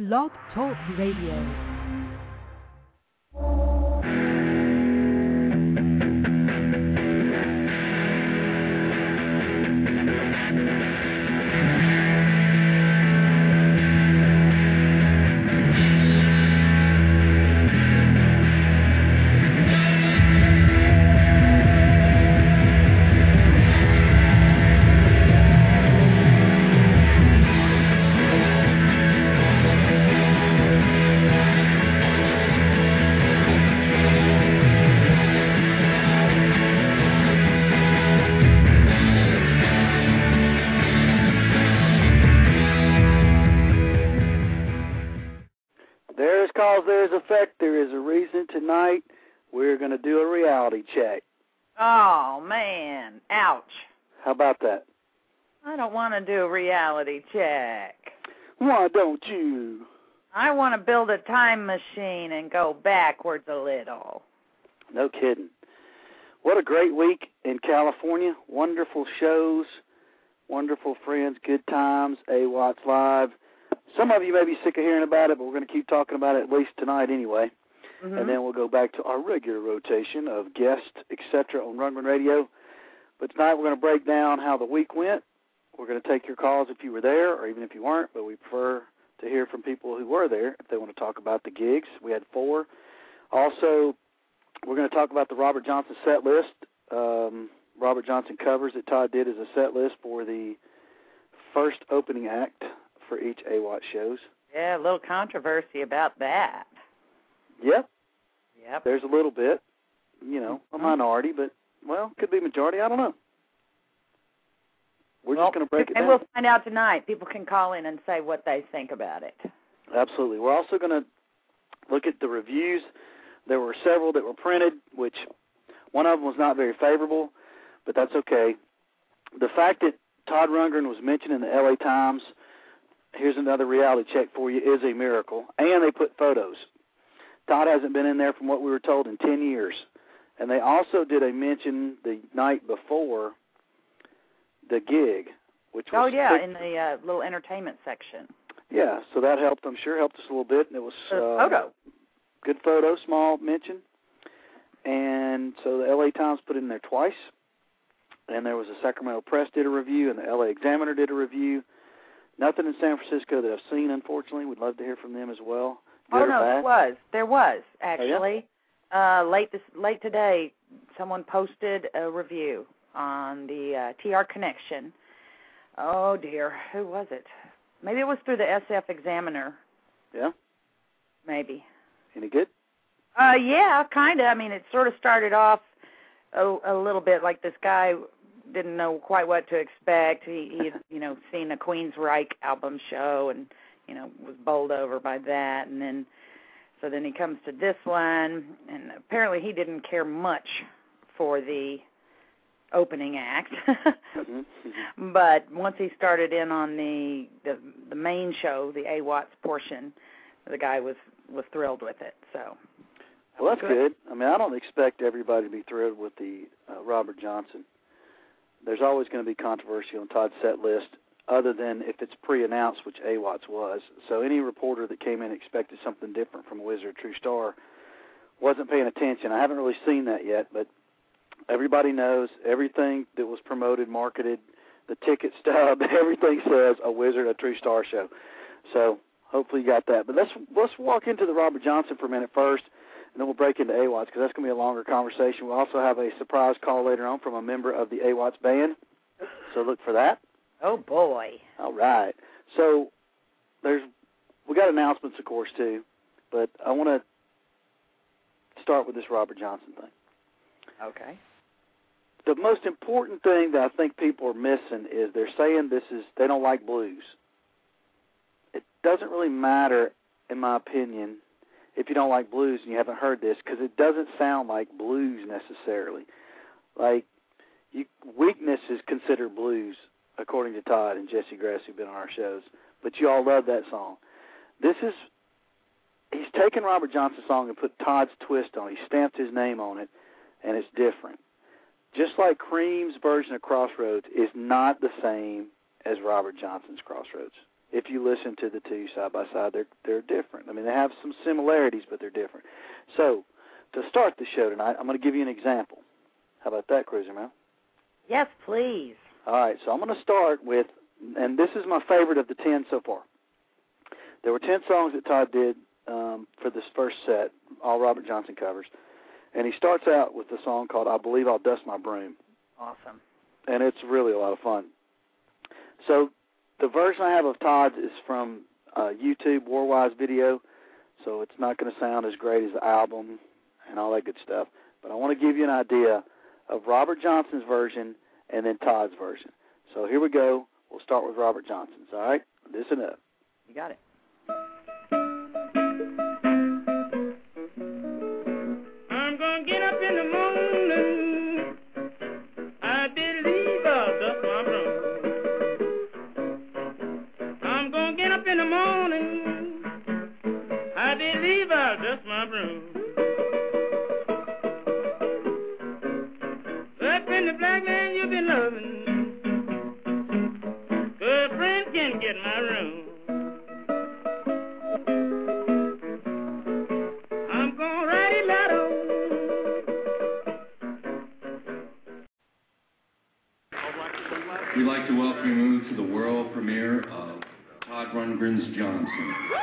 Blog Talk Radio. Ouch. How about that? I don't want to do a reality check. Why don't you? I want to build a time machine and go backwards a little. No kidding. What a great week in California. Wonderful shows, wonderful friends, good times, AWATS Live. Some of you may be sick of hearing about it, but we're going to keep talking about it at least tonight anyway mm-hmm. and then we'll go back to our regular rotation of guests, etc., on Rundgren Radio. But tonight we're going to break down how the week went. We're going to take your calls if you were there, or even if you weren't, but we prefer to hear from people who were there if they want to talk about the gigs. We had four. Also, we're going to talk about the Robert Johnson set list. Um, Robert Johnson covers that Todd did as a set list for the first opening act for each AWAT shows. Yeah, a little controversy about that. Yep. Yep. There's a little bit, you know, a mm-hmm. minority, but well, could be majority. I don't know. We're well, just going to break it down. and we'll find out tonight. People can call in and say what they think about it. Absolutely. We're also going to look at the reviews. There were several that were printed, which one of them was not very favorable, but that's okay. The fact that Todd Rundgren was mentioned in the LA Times, here's another reality check for you, is a miracle. And they put photos. Todd hasn't been in there from what we were told in 10 years. And they also did a mention the night before the gig, which oh, was oh yeah, quick. in the uh, little entertainment section. Yeah, so that helped. I'm sure helped us a little bit. And it was uh, photo, good photo, small mention. And so the LA Times put it in there twice. And there was a Sacramento Press did a review, and the LA Examiner did a review. Nothing in San Francisco that I've seen, unfortunately. We'd love to hear from them as well. Good oh no, there was. There was actually. Oh, yeah? Uh late this late today someone posted a review on the uh, TR Connection. Oh dear, who was it? Maybe it was through the SF Examiner. Yeah. Maybe. Any good? Uh yeah, kind of. I mean, it sort of started off a, a little bit like this guy didn't know quite what to expect. He he you know seen a Queensryche album show and you know was bowled over by that and then so then he comes to this one and apparently he didn't care much for the opening act. Mm-hmm. but once he started in on the the the main show the AWATS portion the guy was was thrilled with it so. Well that's good. good. I mean i don't expect everybody to be thrilled with the uh, robert johnson. There's always going to be controversy on todd's set list other than if it's pre-announced, which AWATS was. So any reporter that came in expected something different from a Wizard True Star wasn't paying attention. I haven't really seen that yet, but everybody knows everything that was promoted, marketed, the ticket stub, everything says a Wizard, a True Star show. So hopefully you got that. But let's let's walk into the Robert Johnson for a minute first, and then we'll break into AWATS because that's going to be a longer conversation. We'll also have a surprise call later on from a member of the AWATS band. So look for that. Oh boy. All right. So there's we got announcements of course too, but I want to start with this Robert Johnson thing. Okay. The most important thing that I think people are missing is they're saying this is they don't like blues. It doesn't really matter in my opinion if you don't like blues and you haven't heard this because it doesn't sound like blues necessarily. Like you weakness is considered blues according to Todd and Jesse Gress, who've been on our shows. But you all love that song. This is he's taken Robert Johnson's song and put Todd's twist on it. He stamped his name on it, and it's different. Just like Cream's version of Crossroads is not the same as Robert Johnson's Crossroads. if you listen to the two side by side, they're they're different. I mean, they have some similarities, but they're different. So, to start the show tonight, I'm going to give you an example. How about that, Cruiser Man? Yes, please. All right, so I'm going to start with, and this is my favorite of the ten so far. There were ten songs that Todd did um, for this first set, all Robert Johnson covers, and he starts out with a song called "I Believe I'll Dust My Broom." Awesome. And it's really a lot of fun. So the version I have of Todd's is from uh, YouTube Warwise video, so it's not going to sound as great as the album and all that good stuff. But I want to give you an idea of Robert Johnson's version and then Todd's version. So here we go. We'll start with Robert Johnson's. All right, listen up. You got it. Rundgren's Johnson.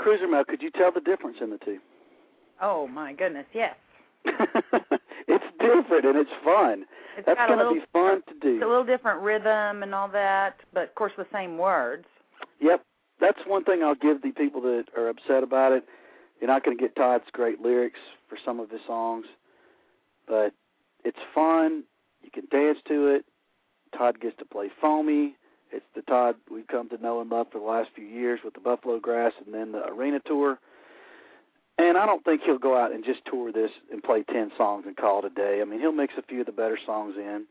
Cruiser Mel, could you tell the difference in the two? Oh my goodness, yes. it's different and it's fun. It's That's going to be fun to do. It's a little different rhythm and all that, but of course the same words. Yep, that's one thing I'll give the people that are upset about it. You're not going to get Todd's great lyrics for some of his songs, but it's fun. You can dance to it. Todd gets to play foamy. It's the Todd we've come to know and love for the last few years with the Buffalo Grass and then the arena tour. And I don't think he'll go out and just tour this and play ten songs and call it a day. I mean, he'll mix a few of the better songs in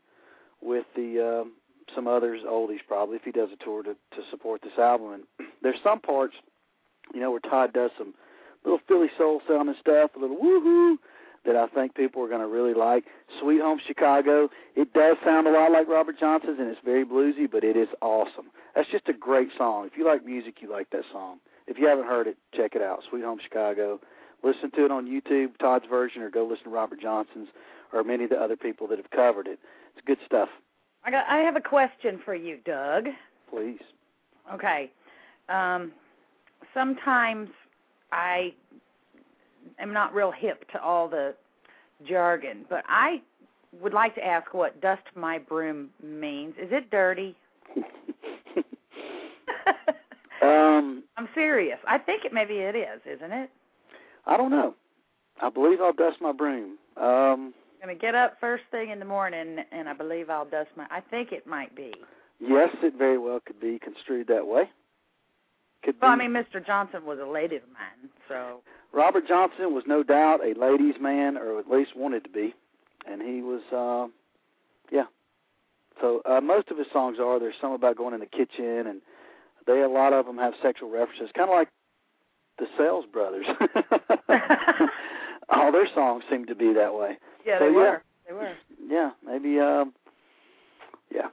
with the um, some others oldies probably if he does a tour to to support this album. And there's some parts, you know, where Todd does some little Philly soul sounding stuff, a little woohoo that I think people are going to really like. Sweet Home Chicago, it does sound a lot like Robert Johnson's and it's very bluesy, but it is awesome. That's just a great song. If you like music, you like that song. If you haven't heard it, check it out. Sweet Home Chicago. Listen to it on YouTube, Todd's version, or go listen to Robert Johnson's or many of the other people that have covered it. It's good stuff. I got I have a question for you, Doug. Please. Okay. Um sometimes I am not real hip to all the jargon, but I would like to ask what dust my broom means. Is it dirty? um, I'm serious. I think it maybe it is, isn't it? I don't know. I believe I'll dust my broom. Um, I'm gonna get up first thing in the morning, and I believe I'll dust my. I think it might be. yes, it very well could be construed that way. Could Well, I mean, Mr. Johnson was a lady of mine, so Robert Johnson was no doubt a ladies' man, or at least wanted to be, and he was, uh, yeah. So uh, most of his songs are. There's some about going in the kitchen, and they a lot of them have sexual references, kind of like the Sales Brothers. All their songs seem to be that way. yeah, So, they yeah. were. They were. Yeah, maybe. Um, yeah.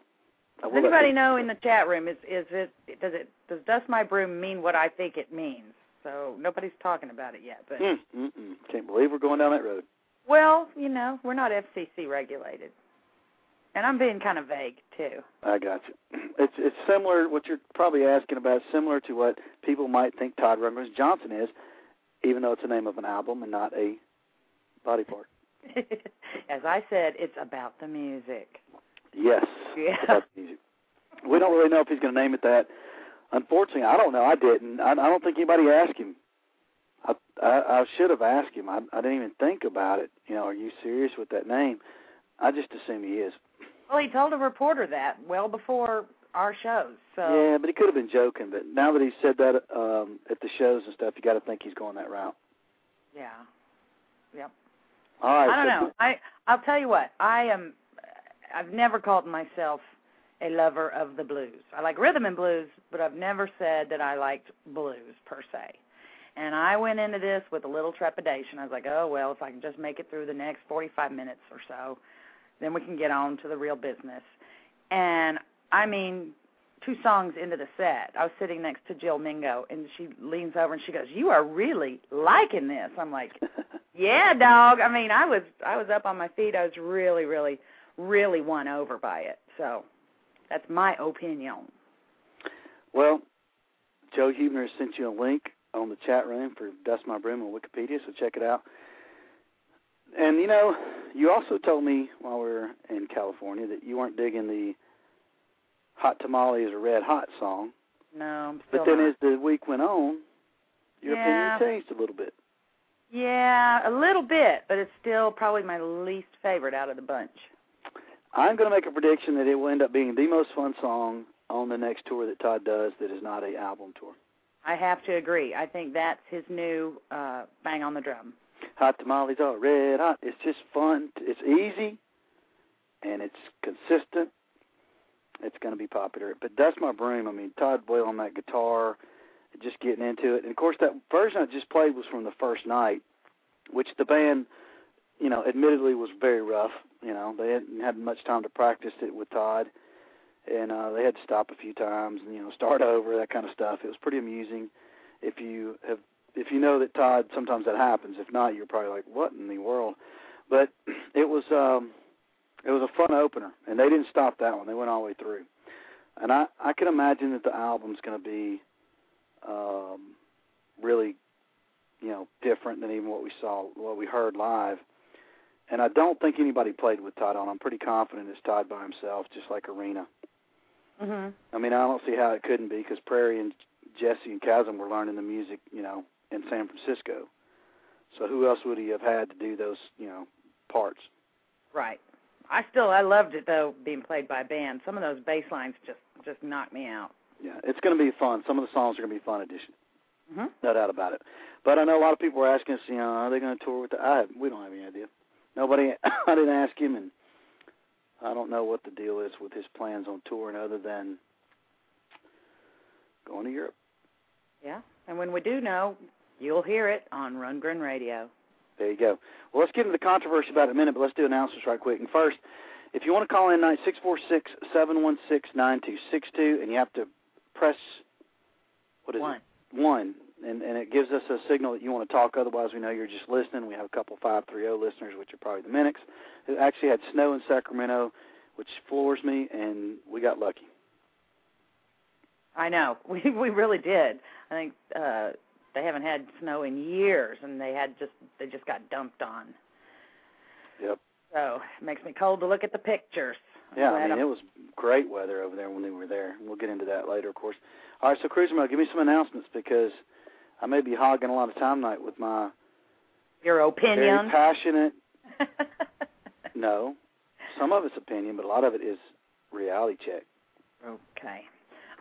Does anybody know in the chat room is is it does it does dust my broom mean what I think it means? So nobody's talking about it yet, but Mm, mm, mm. Can't believe we're going down that road. well, you know, we're not FCC regulated, and I'm being kind of vague too. I got you. It's it's similar. What you're probably asking about is similar to what people might think Todd Rundgren Johnson is. even though it's the name of an album and not a body part. As I said, it's about the music. Yes. Yeah. about the music. We don't really know if he's going to name it that. Unfortunately, I don't know. I didn't. I, I don't think anybody asked him. I I, I should have asked him. I, I didn't even think about it. You know, are you serious with that name? I just assume he is. Well, he told a reporter that well before our shows. So Yeah, but he could have been joking. But now that he said that um at the shows and stuff, you got to think he's going that route. yeah. Yep. All right. I don't so know. I I'll tell you what. I am. I've never called myself a lover of the blues. I like rhythm and blues, but I've never said that I liked blues per se. And I went into this with a little trepidation. I was like, oh well, if I can just make it through the next 45 minutes or so, then we can get on to the real business. And I mean, two songs into the set, I was sitting next to Jill Mingo, and she leans over and she goes, "You are really liking this." I'm like, yeah, dog. I mean, I was I was up on my feet. I was really, really, really won over by it. So that's my opinion. Well, Joe Huebner has sent you a link on the chat room for Dust My Broom on Wikipedia, so check it out. And you know, you also told me while we were in California that you weren't digging the Hot Tamale is a Red Hot song. No, I'm still But then not. as the week went on, your Yeah. opinion changed a little bit. yeah, a little bit, but it's still probably my least favorite out of the bunch. I'm going to make a prediction that it will end up being the most fun song on the next tour that Todd does that is not a album tour. I have to agree. I think that's his new uh bang on the drum. Hot tamales are red hot. It's just fun. It's easy, and it's consistent. It's going to be popular. But Dust My Broom, I mean, Todd Boyle on that guitar, just getting into it. And, of course, that version I just played was from the first night, which the band, you know, admittedly was very rough. You know, they hadn't had much time to practice it with Todd, and uh, they had to stop a few times and, you know, start over, that kind of stuff. It was pretty amusing. If you have if you know that Todd, sometimes that happens. If not, you're probably like, "What in the world?" But it was um, it was a fun opener, and they didn't stop that one. They went all the way through, and I I can imagine that the album's going to be um, really, you know, different than even what we saw, what we heard live. And I don't think anybody played with Todd on. I'm pretty confident it's Todd by himself, just like Arena. Mhm. I mean, I don't see how it couldn't be because Prairie and Jesse and Kasim were learning the music, you know, in San Francisco. So who else would he have had to do those, you know, parts? Right. I still I loved it though being played by a band. Some of those bass lines just just knocked me out. Yeah, it's going to be fun. Some of the songs are going to be fun addition, Mhm. no doubt about it. But I know a lot of people were asking us, you know, are they going to tour with the? I have, we don't have any idea. Nobody, I didn't ask him, and I don't know what the deal is with his plans on touring other than going to Europe. Yeah. And when we do know, you'll hear it on Rundgren Radio. There you go. Well, let's get into the controversy about a minute, but let's do announcements right quick. And first, if you want to call in tonight, six four six seven one six nine two six two, and you have to press what is One. it? One, and and it gives us a signal that you want to talk. Otherwise, we know you're just listening. We have a couple five three zero listeners, which are probably the Minix, who actually had snow in Sacramento, which floors me, and we got lucky. I know. We we really did. I think uh they haven't had snow in years and they had just they just got dumped on. Yep. So it makes me cold to look at the pictures. Yeah, I mean I'm- it was great weather over there when we were there. We'll get into that later, of course. All right, so Cruiser Mode, give me some announcements because I may be hogging a lot of time tonight with my your opinion. very passionate. No, some of it's opinion, but a lot of it is reality check. okay.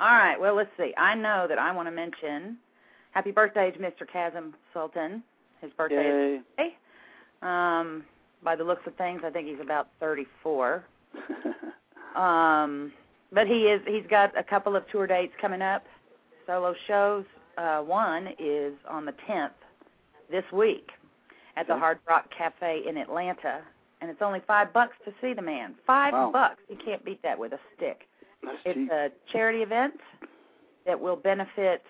All right. Well, let's see. I know that I want to mention happy birthday to Mr. Kasim Sultan. His birthday is today. Um, by the looks of things, I think he's about 34. Um, but he is he's got a couple of tour dates coming up, solo shows. Uh, one is on the 10th this week at the Okay. Hard Rock Cafe in Atlanta, and it's only five bucks to see the man. Five Wow. bucks. You can't beat that with a stick. That's It's cheap. a charity event that will benefit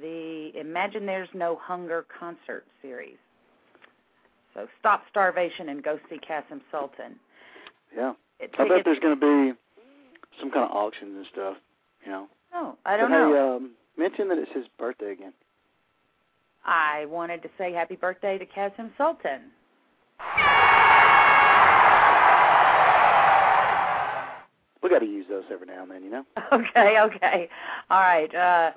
the Imagine There's No Hunger concert series. So stop starvation and go see Kasim Sultan. Yeah, It, I bet there's going to be some kind of auctions and stuff. You know. Oh, I don't but know. Hey, um, mention that it's his birthday again. I wanted to say happy birthday to Kasim Sultan. We got to use those every now and then, you know. Okay, okay. All right. Uh,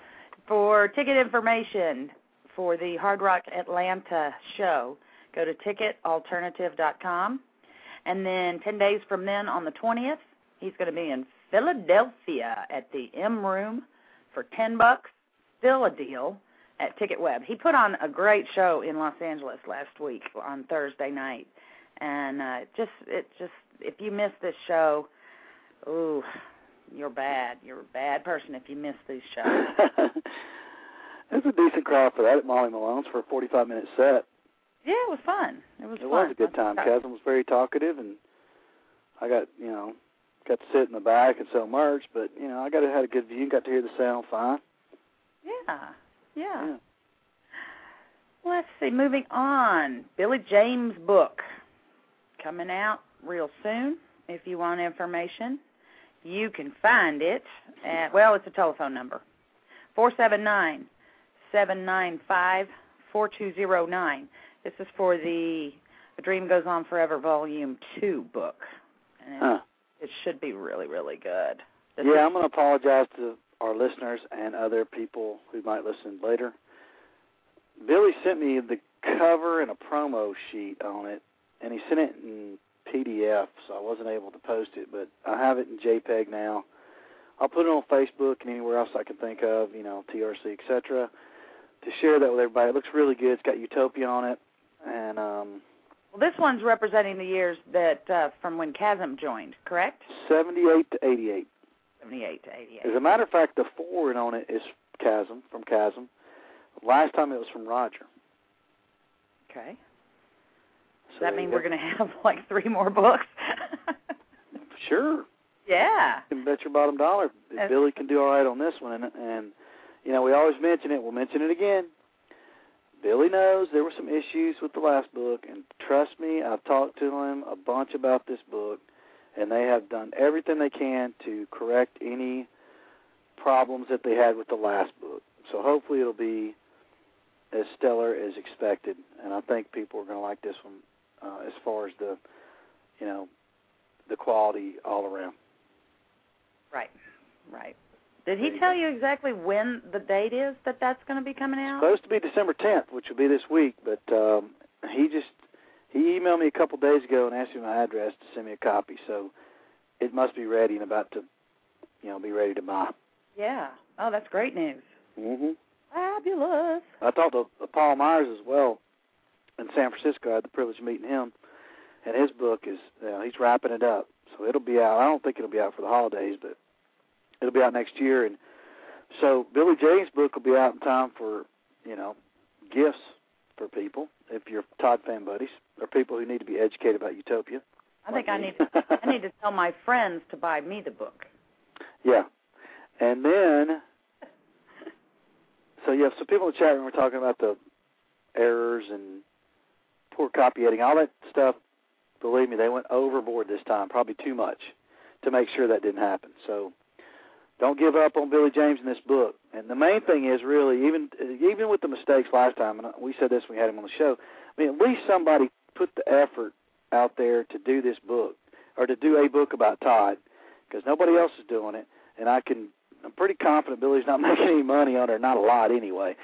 for ticket information for the Hard Rock Atlanta show, go to ticketalternative.com. And then 10 days from then, on the 20th, he's going to be in Philadelphia at the M Room for 10 bucks. Still a deal at TicketWeb. He put on a great show in Los Angeles last week on Thursday night, and uh, just it just if you miss this show, ooh, you're bad. You're a bad person if you miss these shows. It's a decent crowd for that at Molly Malone's for a 45 minute set. Yeah, it was fun. It was It fun. was a good time. Kevin was very talkative, and I got you know got to sit in the back and sell merch, but you know I got to had a good view, got to hear the sound fine. Yeah, yeah. Yeah. Let's see. Moving on, Billy James book coming out real soon. If you want information, you can find it at well, it's a telephone number four seven nine seven nine five four two zero nine. This is for the A Dream Goes On Forever Volume Two book, and Huh. It should be really, really good. This Yeah, is- I'm going to apologize to our listeners and other people who might listen later. Billy sent me the cover and a promo sheet on it, and he sent it in PDF, so I wasn't able to post it, but I have it in JPEG now. I'll put it on Facebook and anywhere else I can think of, you know, TRC, etc., to share that with everybody. It looks really good. It's got Utopia on it, and um, this one's representing the years that uh, from when Kasim joined, correct? 78 to 88. 78 to 88. As a matter of fact, the forward on it is Kasim from Kasim. Last time it was from Roger. Okay. Does So that mean we're going to have like three more books? Sure. yeah. You can bet your bottom dollar Billy can do all right on this one. And, and you know, we always mention it. We'll mention it again. Billy knows there were some issues with the last book, and trust me, I've talked to him a bunch about this book, and they have done everything they can to correct any problems that they had with the last book. So hopefully it'll be as stellar as expected, and I think people are going to like this one uh, as far as the, you know, the quality all around. Right. Right. Did he tell you exactly when the date is that that's going to be coming out? supposed to be December 10th, which will be this week, but um, he just he emailed me a couple days ago and asked me my address to send me a copy. So it must be ready and about to, you know, be ready to buy. Yeah. Oh, that's great news. hmm Fabulous. I talked to uh, Paul Myers as well in San Francisco. I had the privilege of meeting him, and his book is you know, he's wrapping it up, so it'll be out. I don't think it'll be out for the holidays, but it'll be out next year. And so Billy James' book will be out in time for you know gifts for people if you're Todd fan buddies or people who need to be educated about Utopia. I think like I me. need to, I need to tell my friends to buy me the book. Yeah. And then, so yeah, so people in the chat room were talking about the errors and poor copy editing, all that stuff. Believe me, they went overboard this time, probably too much, to make sure that didn't happen. So, don't give up on Billy James in this book. And the main thing is really, even even with the mistakes last time, and we said this when we had him on the show. I mean, at least somebody put the effort out there to do this book or to do a book about Todd, because nobody else is doing it and I can I'm pretty confident Billy's not making any money on it, not a lot anyway.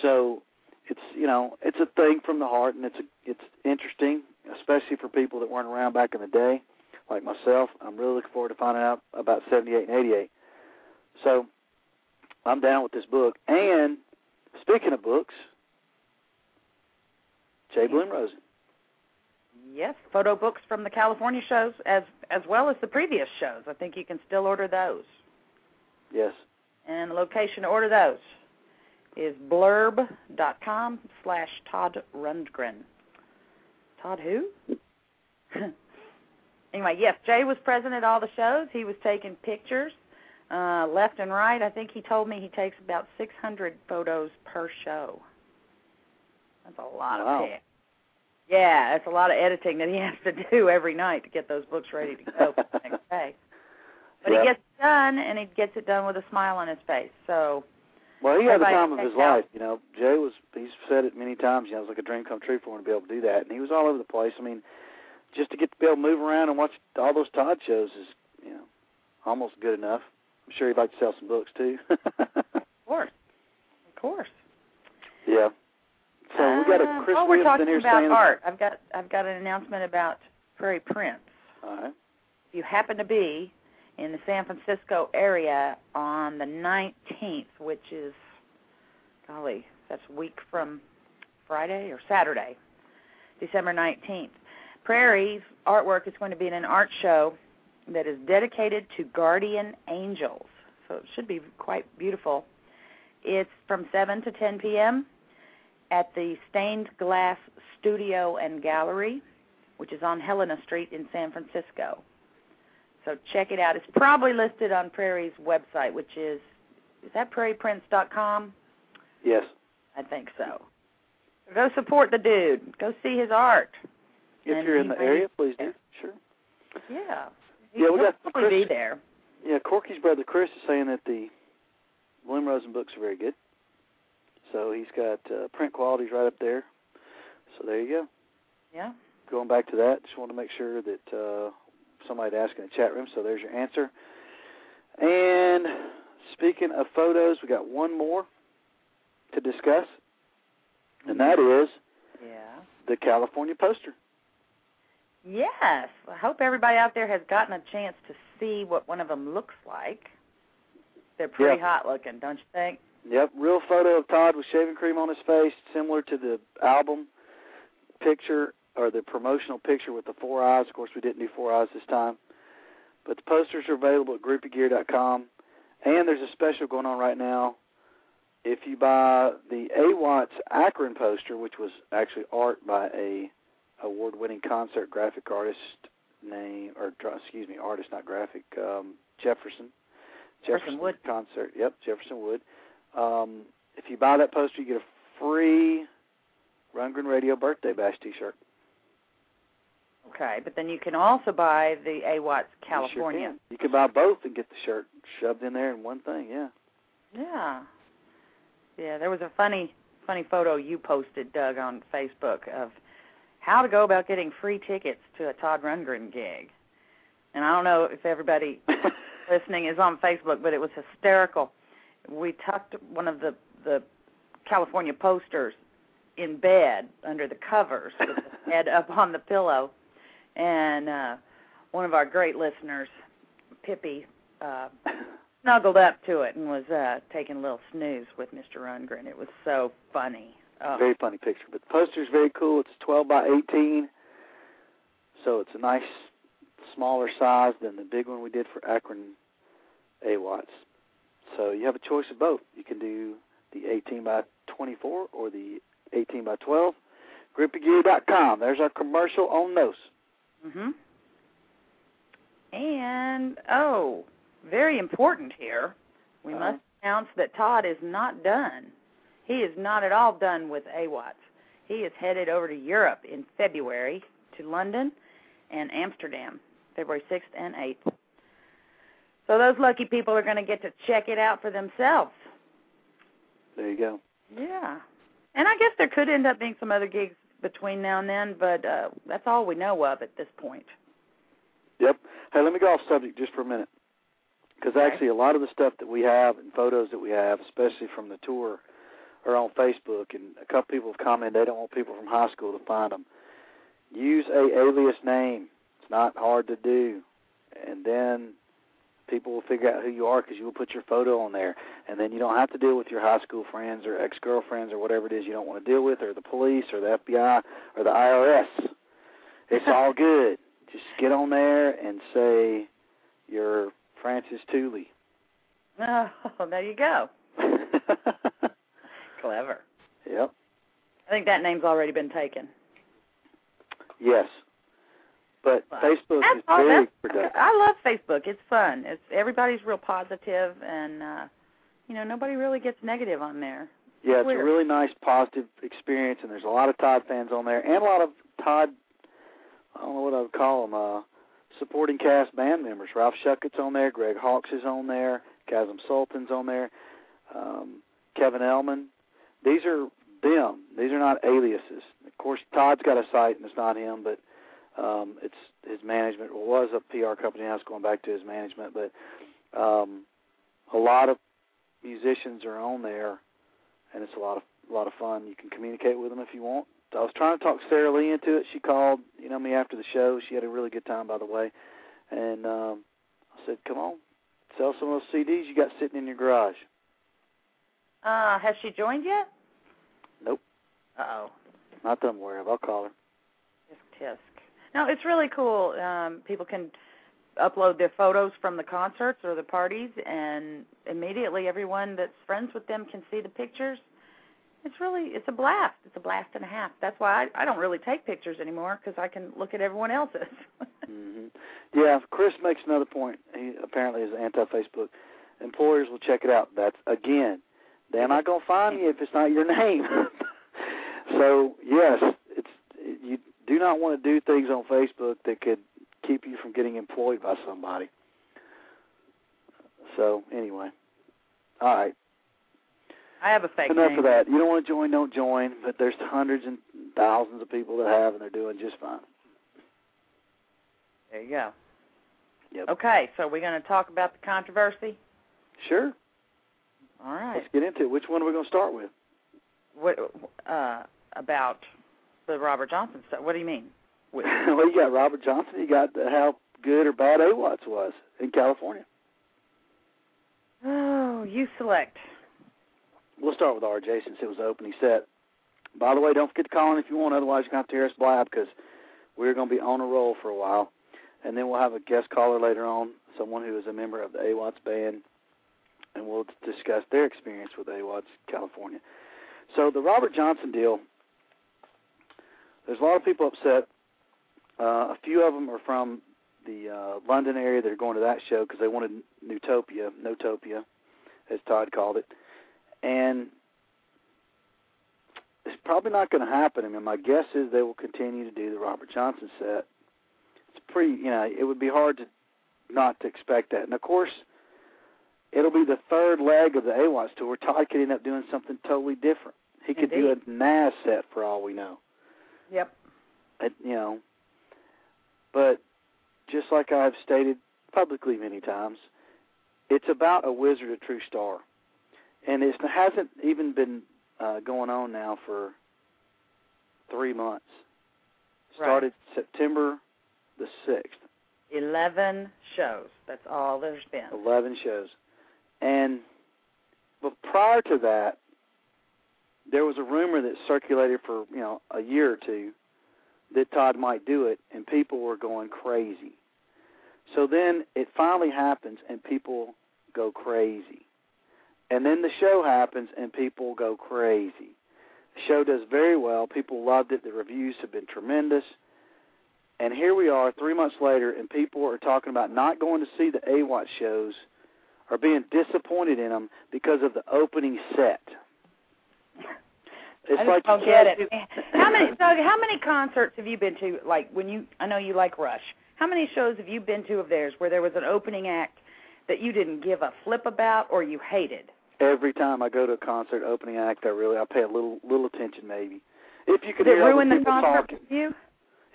So it's you know it's a thing from the heart, and it's a, it's interesting, especially for people that weren't around back in the day, like myself. I'm really looking forward to finding out about 78 and 88. So I'm down with this book. And speaking of books, Jay Bloom Rosen. Yes, photo books from the California shows as as well as the previous shows. I think you can still order those. Yes. And the location to order those is blurb.com slash Todd Rundgren. Todd who? anyway, yes, Jay was present at all the shows. He was taking pictures uh, left and right. I think he told me he takes about 600 photos per show. That's a lot Wow. of pics. Yeah, that's a lot of editing that he has to do every night to get those books ready to go for the next day. But Yep. he gets it done, and he gets it done with a smile on his face. So Well, he had the time of his out. life. You know, Jay was. He's said it many times. You know, it was like a dream come true for him to be able to do that, and he was all over the place. I mean, just to get to be able to move around and watch all those Todd shows is, you know, almost good enough. I'm sure he'd like to sell some books too. Of course. Of course. yeah. So we got Uh, a Chris while we're talking in here about saying. art, I've got I've got an announcement about Prairie Prince. All right. If you happen to be in the San Francisco area on the 19th, which is golly, that's a week from Friday or Saturday, December 19th. Prairie's artwork is going to be in an art show that is dedicated to guardian angels. So it should be quite beautiful. It's from 7 to 10 p.m. at the Stained Glass Studio and Gallery, which is on Helena Street in San Francisco. So check it out. It's probably listed on Prairie's website, which is is that prairieprince.com? Yes. I think so. Go support the dude. Go see his art. If And you're in the area, please do. Sure. Yeah. Yeah, we got probably be Chris- there. Yeah, Corky's brother Chris is saying that the William Rosen books are very good. So he's got uh, print qualities right up there. So there you go. Yeah. Going back to that, just want to make sure that uh, somebody asked in the chat room. So there's your answer. And speaking of photos, we got one more to discuss, and that is Yeah. the California poster. Yes. I hope everybody out there has gotten a chance to see what one of them looks like. They're pretty Yeah. hot looking, don't you think? Yep, real photo of Todd with shaving cream on his face, similar to the album picture or the promotional picture with the four eyes. Of course, we didn't do four eyes this time. But the posters are available at groupiegear.com. And there's a special going on right now. If you buy the AWATS Akron poster, which was actually art by a award-winning concert graphic artist name, or excuse me, artist, not graphic, um, Jefferson. Jefferson Wood. concert. Yep, Jefferson Wood. Um, if you buy that poster, you get a free Rundgren Radio Birthday Bash T-shirt. Okay, but then you can also buy the AWATS You sure California. can. You can buy both and get the shirt shoved in there in one thing. Yeah. Yeah. Yeah, there was a funny funny photo you posted, Doug, on Facebook of how to go about getting free tickets to a Todd Rundgren gig. And I don't know if everybody listening is on Facebook, but it was hysterical. We tucked one of the the California posters in bed under the covers with the head up on the pillow, and uh, one of our great listeners, Pippi, uh, snuggled up to it and was uh, taking a little snooze with Mr. Rundgren. It was so funny. Oh, very funny picture. But the poster's very cool. It's 12 by 18, so it's a nice smaller size than the big one we did for Akron AWATS. So you have a choice of both. You can do the 18 by 24 or the 18 by 12. GroupieGear.com. There's our commercial on those. Mhm. And oh, very important here. We Uh-huh. must announce that Todd is not done. He is not at all done with AWATS. He is headed over to Europe in February to London and Amsterdam, February 6th and 8th. So those lucky people are going to get to check it out for themselves. There you go. Yeah. And I guess there could end up being some other gigs between now and then, but uh that's all we know of at this point. Yep. Hey, let me go off subject just for a minute. Because Okay. actually, a lot of the stuff that we have and photos that we have, especially from the tour, are on Facebook. And a couple people have commented they don't want people from high school to find them. Use a alias name. It's not hard to do. And then people will figure out who you are because you will put your photo on there. And then you don't have to deal with your high school friends or ex-girlfriends or whatever it is you don't want to deal with, or the police or the FBI or the IRS. It's all good. Just get on there and say you're Francis Tooley. Oh, there you go. Clever. yep. I think that name's already been taken. Yes. But Wow. Facebook That's is very productive. I love Facebook. It's fun. It's everybody's real positive, and uh, you know nobody really gets negative on there. Yeah, it's a really nice, positive experience, and there's a lot of Todd fans on there, and a lot of Todd. I don't know what I would call them. Uh, supporting cast band members. Ralph Shuckett's on there. Greg Hawkes is on there. Kasim Sultan's on there. Um, Kevin Ellman. These are them. These are not aliases. Of course, Todd's got a site, and it's not him, but um, it's his management. It was a PR company. Now it's going back to his management, but um, a lot of musicians are on there, and it's a lot of a lot of fun. You can communicate with them if you want. I was trying to talk Sarah Lee into it. She called, you know, me after the show. She had a really good time, by the way. And um, I said, "Come on, sell some of those CDs you got sitting in your garage." Uh, has she joined yet? Nope. Uh oh. Not that I'm aware of. I'll call her. Tisk tisk. No, it's really cool. Um, people can upload their photos from the concerts or the parties, and immediately everyone that's friends with them can see the pictures. It's really it's a blast. It's a blast and a half. That's why I, I don't really take pictures anymore because I can look at everyone else's. mm-hmm. Yeah, Chris makes another point. He apparently is anti-Facebook. Employers will check it out. That's again, they're not going to find you if it's not your name. so yes, it's you do not want to do things on Facebook that could keep you from getting employed by somebody. So anyway, all right. I have a fake Enough name. of that. You don't want to join, don't join. But there's hundreds and thousands of people that have, and they're doing just fine. There you go. Yep. Okay, so we're going to talk about the controversy. Sure. All right. Let's get into it. Which one are we going to start with? What uh, about the Robert Johnson stuff? What do you mean? Well, you got Robert Johnson. You got the, how good or bad AWATS was in California. Oh, you select. We'll start with RJ since it was the opening set. By the way, don't forget to call in if you want. Otherwise, you're going to have to hear us blab because we're going to be on a roll for a while. And then we'll have a guest caller later on, someone who is a member of the AWATS band, and we'll discuss their experience with AWATS California. So the Robert Johnson deal, there's a lot of people upset. Uh, a few of them are from the uh, London area that are going to that show because they wanted Newtopia, Notopia, as Todd called it. And it's probably not going to happen. I mean, my guess is they will continue to do the Robert Johnson set. It's pretty, you know, it would be hard to not to expect that. And of course, it'll be the third leg of the AWATS tour. Todd could end up doing something totally different. He could do a Nazz set for all we know. Yep. It, you know, but just like I've stated publicly many times, it's about a wizard, a true star, and it hasn't even been uh, going on now for three months. Right. Started September the sixth, Eleven shows. That's all there's been. eleven shows, and but prior to that, there was a rumor that circulated for you know a year or two that Todd might do it, and people were going crazy. So then it finally happens, and people go crazy. And then the show happens, and people go crazy. The show does very well. People loved it. The reviews have been tremendous. And here we are, three months later, and people are talking about not going to see the AWAT shows or being disappointed in them because of the opening set. It's I like don't get it. How many? So how many concerts have you been to? Like when you, I know you like Rush. How many shows have you been to of theirs where there was an opening act that you didn't give a flip about or you hated? Every time I go to a concert opening act, I really I pay a little little attention maybe. If you can Did hear other ruin the concert talking, you?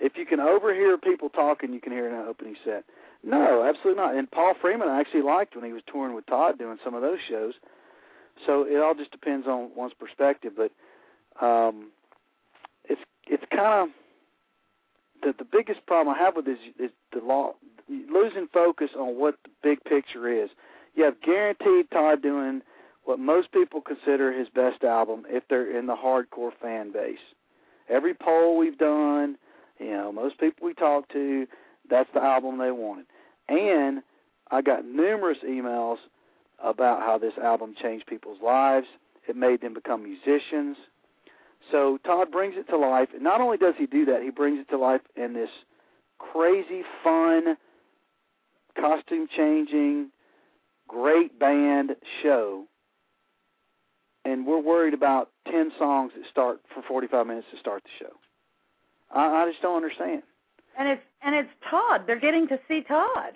if you can overhear people talking, you can hear an opening set. No, absolutely not. And Paul Freeman I actually liked when he was touring with Todd doing some of those shows. So it all just depends on one's perspective, but um it's it's kind of the the biggest problem I have with this is the law losing focus on what the big picture is. You have guaranteed Todd doing what most people consider his best album if they're in the hardcore fan base. Every poll we've done, you know, most people we talk to, that's the album they wanted. And I got numerous emails about how this album changed people's lives. It made them become musicians. So Todd brings it to life. And not only does he do that, he brings it to life in this crazy, fun, costume changing, great band show. And we're worried about 10 songs that start for 45 minutes to start the show. I, I just don't understand. And it's and it's Todd. They're getting to see Todd.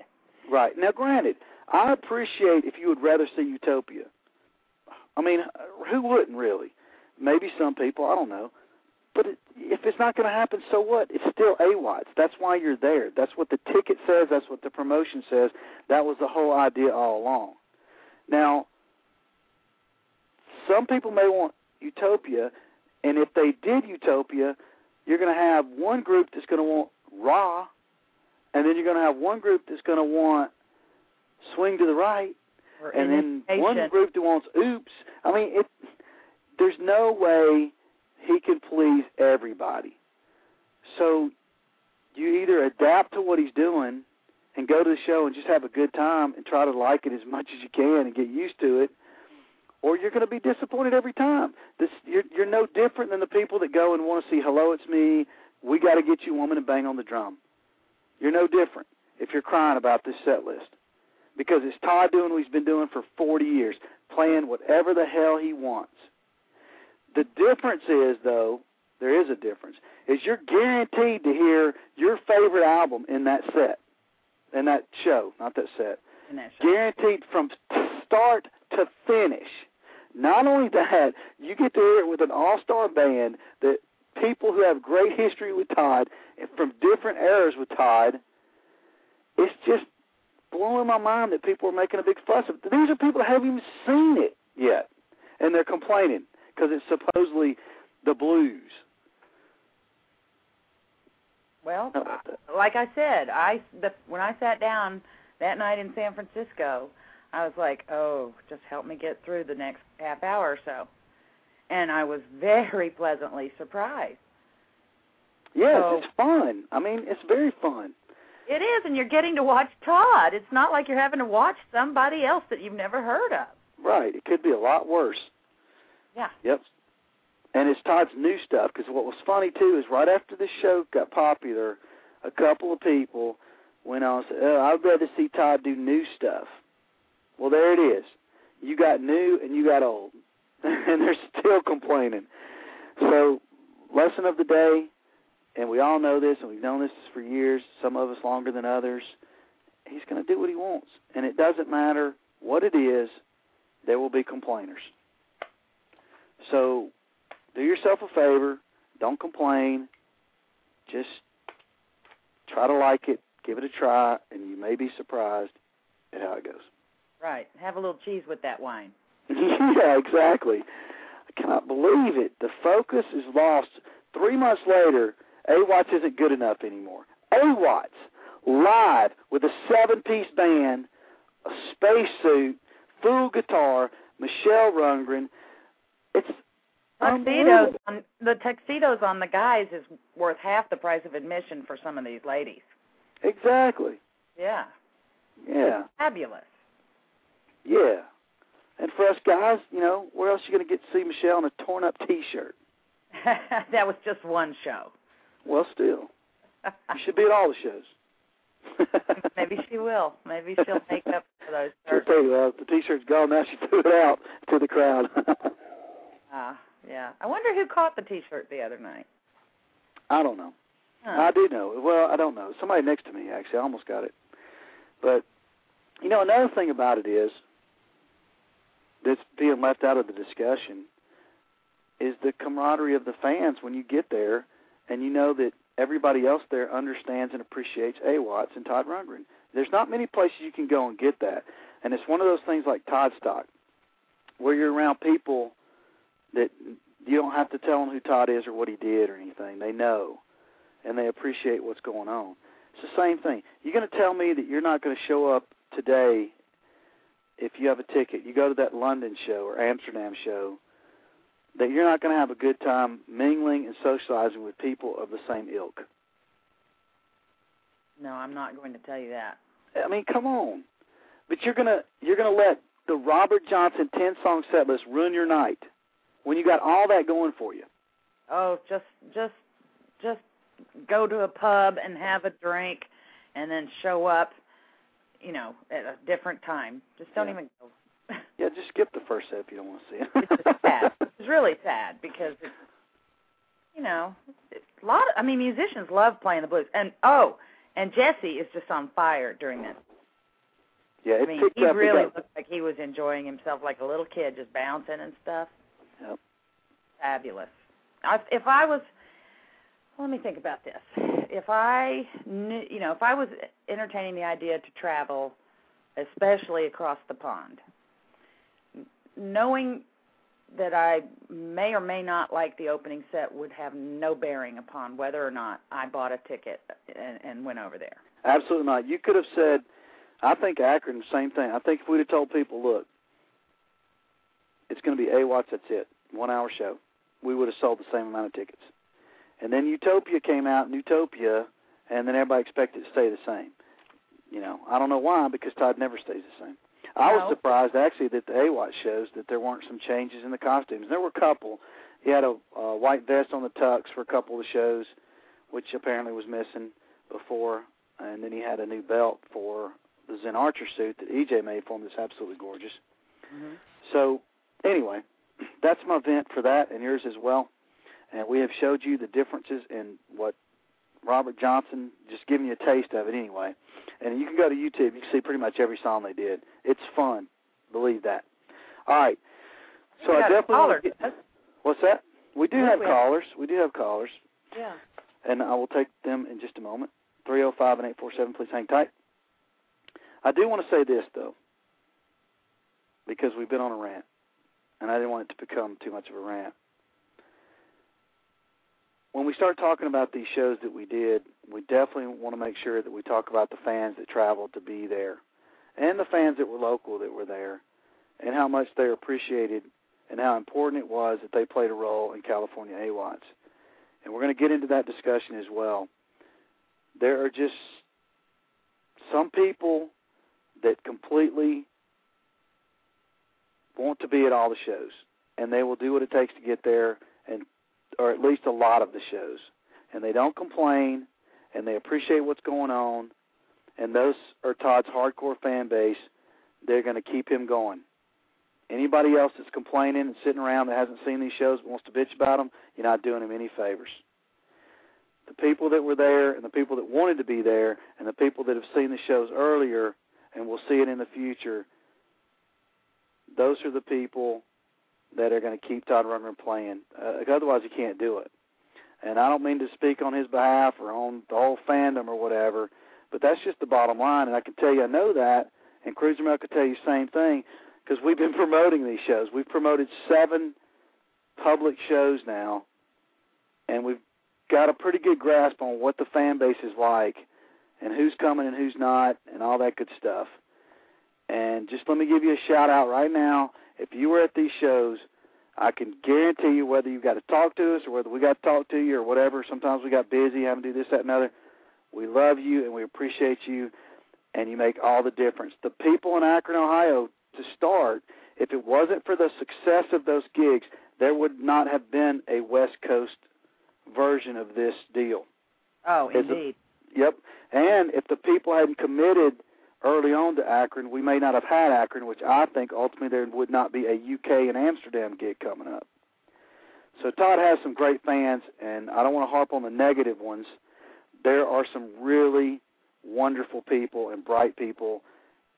Right. Now, granted, I appreciate if you would rather see Utopia. I mean, who wouldn't really? Maybe some people, I don't know. But if it's not going to happen, so what? It's still AWATS. That's why you're there. That's what the ticket says. That's what the promotion says. That was the whole idea all along. Now, some people may want Utopia, and if they did Utopia, you're going to have one group that's going to want Raw, and then you're going to have one group that's going to want Swing to the Right, Or and then one group that wants Oops. I mean, it. There's no way he can please everybody. So you either adapt to what he's doing and go to the show and just have a good time and try to like it as much as you can and get used to it, or you're going to be disappointed every time. This you're you're no different than the people that go and want to see Hello, it's me. We got to get you woman and bang on the drum. You're no different if you're crying about this set list because it's Todd doing what he's been doing for 40 years, playing whatever the hell he wants. The difference is, though, there is a difference, is you're guaranteed to hear your favorite album in that set, in that show, not that set. in that show. Guaranteed from start to finish. Not only that, you get to hear it with an all-star band that people who have great history with Todd and from different eras with Todd. It's just blowing my mind that people are making a big fuss of. These are people that haven't even seen it yet, and they're complaining because it's supposedly the blues. Well, like I said, I the, when I sat down that night in San Francisco, I was like, "Oh, just help me get through the next half hour or so," and I was very pleasantly surprised. Yes, So- it's fun. I mean, it's very fun. It is, and you're getting to watch Todd. It's not like you're having to watch somebody else that you've never heard of. Right. It could be a lot worse. Yeah. Yep. And it's Todd's new stuff because what was funny too is right after the show got popular, a couple of people went on and said, "Oh, I'd rather see Todd do new stuff." Well, there it is. You got new and you got old, and they're still complaining. So, lesson of the day, and we all know this, and we've known this for years. Some of us longer than others. He's going to do what he wants, and it doesn't matter what it is. There will be complainers. So do yourself a favor. Don't complain. Just try to like it. Give it a try, and you may be surprised at how it goes. Right. Have a little cheese with that wine. yeah, exactly. I cannot believe it. The focus is lost. Three months later, AWATS isn't good enough anymore. AWATS, live with a seven-piece band, a spacesuit, full guitar, Michelle Rundgren. It's Tuxedos on the tuxedos on the guys is worth half the price of admission for some of these ladies. Exactly. Yeah. Yeah. Fabulous. Yeah. And for us guys, you know, where else are you going to get to see Michelle in a torn up T-shirt? that was just one show. Well, still, you should be at all the shows. Maybe she will. Maybe she'll make up for those Shirts. She'll you, uh, the T-shirt's gone now. She threw it out to the crowd. Ah, yeah. I wonder who caught the T-shirt the other night. I don't know. Huh. I do know. Well, I don't know. Somebody next to me actually. I almost got it. But you know, another thing about it is that's being left out of the discussion is the camaraderie of the fans when you get there and you know that everybody else there understands and appreciates AWATS and Todd Rundgren. There's not many places you can go and get that. And it's one of those things like Toddstock where you're around people that you don't have to tell them who Todd is or what he did or anything. They know and they appreciate what's going on. It's the same thing. You're going to tell me that you're not going to show up today if you have a ticket. You go to that London show or Amsterdam show that you're not going to have a good time mingling and socializing with people of the same ilk. No, I'm not going to tell you that. I mean, come on. But you're gonna you're gonna let the Robert Johnson ten song set list ruin your night when you got all that going for you. Oh, just just just go to a pub and have a drink and then show up, you know, at a different time. Just don't Yeah. even go. Yeah, just skip the first set if you don't want to see it. It's just sad. It's really sad because it's you know, it's a lot of, I mean musicians love playing the blues. And oh, and Jesse is just on fire during this. Yeah, it I mean, picked he up. really looked like he was enjoying himself like a little kid, just bouncing and stuff. Yep. Fabulous. I, if I was, let me think about this. If I knew, you know, if I was entertaining the idea to travel, especially across the pond, knowing that I may or may not like the opening set would have no bearing upon whether or not I bought a ticket and, and went over there. Absolutely not. You could have said, I think Akron, same thing. I think if we'd have told people, look, it's going to be AWATS, that's it, one hour show, we would have sold the same amount of tickets. And then Utopia came out, Utopia, and then everybody expected it to stay the same. You know, I don't know why, because Todd never stays the same. I was surprised actually that the AWAT shows that there weren't some changes in the costumes. There were a couple. He had a, a white vest on the tux for a couple of the shows, which apparently was missing before, and then he had a new belt for the Zen Archer suit that EJ made for him. That's absolutely gorgeous. Mm-hmm. So anyway, that's my vent for that, and yours as well. And we have showed you the differences in what Robert Johnson, just giving you a taste of it anyway. And you can go to YouTube, you can see pretty much every song they did. It's fun, believe that. All right. So We I definitely get- what's that? We do have we have. callers. We do have callers, Yeah. and I will take them in just a moment. Three zero five and eight four seven. Please hang tight. I do want to say this though, because we've been on a rant, and I didn't want it to become too much of a rant. When we start talking about these shows that we did, we definitely want to make sure that we talk about the fans that traveled to be there, and the fans that were local that were there, and how much they appreciated and how important it was that they played a role in California AWATS. And we're going to get into that discussion as well. There are just some people that completely want to be at all the shows, and they will do what it takes to get there, or at least a lot of the shows, and they don't complain, and they appreciate what's going on, and those are Todd's hardcore fan base. They're going to keep him going. Anybody else that's complaining and sitting around that hasn't seen these shows but wants to bitch about them, you're not doing them any favors. The people that were there and the people that wanted to be there and the people that have seen the shows earlier and will see it in the future, those are the people that are going to keep Todd Rundgren playing. Uh, otherwise, he can't do it. And I don't mean to speak on his behalf or on the whole fandom or whatever, but that's just the bottom line. And I can tell you I know that, and Cruiser Mel could tell you the same thing because we've been promoting these shows. We've promoted seven public shows now, and we've got a pretty good grasp on what the fan base is like and who's coming and who's not and all that good stuff. And just let me give you a shout out right now. If you were at these shows, I can guarantee you whether you've got to talk to us or whether we got to talk to you or whatever, sometimes we got busy having to do this, that, and other. We love you and we appreciate you, and you make all the difference. The people in Akron, Ohio, to start, if it wasn't for the success of those gigs, there would not have been a West Coast version of this deal. Oh, indeed. Yep. And if the people hadn't committed early on to Akron, we may not have had Akron, which I think ultimately there would not be a UK and Amsterdam gig coming up. So Todd has some great fans, and I don't want to harp on the negative ones. There are some really wonderful people and bright people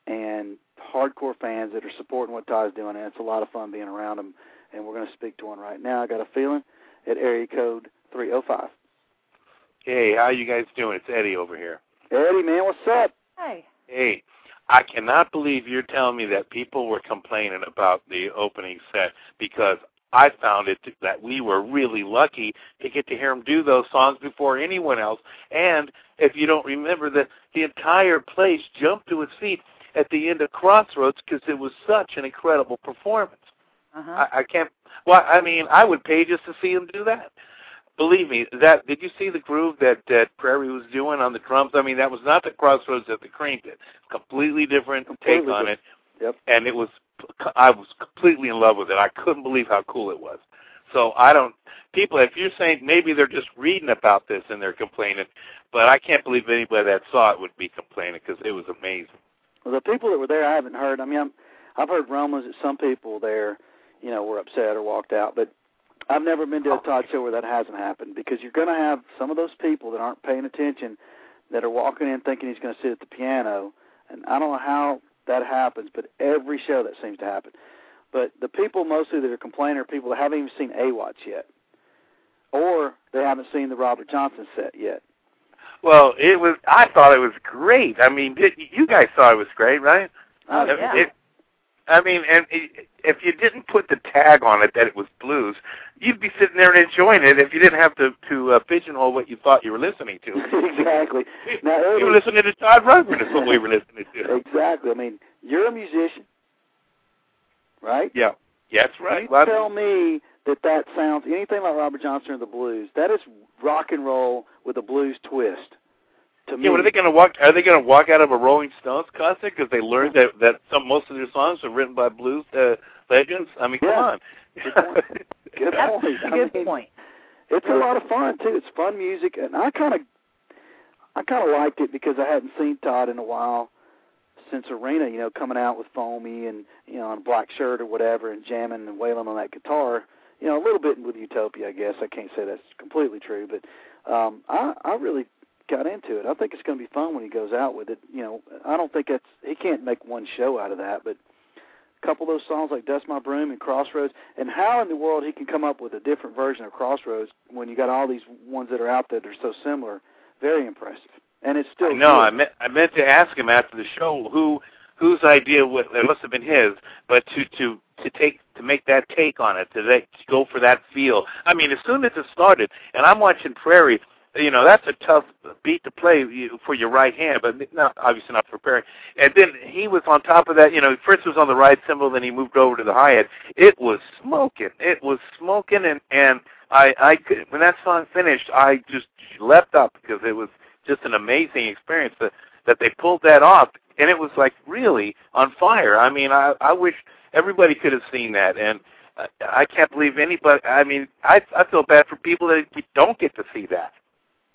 and hardcore fans that are supporting what Todd's doing, and it's a lot of fun being around them. And we're going to speak to one right now. I got a feeling at area code 305. Hey, how you guys doing? It's Eddie over here. Eddie, man, what's up? Hey. Hey, I cannot believe you're telling me that people were complaining about the opening set because I found it that we were really lucky to get to hear him do those songs before anyone else. And if you don't remember, the the entire place jumped to its feet at the end of Crossroads because it was such an incredible performance. Uh-huh. I, I can't. Well, I mean, I would pay just to see him do that. Believe me, that did you see the groove that that Prairie was doing on the drums? I mean, that was not the Crossroads that the Cream did. Completely different Completely take on it. Yep. And it was, I was completely in love with it. I couldn't believe how cool it was. So I don't. People, if you're saying maybe they're just reading about this and they're complaining, but I can't believe anybody that saw it would be complaining because it was amazing. Well, the people that were there, I haven't heard. I mean, I'm, I've heard rumors that some people there, you know, were upset or walked out, but I've never been to a oh. Todd show where that hasn't happened because you're going to have some of those people that aren't paying attention that are walking in thinking he's going to sit at the piano, and I don't know how that happens, but every show that seems to happen. But the people mostly that are complaining are people that haven't even seen AWATS yet, or they haven't seen the Robert Johnson set yet. Well, it was. I thought it was great. I mean, it, you guys thought it was great, right? Oh, It- yeah. it- I mean, and if you didn't put the tag on it that it was blues, you'd be sitting there and enjoying it if you didn't have to to uh, pigeonhole what you thought you were listening to. exactly. Now, Eddie, you were listening to Todd Rundgren is what we were listening to. Exactly. I mean, you're a musician, right? Yeah, yeah, that's right. You Well, tell me that that sounds anything like Robert Johnson or the blues. That is rock and roll with a blues twist. To me, yeah, what are they going to walk? Are they going to walk out of a Rolling Stones concert because they learned that that some most of their songs are written by blues uh, legends? I mean, come Yeah. on. Good point. Good That's point. a I good mean, point. It's a lot of fun too. It's fun music, and I kind of, I kind of liked it because I hadn't seen Todd in a while since Arena. You know, coming out with Foamy and you know on a black shirt or whatever, and jamming and wailing on that guitar. You know, a little bit with Utopia, I guess. I can't say that's completely true, but um, I, I really got into it. I think it's going to be fun when he goes out with it. You know, I don't think that's he can't make one show out of that, but a couple of those songs like Dust My Broom and Crossroads, and how in the world he can come up with a different version of Crossroads when you got all these ones that are out there that are so similar. Very impressive, and it's still no, I meant I meant to ask him after the show who whose idea was it must have been his, but to to to take to make that take on it, to, that, to go for that feel. I mean, as soon as it started, and I'm watching Prairie, you know that's a tough beat to play for your right hand, but not obviously not for Prairie. And then he was on top of that. You know, first was on the right cymbal, then he moved over to the hi hat. It was smoking. It was smoking, and and I I could when that song finished, I just leapt up because it was just an amazing experience that that they pulled that off, and it was like really on fire. I mean, I I wish everybody could have seen that, and I can't believe anybody. I mean, I I feel bad for people that don't get to see that.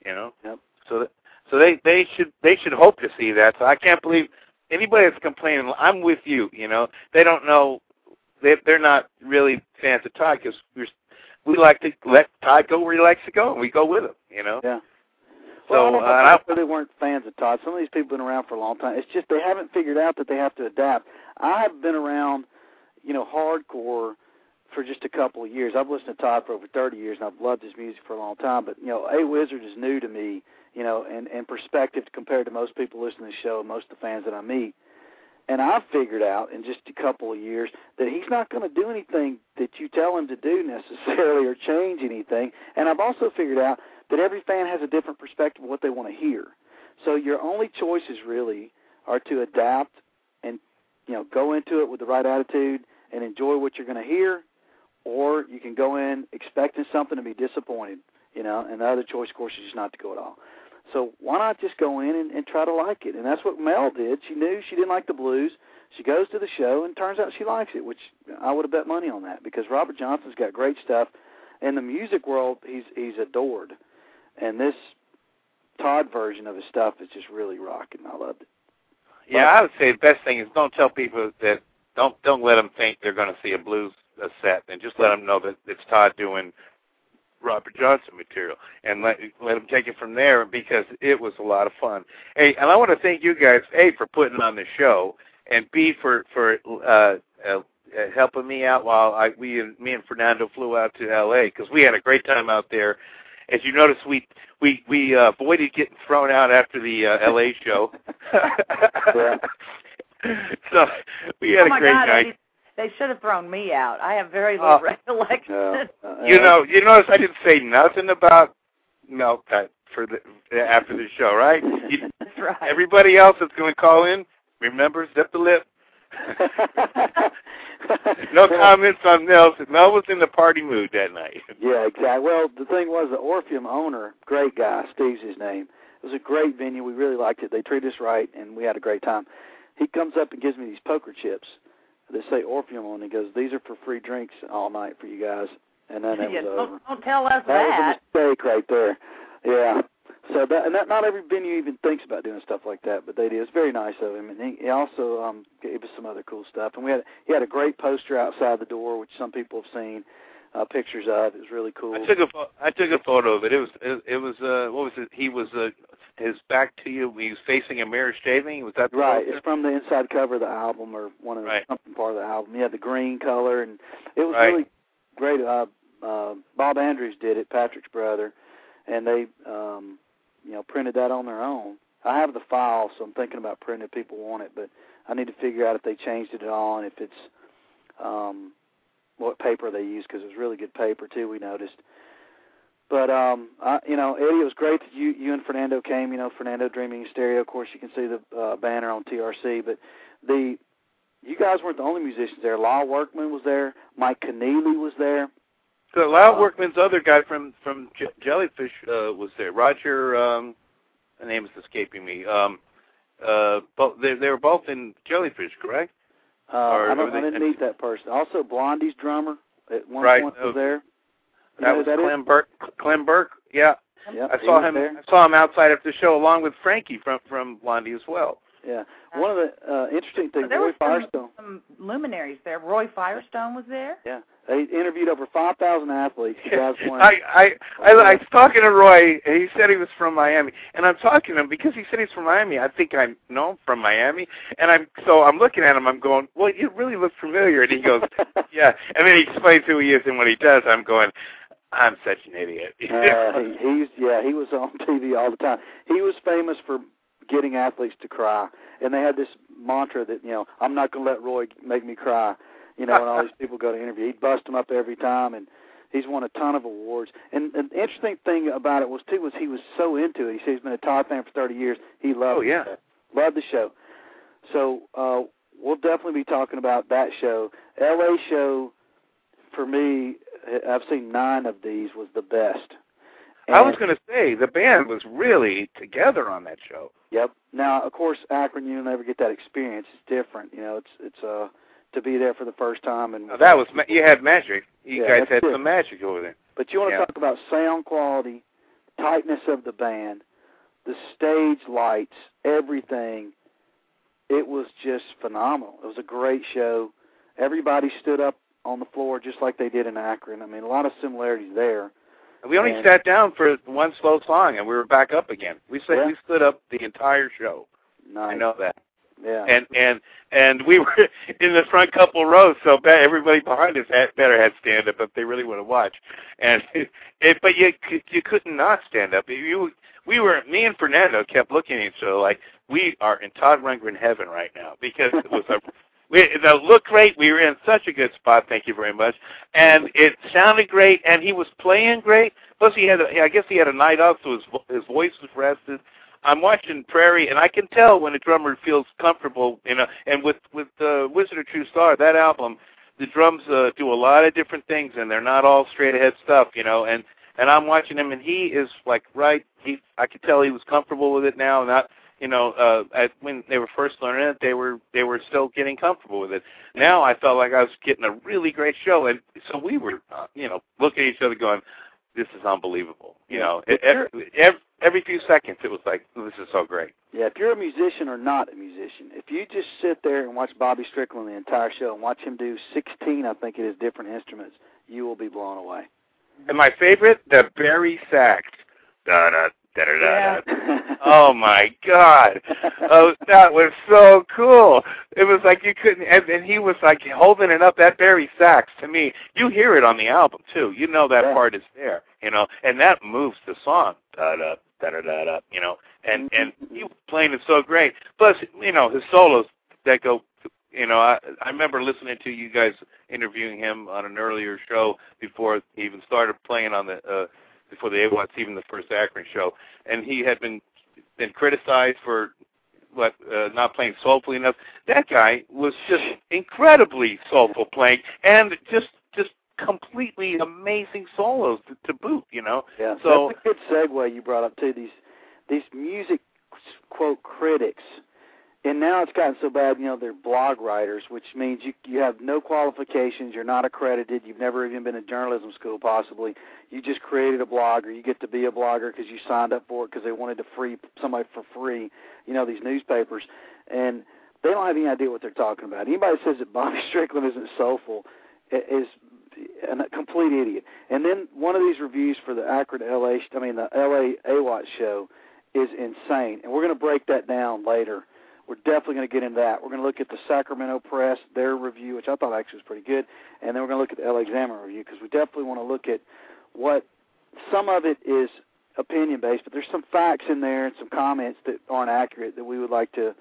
You know. Yep. So that, so they they should they should hope to see that. So I can't believe anybody that's complaining. I'm with you. You know, they don't know. They they're not really fans of Todd because we're we like to let Todd go where he likes to go, and we go with him. You know. Yeah. So well, I don't know uh, they weren't fans of Todd. Some of these people have been around for a long time. It's just they haven't figured out that they have to adapt. I have been around, you know, hardcore for just a couple of years. I've listened to Todd for over 30 years, and I've loved his music for a long time. But you know, A Wizard is new to me, you know, and and perspective compared to most people listening to the show, most of the fans that I meet. And I've figured out in just a couple of years that he's not going to do anything that you tell him to do necessarily or change anything. And I've also figured out that every fan has a different perspective of what they want to hear. So your only choices really are to adapt and you know go into it with the right attitude and enjoy what you're going to hear, or you can go in expecting something and be disappointed. You know, and the other choice, of course, is just not to go at all. So why not just go in and, and try to like it? And that's what Mel did. She knew she didn't like the blues. She goes to the show and turns out she likes it, which I would have bet money on that because Robert Johnson's got great stuff. In the music world, he's he's adored, and this Todd version of his stuff is just really rocking. I loved it. yeah, I would say the best thing is don't tell people that don't don't let them think they're going to see a blues uh set, and just let them know that it's Todd doing Robert Johnson material, and let let them take it from there because it was a lot of fun. Hey, and I want to thank you guys, a for putting on the show, and b for for uh, uh, uh, helping me out while I we and me and Fernando flew out to L.A. because we had a great time out there. As you notice, we we we uh, avoided getting thrown out after the uh, L.A. show. So we had oh a great God, night. Eddie, they should have thrown me out. I have very Uh, little recollection. No, uh, You know, you notice I didn't say nothing about milk that for the after the show, right? You, That's right. everybody else that's going to call in, remember, zip the lip. no comments on Nels. Mel was in the party mood that night. Yeah, exactly. Well, the thing was, the Orpheum owner, great guy, Steve's his name. It was a great venue. We really liked it. They treated us right, and we had a great time. He comes up and gives me these poker chips that say Orpheum on. it. He goes, "These are for free drinks all night for you guys." And then it Yeah, was over. don't, don't tell us That that. was a mistake right there. Yeah. So that and that not every venue even thinks about doing stuff like that, but they did. It's very nice of him, and he, he also um gave us some other cool stuff. And we had he had a great poster outside the door, which some people have seen, uh, pictures of. It was really cool. I took a I took a photo of it. It was it, it was uh what was it? He was uh his back to you. He was facing a mirror shaving. Was that the Right, it's from the inside cover of the album or one of the Right. something part of the album. Yeah, the green color and it was Right. really great. Uh, uh, Bob Andrews did it, Patrick's brother, and they um, you know printed that on their own. I have the file, so I'm thinking about printing if people want it, but I need to figure out if they changed it at all and if it's um, what paper they use because it was really good paper too. We noticed. But um, I, you know, Eddie, it was great that you you and Fernando came. You know, Fernando Dreaming Stereo. Of course, you can see the uh, banner on TRC. But the you guys weren't the only musicians there. Lyle Workman was there. Mike Keneally was there. So Loud Uh, Workman's other guy from from J- Jellyfish uh, was there. Roger, um, the name is escaping me. Um, uh, both they they were both in Jellyfish, correct? Uh, I, don't, I didn't meet that person. Also, Blondie's drummer at one Right, point was there. You That was that is? Clem Burke. Clem Burke. Yeah, Yep, I saw him. There. I saw him outside of the show along with Frankie from from Blondie as well. Yeah. One of the uh, interesting things, there Roy were some, Firestone. some luminaries there. Roy Firestone was there. Yeah, they interviewed over five thousand athletes. You guys won. I, I I I was talking to Roy, and he said he was from Miami, and I'm talking to him because he said he's from Miami. I think I know him from Miami, and I'm so I'm looking at him. I'm going, well, you really look familiar, and he goes, yeah, and then he explains who he is and what he does. I'm going, I'm such an idiot. uh, he, he's yeah, he was on TV all the time. He was famous for getting athletes to cry, and they had this mantra that you know I'm not going to let Roy make me cry. You know, when all these people go to interview, he'd bust them up every time, and he's won a ton of awards. And, and the interesting thing about it was too was he was so into it. He said he's been a Todd fan for 30 years. He loved Oh, yeah. the show. loved the show. So uh, we'll definitely be talking about that show. L.A. show for me, I've seen nine of these was the best. I was going to say the band was really together on that show. Yep. Now, of course, Akron, you'll never get that experience. It's different. You know, it's it's uh to be there for the first time and Now, that was ma- you had magic. You Yeah, guys had it. some magic over there. But you want to Yeah. talk about sound quality, tightness of the band, the stage lights, everything. It was just phenomenal. It was a great show. Everybody stood up on the floor just like they did in Akron. I mean, a lot of similarities there. We only And- sat down for one slow song, and we were back up again. We said Yeah. we stood up the entire show. Nice. I know that. Yeah. and and and we were in the front couple rows, so everybody behind us had better had stand up if they really want to watch. And it, but you c- you couldn't not stand up. You we were me and Fernando kept looking at each other like we are in Todd Rundgren heaven right now because it was a. We, the look great. We were in such a good spot. Thank you very much. And it sounded great, and he was playing great. Plus, he had. A, I guess he had a night off, so his his voice was rested. I'm watching Prairie, and I can tell when a drummer feels comfortable, you know. And with with uh, Wizard of True Star, that album, the drums uh, do a lot of different things, and they're not all straight ahead stuff, you know. And and I'm watching him, and he is like right. He I could tell he was comfortable with it now. Not you know, uh, at, when they were first learning it, they were they were still getting comfortable with it. Now I felt like I was getting a really great show, and so we were, uh, you know, looking at each other, going, "This is unbelievable." You know, But every, every, every few seconds it was like, "This is so great." Yeah, if you're a musician or not a musician, if you just sit there and watch Bobby Strickland the entire show and watch him do 16, I think it is, different instruments, you will be blown away. And my favorite, the bari sax. Da da da da da. Yeah. Oh my God! Oh, that was so cool. It was like you couldn't, and, and he was like holding it up. That bari sax to me, you hear it on the album too. You know that Yeah. part is there, you know, and that moves the song. Da da da da da da. You know, and and he was playing it so great. Plus, you know, his solos that go. You know, I I remember listening to you guys interviewing him on an earlier show before he even started playing on the uh before the AWATS, even the first Akron show, and he had been been criticized for what uh, not playing soulfully enough. That guy was just incredibly soulful playing, and just just completely amazing solos to, to boot. You know, Yeah, So- that's a good segue you brought up too. These these music quote critics, and now it's gotten so bad. You know, they're blog writers, which means you you have no qualifications. You're not accredited. You've never even been to journalism school, possibly. You just created a blog, or you get to be a blogger because you signed up for it because they wanted to free somebody for free. You know, these newspapers, and they don't have any idea what they're talking about. Anybody that says that Bobby Strickland isn't soulful is a complete idiot. And then one of these reviews for the Akron LA, I mean the LA AWAT show, is insane. And we're going to break that down later. We're definitely going to get into that. We're going to look at the Sacramento Press, their review, which I thought actually was pretty good, and then we're going to look at the LA Examiner review because we definitely want to look at what some of it is opinion based, but there's some facts in there and some comments that aren't accurate that we would like to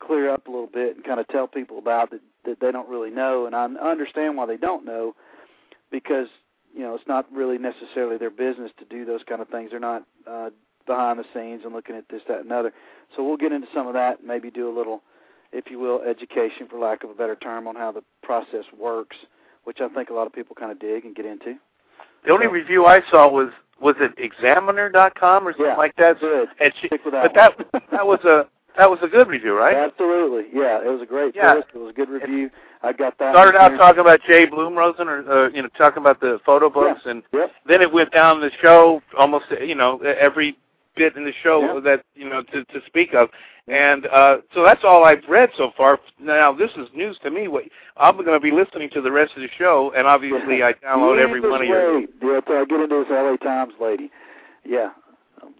clear up a little bit and kind of tell people about that that they don't really know. And I understand why they don't know because you know it's not really necessarily their business to do those kind of things. They're not uh, behind the scenes and looking at this, that, and other. So we'll get into some of that, and maybe do a little, if you will, education, for lack of a better term, on how the process works, which I think a lot of people kind of dig and get into. The only review I saw was was it Examiner.com or something yeah, like that. Good. And she, Stick with that but that that was a that was a good review, right? Absolutely. Yeah, it was a great Yeah. post. It was a good review. I got that. Started out talking about Jay Bloomrosen, or uh, you know, talking about the photo books, and Yep. then it went down the show almost you know every bit in the show Yeah. that you know to to speak of and uh so that's all I've read so far now this is news to me what I'm going to be listening to the rest of the show and obviously I download every one of your. Yeah, I get into this LA Times lady. Yeah.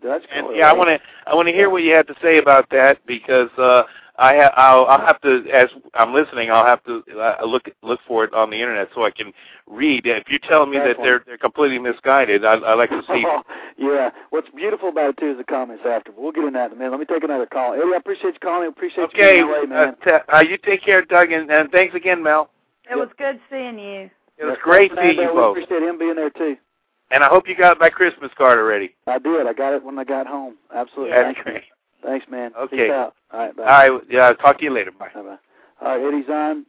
That's and cool. yeah I want to I want to hear what you have to say about that because uh I ha- I'll, I'll have to as I'm listening I'll have to uh, look look for it on the internet so I can read and if you're telling me that they're they're completely misguided I I like to see yeah. What's beautiful about it too is the comments after. But we'll get into that in a minute. Let me take another call. Eddie, I appreciate you calling. I appreciate Okay, you being in LA, man. uh, t- uh, you take care, Doug, and, and thanks again, Mel. It was good seeing you. It was Yeah, great seeing you we both. appreciate him being there too. And I hope you got my Christmas card already. I did. I got it when I got home. Absolutely. That's Thank you. great. Thanks, man. Okay. Peace out. All right. Bye. All right, yeah, talk to you later. Bye. Bye bye. All right, Eddie Zahn,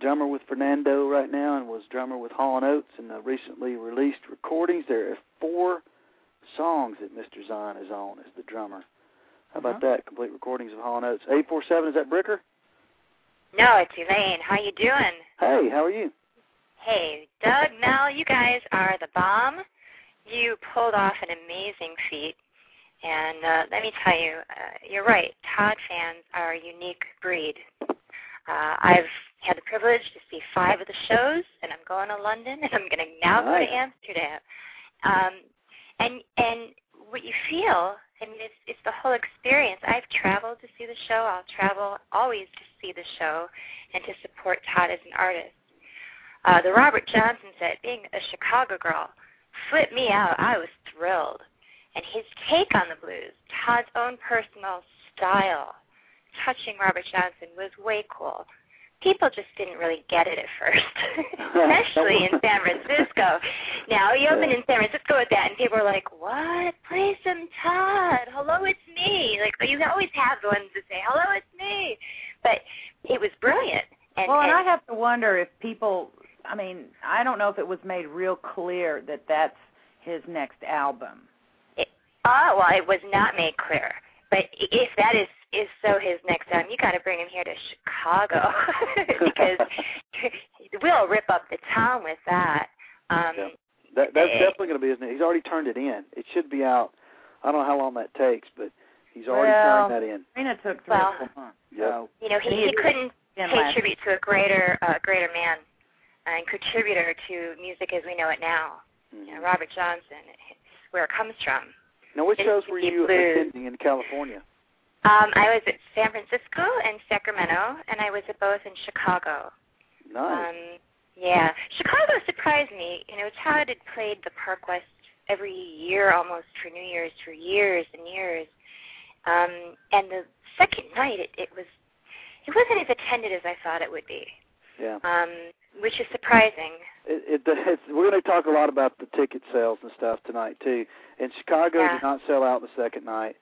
drummer with Fernando right now, and was drummer with Hall and Oates in the recently released recordings. There are four songs that Mr. Zahn is on as the drummer. How about Uh-huh. that? Complete recordings of Hall and Oates. Eight four seven. Is that Bricker? No, it's Elaine. How you doing? Hey, how are you? Hey, Doug, Mel, you guys are the bomb. You pulled off an amazing feat. And uh, let me tell you, uh, you're right. Todd fans are a unique breed. Uh, I've had the privilege to see five of the shows, and I'm going to London, and I'm going to now go to Amsterdam. Um, and and what you feel, I mean, it's it's the whole experience. I've traveled to see the show. I'll travel always to see the show and to support Todd as an artist. Uh, the Robert Johnson set, being a Chicago girl, flipped me out. I was thrilled. And his take on the blues, Todd's own personal style, touching Robert Johnson was way cool. People just didn't really get it at first, especially in San Francisco. Now, you open in San Francisco with that, and people are like, what? Play some Todd. Hello, it's me. Like, you always have the ones that say, hello, it's me. But it was brilliant. And, well, and and I have to wonder if people. I mean, I don't know if it was made real clear that that's his next album. Oh, well, it was not made clear. But if that is is so his next album, you got to bring him here to Chicago because we'll rip up the town with that. Um, Yeah. That that's Eh. definitely going to be his. He's already turned it in. It should be out. I don't know how long that takes, but he's already Well, turned that in. Trina took three Well, or four months. Yep. So You know, he, He he couldn't pay last- tribute to a greater uh, greater man and contributor to music as we know it now. You know. Robert Johnson, it's where it comes from. Now, which shows were you blues. attending in California? Um, I was at San Francisco and Sacramento, and I was at both in Chicago. Nice. Um, yeah, Chicago surprised me. You know, Todd had played the Park West every year almost for New Year's for years and years. Um, and the second night, it, it was it wasn't as attended as I thought it would be, yeah. um, which is surprising. It, it, it's, we're going to talk a lot about the ticket sales and stuff tonight too. And Chicago Yeah. did not sell out the second night,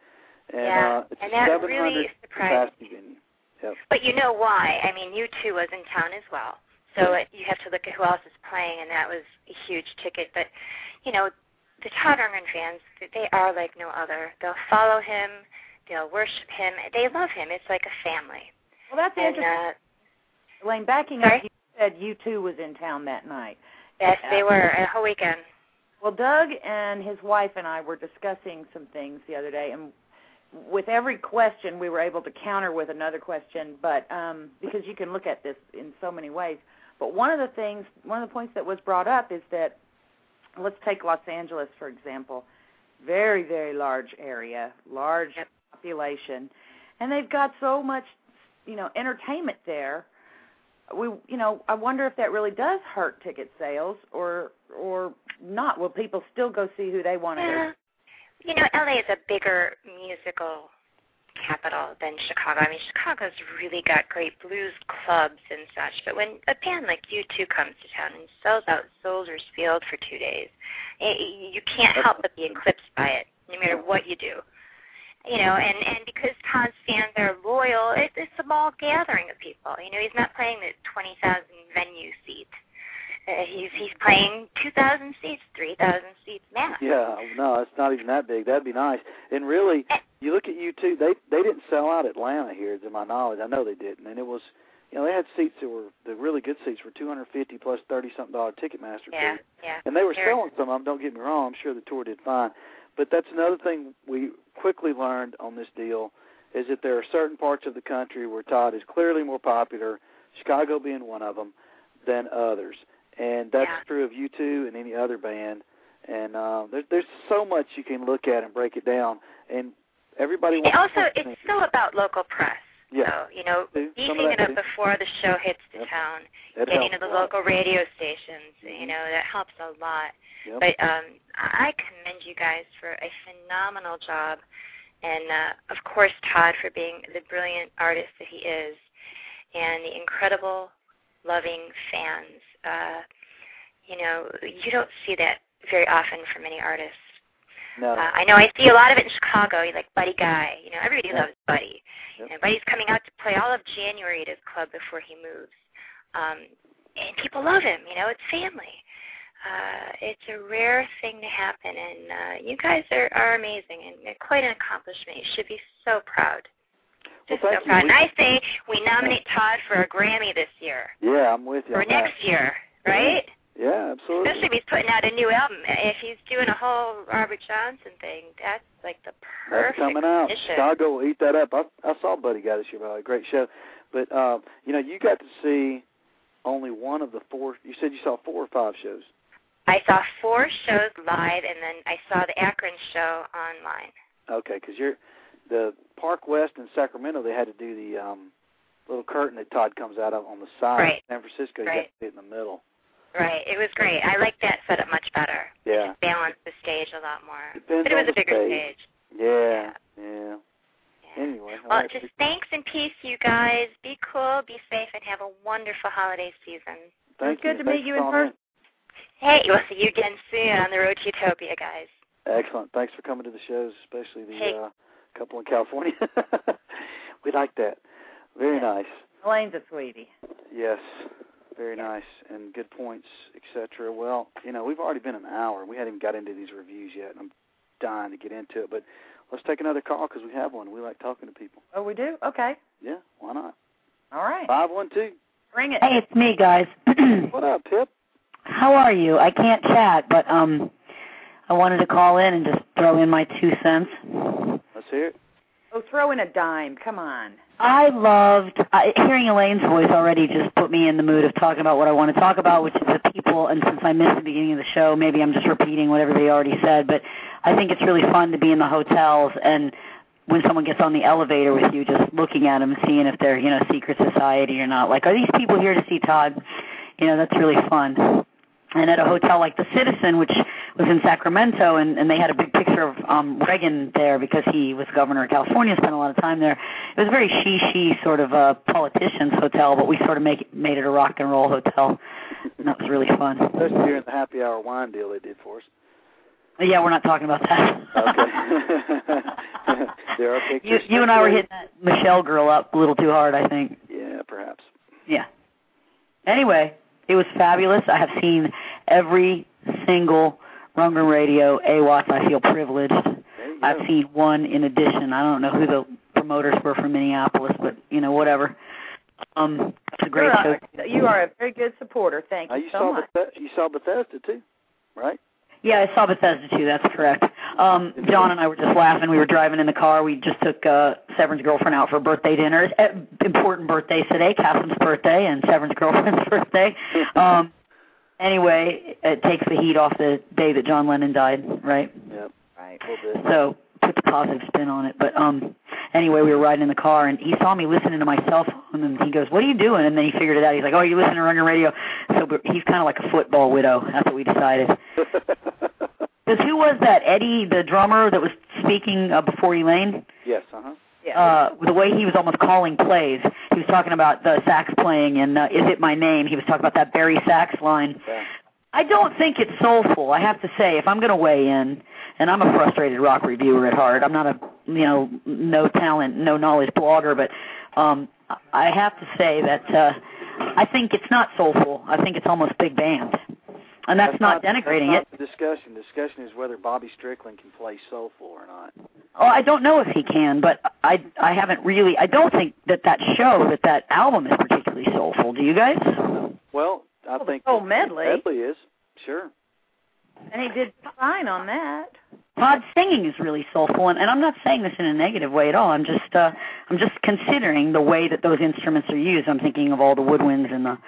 and Yeah, uh, it's and that really surprised capacity venue. Yep. But you know why? I mean, you two was in town as well, so it, you have to look at who else is playing, and that was a huge ticket. But you know, the Todd Rundgren fans, they are like no other. They'll follow him, they'll worship him, they love him. It's like a family. Well, that's And interesting. uh, Elaine, backing Sorry? up, you said you too was in town that night. yes, they were a whole weekend. Well, Doug and his wife and I were discussing some things the other day, and with every question, we were able to counter with another question. But um, because you can look at this in so many ways, But one of the things, one of the points that was brought up is that let's take Los Angeles for example. Very, very large area, large Yep. population, and they've got so much, you know, entertainment there. We, you know, I wonder if that really does hurt ticket sales, or or not. Will people still go see who they want to? Yeah. You know, LA is a bigger musical capital than Chicago. I mean, Chicago's really got great blues clubs and such, but when a band like U2 comes to town and sells out Soldiers Field for two days, it, you can't help but be eclipsed by it, no matter what you do. You know, and and because Todd's fans are loyal, it, it's a small gathering of people. You know, he's not playing the twenty thousand venue seats. Uh, he's he's playing two thousand seats, three thousand seats max. Yeah, no, it's not even that big. That'd be nice. And really, you look at U2. They they didn't sell out Atlanta here, to my knowledge. I know they didn't, and it was, you know, they had seats that were the really good seats were two hundred fifty plus thirty something dollar Ticketmaster Yeah, yeah. and they were They're- selling some of them. Don't get me wrong. I'm sure the tour did fine, but that's another thing we quickly learned on this deal is that there are certain parts of the country where Todd is clearly more popular, Chicago being one of them, than others, and that's Yeah. true of U2 and any other band. And uh, there's there's so much you can look at and break it down, and everybody It wants. also, to it's still about local press. Yeah. So, you know. Beefing it up too. before the show hits the Yep. town, That getting to the local radio stations, you Mhm. know, that helps a lot. Yep. But um, I commend you guys for a phenomenal job, and uh, of course Todd for being the brilliant artist that he is, and the incredible, loving fans. Uh, you know, you don't see that very often from many artists. No. Uh, I know I see a lot of it in Chicago. You like Buddy Guy. You know, everybody Yeah. loves Buddy. Yep. And Buddy's coming out to play all of January at his club before he moves. Um, and people love him. You know, it's family. Uh, it's a rare thing to happen, and uh, you guys are, are amazing and quite an accomplishment. You should be so proud. Well, Just thank so proud. We- And I say we nominate Todd for a Grammy this year yeah, I'm with you. or next year, right? Yeah, absolutely. Especially if he's putting out a new album. If he's doing a whole Robert Johnson thing, that's like the perfect. That's coming out. Chicago will eat that up. I I saw Buddy Guy this year, by the way. Great show. But um, you know, you got to see only one of the four. You said you saw four or five shows. I saw four shows live, and then I saw the Akron show online. Okay, because you're the Park West in Sacramento. They had to do the um little curtain that Todd comes out of on the side. Right. San Francisco, you Right. got to sit in the middle. Right, it was great. I liked that setup much better. Yeah. It balanced the stage a lot more. Depends but it on was a the bigger stage. stage. Yeah. Yeah. Yeah. Anyway. Well, right. just thanks and peace, you guys. Be cool, be safe, and have a wonderful holiday season. Thank It's good you. to meet you in person. Hey, we'll see you again soon on the road to Utopia, guys. Excellent. Thanks for coming to the shows, especially the Hey. uh, couple in California. we like that. Very nice. Elaine's a sweetie. Yes. Very nice and good points, etc. Well, you know, we've already been an hour. We hadn't even got into these reviews yet, and I'm dying to get into it. But let's take another call because we have one. We like talking to people. Oh, we do? Okay. Yeah, why not? All right. Five one two. Ring it. Hey, it's me, guys. What up, Pip? How are you? I can't chat, but um, I wanted to call in and just throw in my two cents. Let's hear it. Oh, throw in a dime. Come on. I loved uh, hearing Elaine's voice already. Just put me in the mood of talking about what I want to talk about, which is the people. And since I missed the beginning of the show, maybe I'm just repeating what everybody already said. But I think it's really fun to be in the hotels and when someone gets on the elevator with you, just looking at them seeing if they're you know secret society or not. Like, are these people here to see Todd? You know, that's really fun. And at a hotel like the Citizen, which was in Sacramento, and, and they had a big picture of um, Reagan there because he was governor of California, spent a lot of time there. It was a very she-she sort of a politician's hotel, but we sort of make it, made it a rock and roll hotel, and that was really fun. Especially during the happy hour wine deal they did for us. Yeah, we're not talking about that. Okay. there are you, pictures. you and I were hitting that Michelle girl up a little too hard, I think. Yeah, perhaps. Yeah. Anyway, it was fabulous. I have seen every single Rundgren Radio AWATS. I feel privileged. There you go. I've seen one in addition. I don't know who the promoters were from Minneapolis, but you know, whatever. Um, it's a great You're show. a, you are a very good supporter. Thank Now you you so saw much. Beth- you saw Bethesda too, right? Yeah, I saw Bethesda too. That's correct. Um, John and I were just laughing. We were driving in the car. We just took uh, Severin's girlfriend out for a birthday dinner. It's, uh, important birthdays today. Catherine's birthday and Severn's girlfriend's birthday. Um, anyway, it takes the heat off the day that John Lennon died, right? Yep. Right. A little bit. So put the positive spin on it. But um, anyway, we were riding in the car, and he saw me listening to my cell phone, and he goes, "What are you doing?" And then he figured it out. He's like, "Oh, you listening to Rundgren Radio?" So we're- he's kind of like a football widow. That's what we decided. Because who was that? Eddie, the drummer that was speaking uh, before Elaine. yes. Uh huh. Yeah. Uh, the way he was almost calling plays, he was talking about the sax playing and uh, "Is It My Name." He was talking about that bari sax line. Yeah. I don't think it's soulful. I have to say, if I'm going to weigh in, and I'm a frustrated rock reviewer at heart. I'm not a you know no talent, no knowledge blogger, but um, I have to say that uh, I think it's not soulful. I think it's almost big band, and that's, not, denigrating that's it. The discussion. The discussion is whether Bobby Strickland can play soulful or not. Oh, I don't know if he can, but I I haven't really. I don't think that that show that that album is particularly soulful. Do you guys? Well, I Well, the think whole that- medley. Medley is sure. And he did fine on that. Todd's singing is really soulful, and, and I'm not saying this in a negative way at all. I'm just uh, I'm just considering the way that those instruments are used. I'm thinking of all the woodwinds and the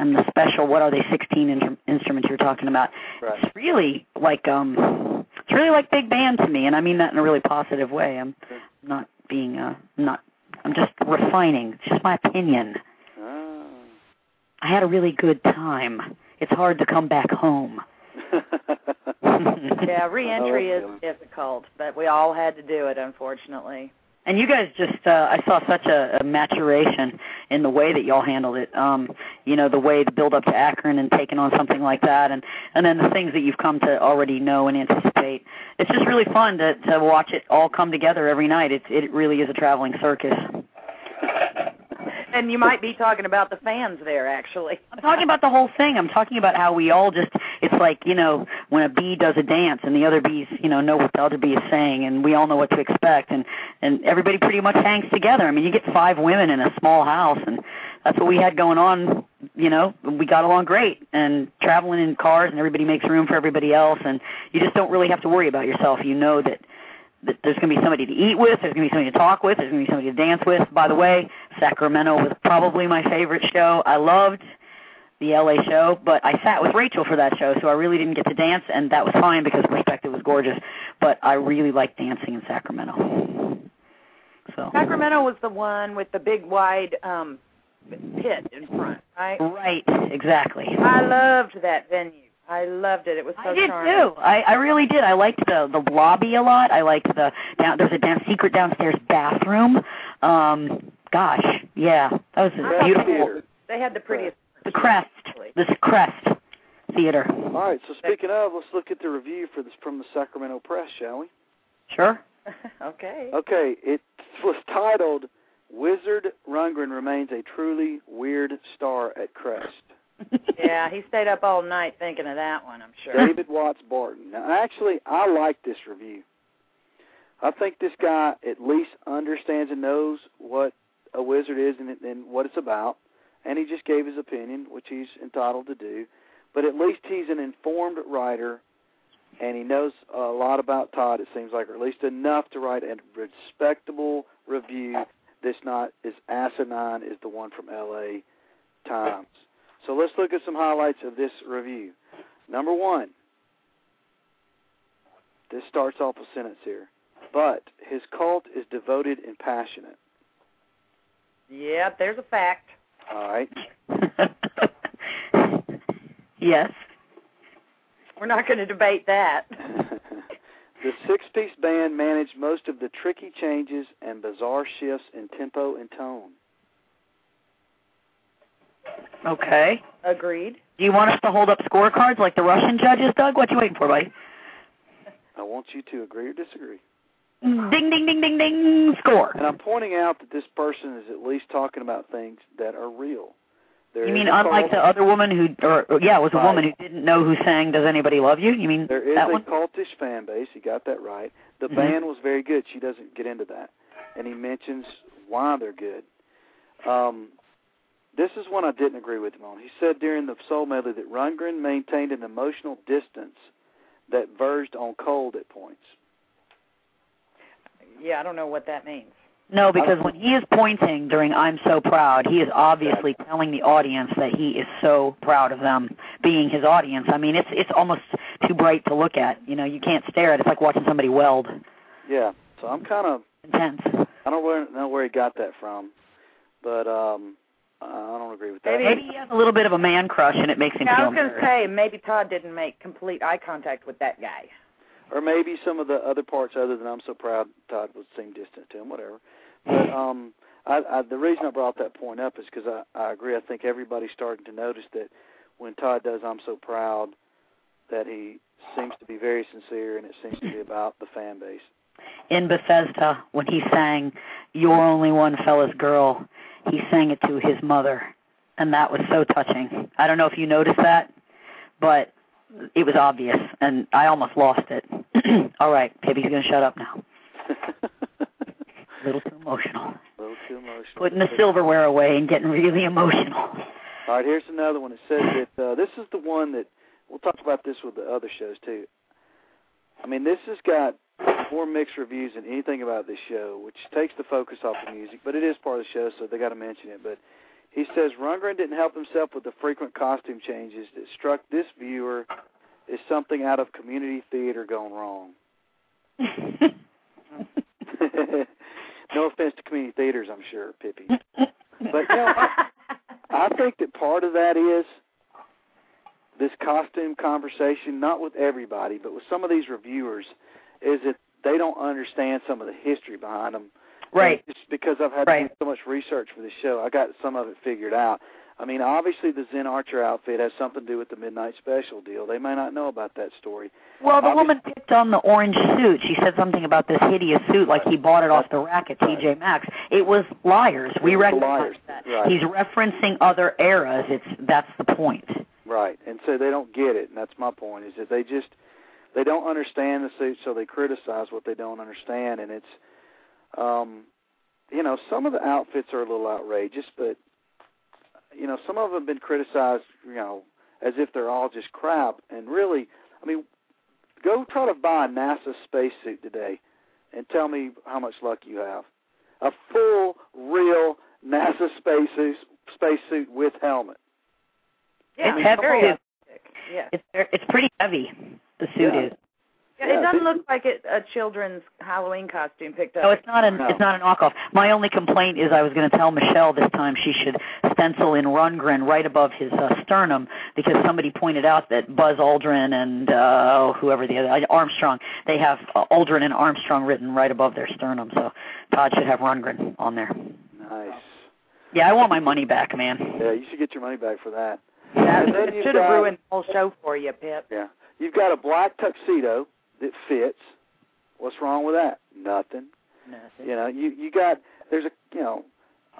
and the special. What are they? 16 in- instruments you're talking about. Right. It's really like um, it's really like big band to me, and I mean that in a really positive way. I'm not being uh, not. I'm just refining. It's just my opinion. Ah. I had a really good time. It's hard to come back home. Yeah, reentry is difficult, but we all had to do it, unfortunately. And you guys just uh I saw such a, a maturation in the way that y'all handled it. Um, you know, the way to build up to Akron and taking on something like that and and then the things that you've come to already know and anticipate. It's just really fun to to watch it all come together every night. It it really is a traveling circus. And you might be talking about the fans there, actually. I'm talking about the whole thing. I'm talking about how we all just it's like, you know, when a bee does a dance and the other bees, you know, know what the other bee is saying and we all know what to expect and and everybody pretty much hangs together. I mean, you get five women in a small house and that's what we had going on, you know. We got along great and traveling in cars and everybody makes room for everybody else and you just don't really have to worry about yourself. You know that that there's going to be somebody to eat with, there's going to be somebody to talk with, there's going to be somebody to dance with. By the way, Sacramento was probably my favorite show. I loved the LA show, but I sat with Rachel for that show, so I really didn't get to dance, and that was fine because the Perspective was gorgeous. But I really liked dancing in Sacramento. So Sacramento was the one with the big wide um pit in front, right? right, exactly. I loved that venue. I loved it. It was so I did charming. too. I, I really did. I liked the the lobby a lot. I liked the down. There's a down secret downstairs bathroom. Um, gosh, yeah, that was I a thought beautiful. They had the prettiest. The Crest, this Crest Theater. All right. So speaking of, let's look at the review for this from the Sacramento Press, shall we? Sure. okay. Okay. It was titled "Wizard Rundgren remains a truly weird star at Crest." Yeah, he stayed up all night thinking of that one. I'm sure. David Watts Barton. Now, actually, I like this review. I think this guy at least understands and knows what a wizard is and, and what it's about, and he just gave his opinion, which he's entitled to do. But at least he's an informed writer, and he knows a lot about Todd. It seems like, or at least enough to write a respectable review that's not as asinine as the one from L.A. Times. So let's look at some highlights of this review. Number one, this starts off a sentence here. But his cult is devoted and passionate. Yep, there's a fact. All right. yes. We're not going to debate that. the six piece band managed most of the tricky changes and bizarre shifts in tempo and tone. Okay. Agreed. Do you want us to hold up scorecards like the Russian judges, Doug? What you waiting for, buddy? I want you to agree or disagree. Ding, ding, ding, ding, ding. Score. And I'm pointing out that this person is at least talking about things that are real. There You mean unlike the other woman who, or, or yeah, it was a Right. woman who didn't know who sang "Does Anybody Love You"? You mean There is that a one? cultish fan base. He got that right. The Mhm. band was very good. She doesn't get into that, and he mentions why they're good. Um, this is one I didn't agree with him on. He said during the Soul Medley that Rundgren maintained an emotional distance that verged on cold at points. Yeah, I don't know what that means. No, because when he is pointing during I'm so proud, he is obviously telling the audience that he is so proud of them being his audience. I mean, it's it's almost too bright to look at. You know, you can't stare at it. It's like watching somebody weld. Yeah. So I'm kind of intense. I don't where, know where he got that from, but um I don't agree with that. Maybe, Maybe he has a little bit of a man crush, and it makes him yeah, I was going to say maybe Todd didn't make complete eye contact with that guy. or maybe some of the other parts other than I'm so proud Todd would seem distant to him, whatever. But um, I, I, the reason I brought that point up is because I, I agree. I think everybody's starting to notice that when Todd does I'm so proud, that he seems to be very sincere, and it seems to be about the fan base. In Bethesda when he sang "You're Only One Fella's Girl," he sang it to his mother, and that was so touching. I don't know if you noticed that, but it was obvious, and I almost lost it. All right, Pippi's gonna shut up now. A little too emotional. A little too emotional. Putting the silverware away and getting really emotional. All right, here's another one. It says that uh, this is the one that we'll talk about this with the other shows too. I mean, this has got more mixed reviews than anything about this show, which takes the focus off the music, but it is part of the show, so they got to mention it. But he says Rundgren didn't help himself with the frequent costume changes that struck this viewer as something out of community theater gone wrong. no offense to community theaters, I'm sure, Pippi. But you know, I, I think that part of that is this costume conversation, not with everybody, but with some of these reviewers, is that they don't understand some of the history behind them. Right. And Just because I've had Right. to do so much research for this show, I got some of it figured out. I mean, obviously the Zen Archer outfit has something to do with the Midnight Special deal. They may not know about that story. Well, the Obvi- woman picked on the orange suit. She said something about this hideous suit, like he bought it off the rack at TJ Maxx. It was liars. We recognize liars. that. Right. He's referencing other eras. It's that's the point. Right, and so they don't get it, and that's my point. Is that they just they don't understand the suit, so they criticize what they don't understand, and it's, um, you know, some of the outfits are a little outrageous, but you know, some of them have been criticized, you know, as if they're all just crap, and really, I mean, go try to buy a NASA spacesuit today, and tell me how much luck you have. A full, real NASA spacesuit, spacesuit with helmet. Yeah, It's heavy. Very It's- authentic. Yeah. It's it's pretty heavy. The suit Yeah. is. Yeah, Yeah, it doesn't look like it, a children's Halloween costume picked up. No, it's not an No. it's not a knockoff. My only complaint is I was going to tell Michelle this time she should stencil in Rundgren right above his uh, sternum because somebody pointed out that Buzz Aldrin and uh, whoever the other Armstrong they have uh, Aldrin and Armstrong written right above their sternum. So Todd should have Rundgren on there. Nice. Yeah, I want my money back, man. Yeah, you should get your money back for that. Yeah, And then it you've should have ruined the whole show for you, Pip. Yeah. You've got a black tuxedo that fits. What's wrong with that? Nothing. Nothing. You know, you you got there's a you know,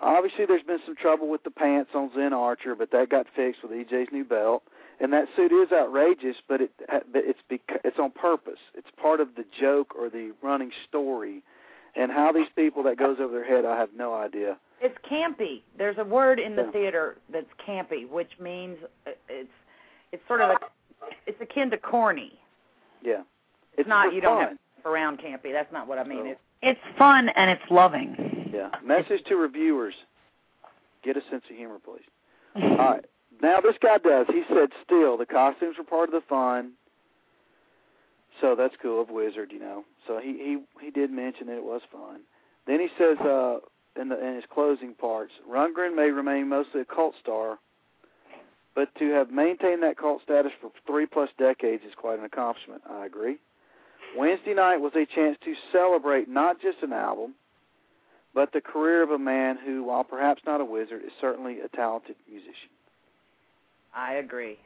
obviously there's been some trouble with the pants on Zen Archer, but that got fixed with EJ's new belt. And that suit is outrageous, but it but it's bec- it's on purpose. It's part of the joke or the running story. And how these people that goes over their head, I have no idea. It's campy. There's a word in the Yeah. theater that's campy, which means uh, it's it's sort of a it's akin to corny. Yeah. It's not for you don't fun. have around campy. That's not what I mean. It's It's fun and it's loving. Yeah. Message to reviewers: Get a sense of humor, please. All right. Now this guy does. He said, "Still, the costumes were part of the fun." So that's cool of Wizard, you know. So he he he did mention that it was fun. Then he says, uh, in the in his closing parts, Rundgren may remain mostly a cult star, but to have maintained that cult status for three plus decades is quite an accomplishment. I agree. Wednesday night was a chance to celebrate not just an album, but the career of a man who, while perhaps not a wizard, is certainly a talented musician. I agree.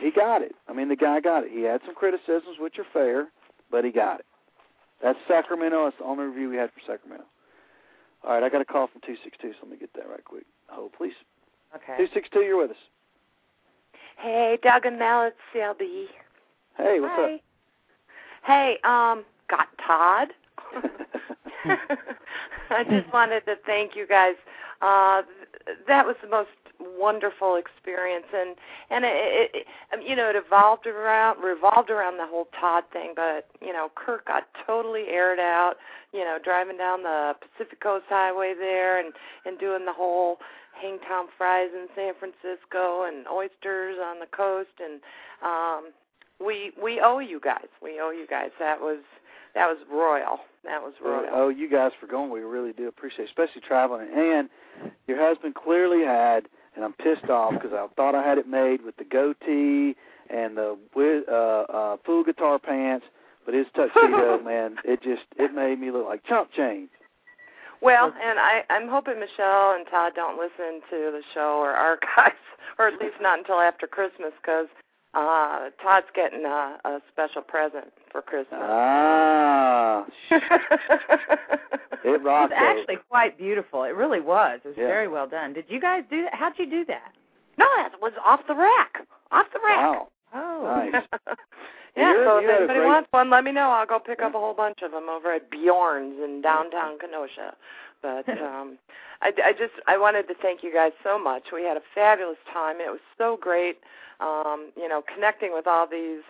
He got it. I mean, the guy got it. He had some criticisms, which are fair, but he got it. That's Sacramento. That's the only review we had for Sacramento. All right, I got a call from 262, so let me get that right quick. Hold, please. Okay. 262, you're with us. Hey, Doug and Mel, it's CLB. Hey, what's Hi. Hey, um, got Todd. I just wanted to thank you guys. Uh, that was the most wonderful experience, and and it, it, it you know it evolved around revolved around the whole Todd thing. But you know, Kurt got totally aired out. You know, driving down the Pacific Coast Highway there, and and doing the whole Hangtown fries in San Francisco and oysters on the coast, and um, we we owe you guys. We owe you guys. That was that was royal. That was royal. Oh, you guys for going. We really do appreciate, it, especially traveling. And your husband clearly had, and I'm pissed off because I thought I had it made with the goatee and the uh, uh, full guitar pants, but his tuxedo, man, it just it made me look like chump change. Well, and I, I'm hoping Michelle and Todd don't listen to the show or archives, or at least not until after Christmas, because uh, Todd's getting a, a special present for Christmas. Ah, it rocked. It was actually quite beautiful. It really was. It was Yeah. very well done. Did you guys do that? How'd you do that? no, that was off the rack. Off the rack. Wow. Oh, Nice. yeah, You're- so if anybody great- wants one, let me know. I'll go pick up a whole bunch of them over at Bjorn's in downtown Kenosha. But um I, I just I wanted to thank you guys so much. We had a fabulous time. It was so great, um, you know, connecting with all these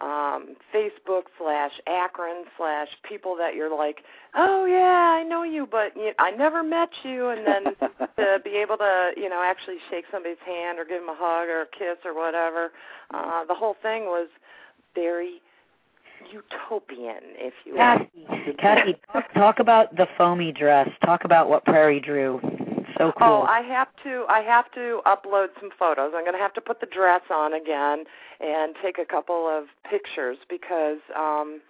um Facebook slash Akron slash people that you're like, oh yeah, I know you, but you, I never met you, and then to be able to you know actually shake somebody's hand or give them a hug or a kiss or whatever. Uh, the whole thing was very utopian, if you will. Kathy, Kathy, talk, talk about the foamy dress. Talk about what Prairie drew. So cool. Oh, I have to. I have to upload some photos. I'm going to have to put the dress on again and take a couple of pictures because um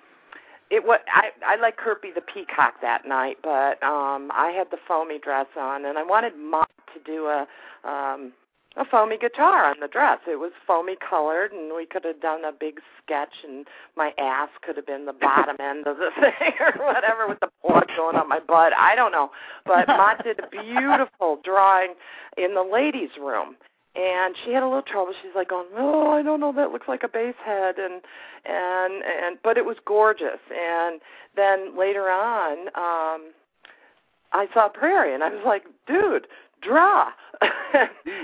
it was. I I like Kirby the peacock that night, but um I had the foamy dress on, and I wanted Mott to do a um a foamy guitar on the dress. It was foamy colored, and we could have done a big sketch, and my ass could have been the bottom end of the thing or whatever with the blood going up my butt. I don't know. But Mott did a beautiful drawing in the ladies' room. And she had a little trouble. She's like going, "Oh, I don't know. That looks like a bass head." And and and but it was gorgeous. And then later on, um I saw Prairie, and I was like, "Dude, draw."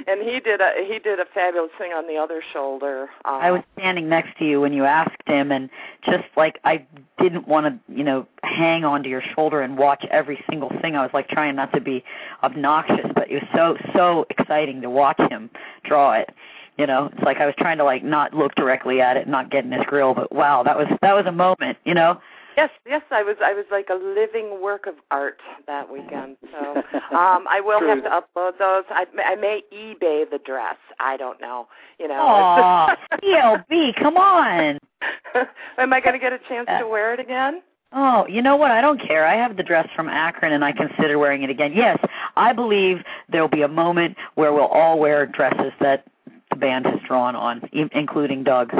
and he did a he did a fabulous thing on the other shoulder. Um, I was standing next to you when you asked him, and just like I didn't want to, you know, hang onto your shoulder and watch every single thing. I was like trying not to be obnoxious, but it was so so exciting to watch him draw it. You know, it's like I was trying to like not look directly at it, and not get in his grill, but wow, that was that was a moment. You know. Yes, yes, I was I was like a living work of art that weekend. So um I will have to upload those. I I may eBay the dress. I don't know. You know. Aw, CLB, come on. Am I going to get a chance to wear it again? Oh, you know what? I don't care. I have the dress from Akron, and I consider wearing it again. Yes, I believe there will be a moment where we'll all wear dresses that the band has drawn on, including Doug.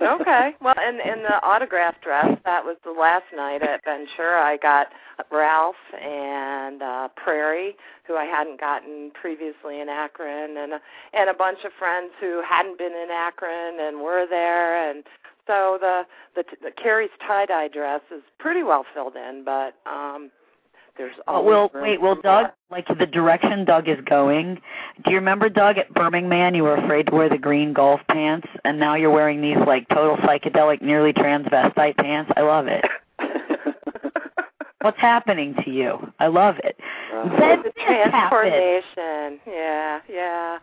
Okay. Well, and in the autograph dress that was the last night at Ventura. I got Ralph and uh Prairie, who I hadn't gotten previously in Akron, and and a bunch of friends who hadn't been in Akron and were there, and so the the, the Carrie's tie dye dress is pretty well filled in, but um there's Oh, will room wait, well Doug more. like the direction Doug is going? Do you remember Doug at Birmingham? You were afraid to wear the green golf pants, and now you're wearing these like total psychedelic, nearly transvestite pants. I love it. What's happening to you? I love it. Uh, Then the this happened. transformation. Yeah, yeah.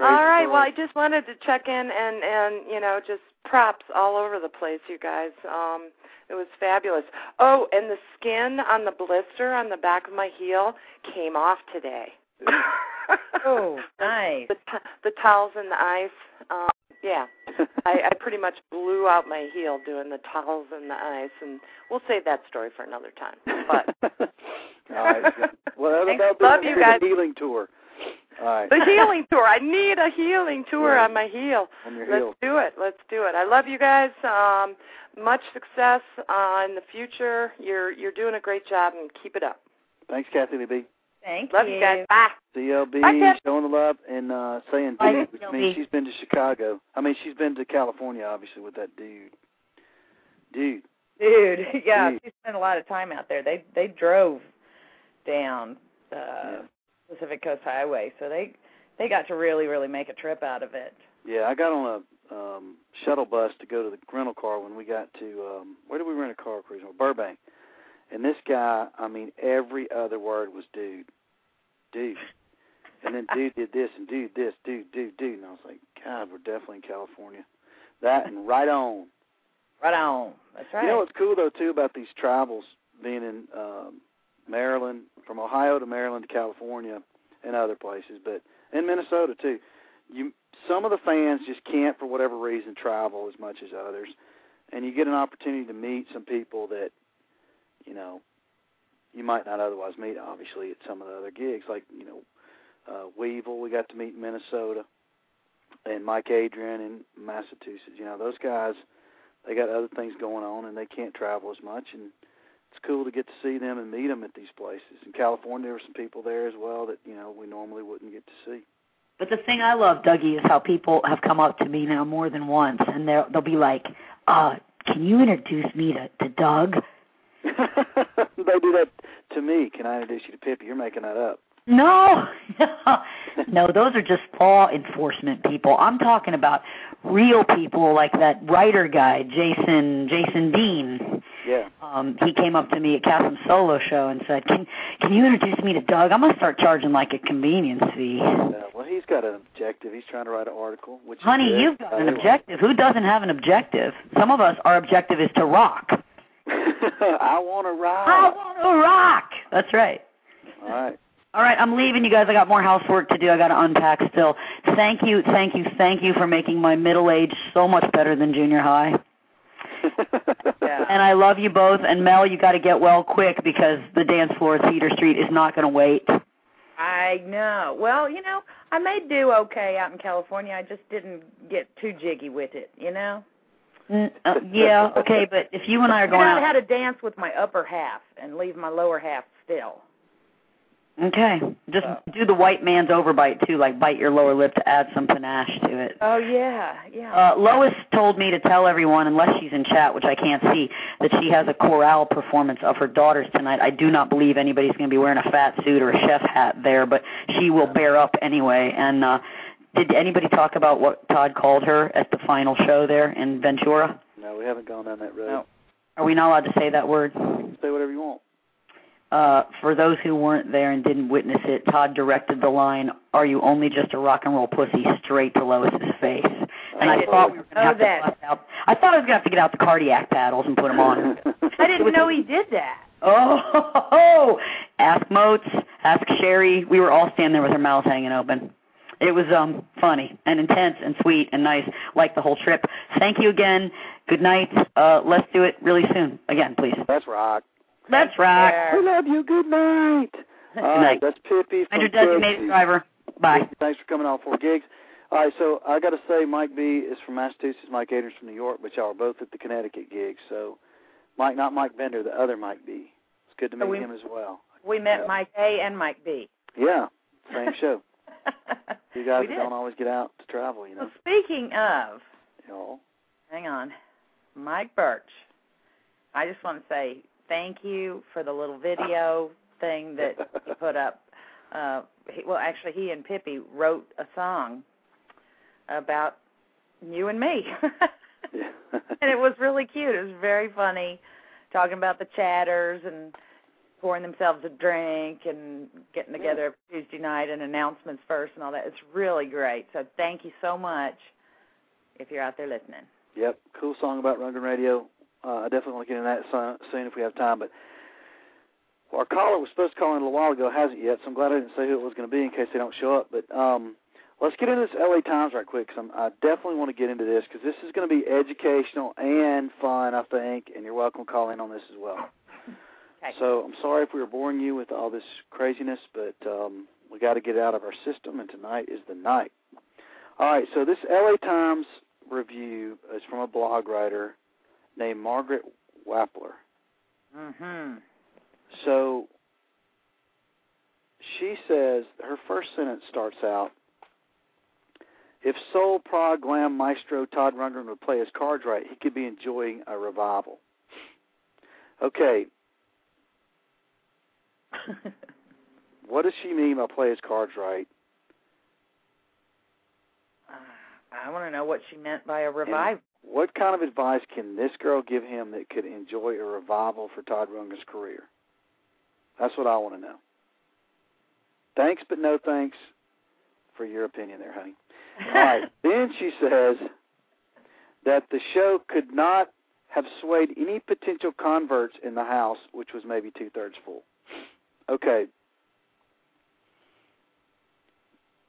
All right. story. Well, I just wanted to check in and and you know just props all over the place, you guys. Um, it was fabulous. Oh, and the skin on the blister on the back of my heel came off today. Oh, nice. The t- the towels and the ice. Um, yeah, I, I pretty much blew out my heel doing the towels and the ice, and we'll save that story for another time. But All right. Well, Thanks. that'll be Love the you guys. healing tour. All right. the healing tour. I need a healing tour Yeah. on my heel. On your Let's heel. do it. Let's do it. I love you guys. Um, much success uh, in the future. You're you're doing a great job, and keep it up. Thanks, Kathy Lee B. Thank Love you guys. Bye. CLB Bye, showing the love and uh saying Bye, dude, which CLB. means she's been to Chicago. I mean, she's been to California, obviously, with that dude. Dude. Dude, yeah, Dude. she spent a lot of time out there. They they drove down uh Yeah. Pacific Coast Highway, so they they got to really, really make a trip out of it. Yeah, I got on a um shuttle bus to go to the rental car when we got to um where did we rent a car cruise? Burbank. And this guy, I mean, every other word was dude. Dude. And then dude did this and dude this, dude, dude, dude and I was like, God, we're definitely in California. That and right on. Right on. That's right. You know what's cool though too about these travels being in um Maryland, from Ohio to Maryland to California and other places, but in Minnesota too. You some of the fans just can't for whatever reason travel as much as others. And you get an opportunity to meet some people that, you know, you might not otherwise meet obviously at some of the other gigs. Like, you know, uh Weevil we got to meet in Minnesota and Mike Adrian in Massachusetts. You know, those guys they got other things going on and they can't travel as much and it's cool to get to see them and meet them at these places. In California, there were some people there as well that you know we normally wouldn't get to see. But the thing I love, Dougie, is how people have come up to me now more than once, and they'll they'll be like, "Uh, can you introduce me to to Doug?" they do that to me. Can I introduce you to Pippi? You're making that up. No, no, those are just law enforcement people. I'm talking about real people like that writer guy, Jason Jason Dean. Yeah. Um, he came up to me at Kasim's solo show and said, "Can can you introduce me to Doug? I'm gonna start charging like a convenience fee." Uh, well, he's got an objective. He's trying to write an article. Which Honey, good. you've got an objective. Who doesn't have an objective? Some of us, our objective is to rock. I want to rock. I want to rock. That's right. All right. All right, I'm leaving you guys. I got more housework to do. I got to unpack still. Thank you, thank you, thank you for making my middle age so much better than junior high. Yeah. And I love you both. And Mel, you got to get well quick because the dance floor at Cedar Street is not going to wait. I know. Well, you know, I may do okay out in California. I just didn't get too jiggy with it, you know. Mm, uh, yeah, okay, but if you and I are going out how out, to dance with my upper half and leave my lower half still. Okay, just Uh. do the white man's overbite too, like bite your lower lip to add some panache to it. Oh yeah, yeah. Uh, Lois told me to tell everyone, unless she's in chat, which I can't see, that she has a chorale performance of her daughters tonight. I do not believe anybody's going to be wearing a fat suit or a chef hat there, but she will bear up anyway. And uh, did anybody talk about what Todd called her at the final show there in Ventura? no, we haven't gone down that road. No. Are we not allowed to say that word? Say whatever you want. Uh, for those who weren't there and didn't witness it, Todd directed the line, "Are you only just a rock and roll pussy?" straight to Lois's face, and I Oh, thought we were going to Oh, have to that. bust out. I thought I was going to have to get out the cardiac paddles and put them on. I didn't know he did that. Oh, oh! ask Moats, ask Sherry. We were all standing there with our mouths hanging open. It was um funny and intense and sweet and nice, like the whole trip. Thank you again. Good night. Uh, let's do it really soon. Again, please. That's rock. Let's rock. There. We love you. Good night. All right, night. that's Pippi from Under designated Pippi. driver. Bye. Thanks for coming on four gigs. All right, so I got to say, Mike B is from Massachusetts, Mike Adrian's from New York, but y'all are both at the Connecticut gig. So, Mike, not Mike Bender, the other Mike B. It's good to meet Oh, we- him as well. We met Yeah. Mike A and Mike B. Yeah, same show. You guys don't always get out to travel, you know. Well, speaking of, Y'all. hang on, Mike Birch. I just want to say thank you for the little video thing that you put up. Uh, he, well, actually, he and Pippi wrote a song about you and me, and it was really cute. It was very funny, talking about the chatters and pouring themselves a drink and getting together Tuesday night and announcements first and all that. It's really great. So thank you so much if you're out there listening. Yep, cool song about Rundgren Radio. Uh, I definitely want to get into that so- soon if we have time. But our caller was supposed to call in a little while ago, hasn't yet. So I'm glad I didn't say who it was going to be in case they don't show up. But um, let's get into this LA Times right quick because I definitely want to get into this because this is going to be educational and fun, I think. And you're welcome to call in on this as well. Okay. So I'm sorry if we were boring you with all this craziness, but um, we got to get it out of our system, and tonight is the night. All right, so this LA Times review is from a blog writer named Margaret Wappler. Mm-hmm. So she says her first sentence starts out if soul prog glam maestro Todd Rundgren would play his cards right, he could be enjoying a revival. Okay, what does she mean by play his cards right? I want to know what she meant by a revival. What kind of advice can this girl give him that could enjoy a revival for Todd Rundgren's career? That's what I want to know. Thanks, but no thanks for your opinion there, honey. All right. then she says that the show could not have swayed any potential converts in the house, which was maybe two thirds full. Okay.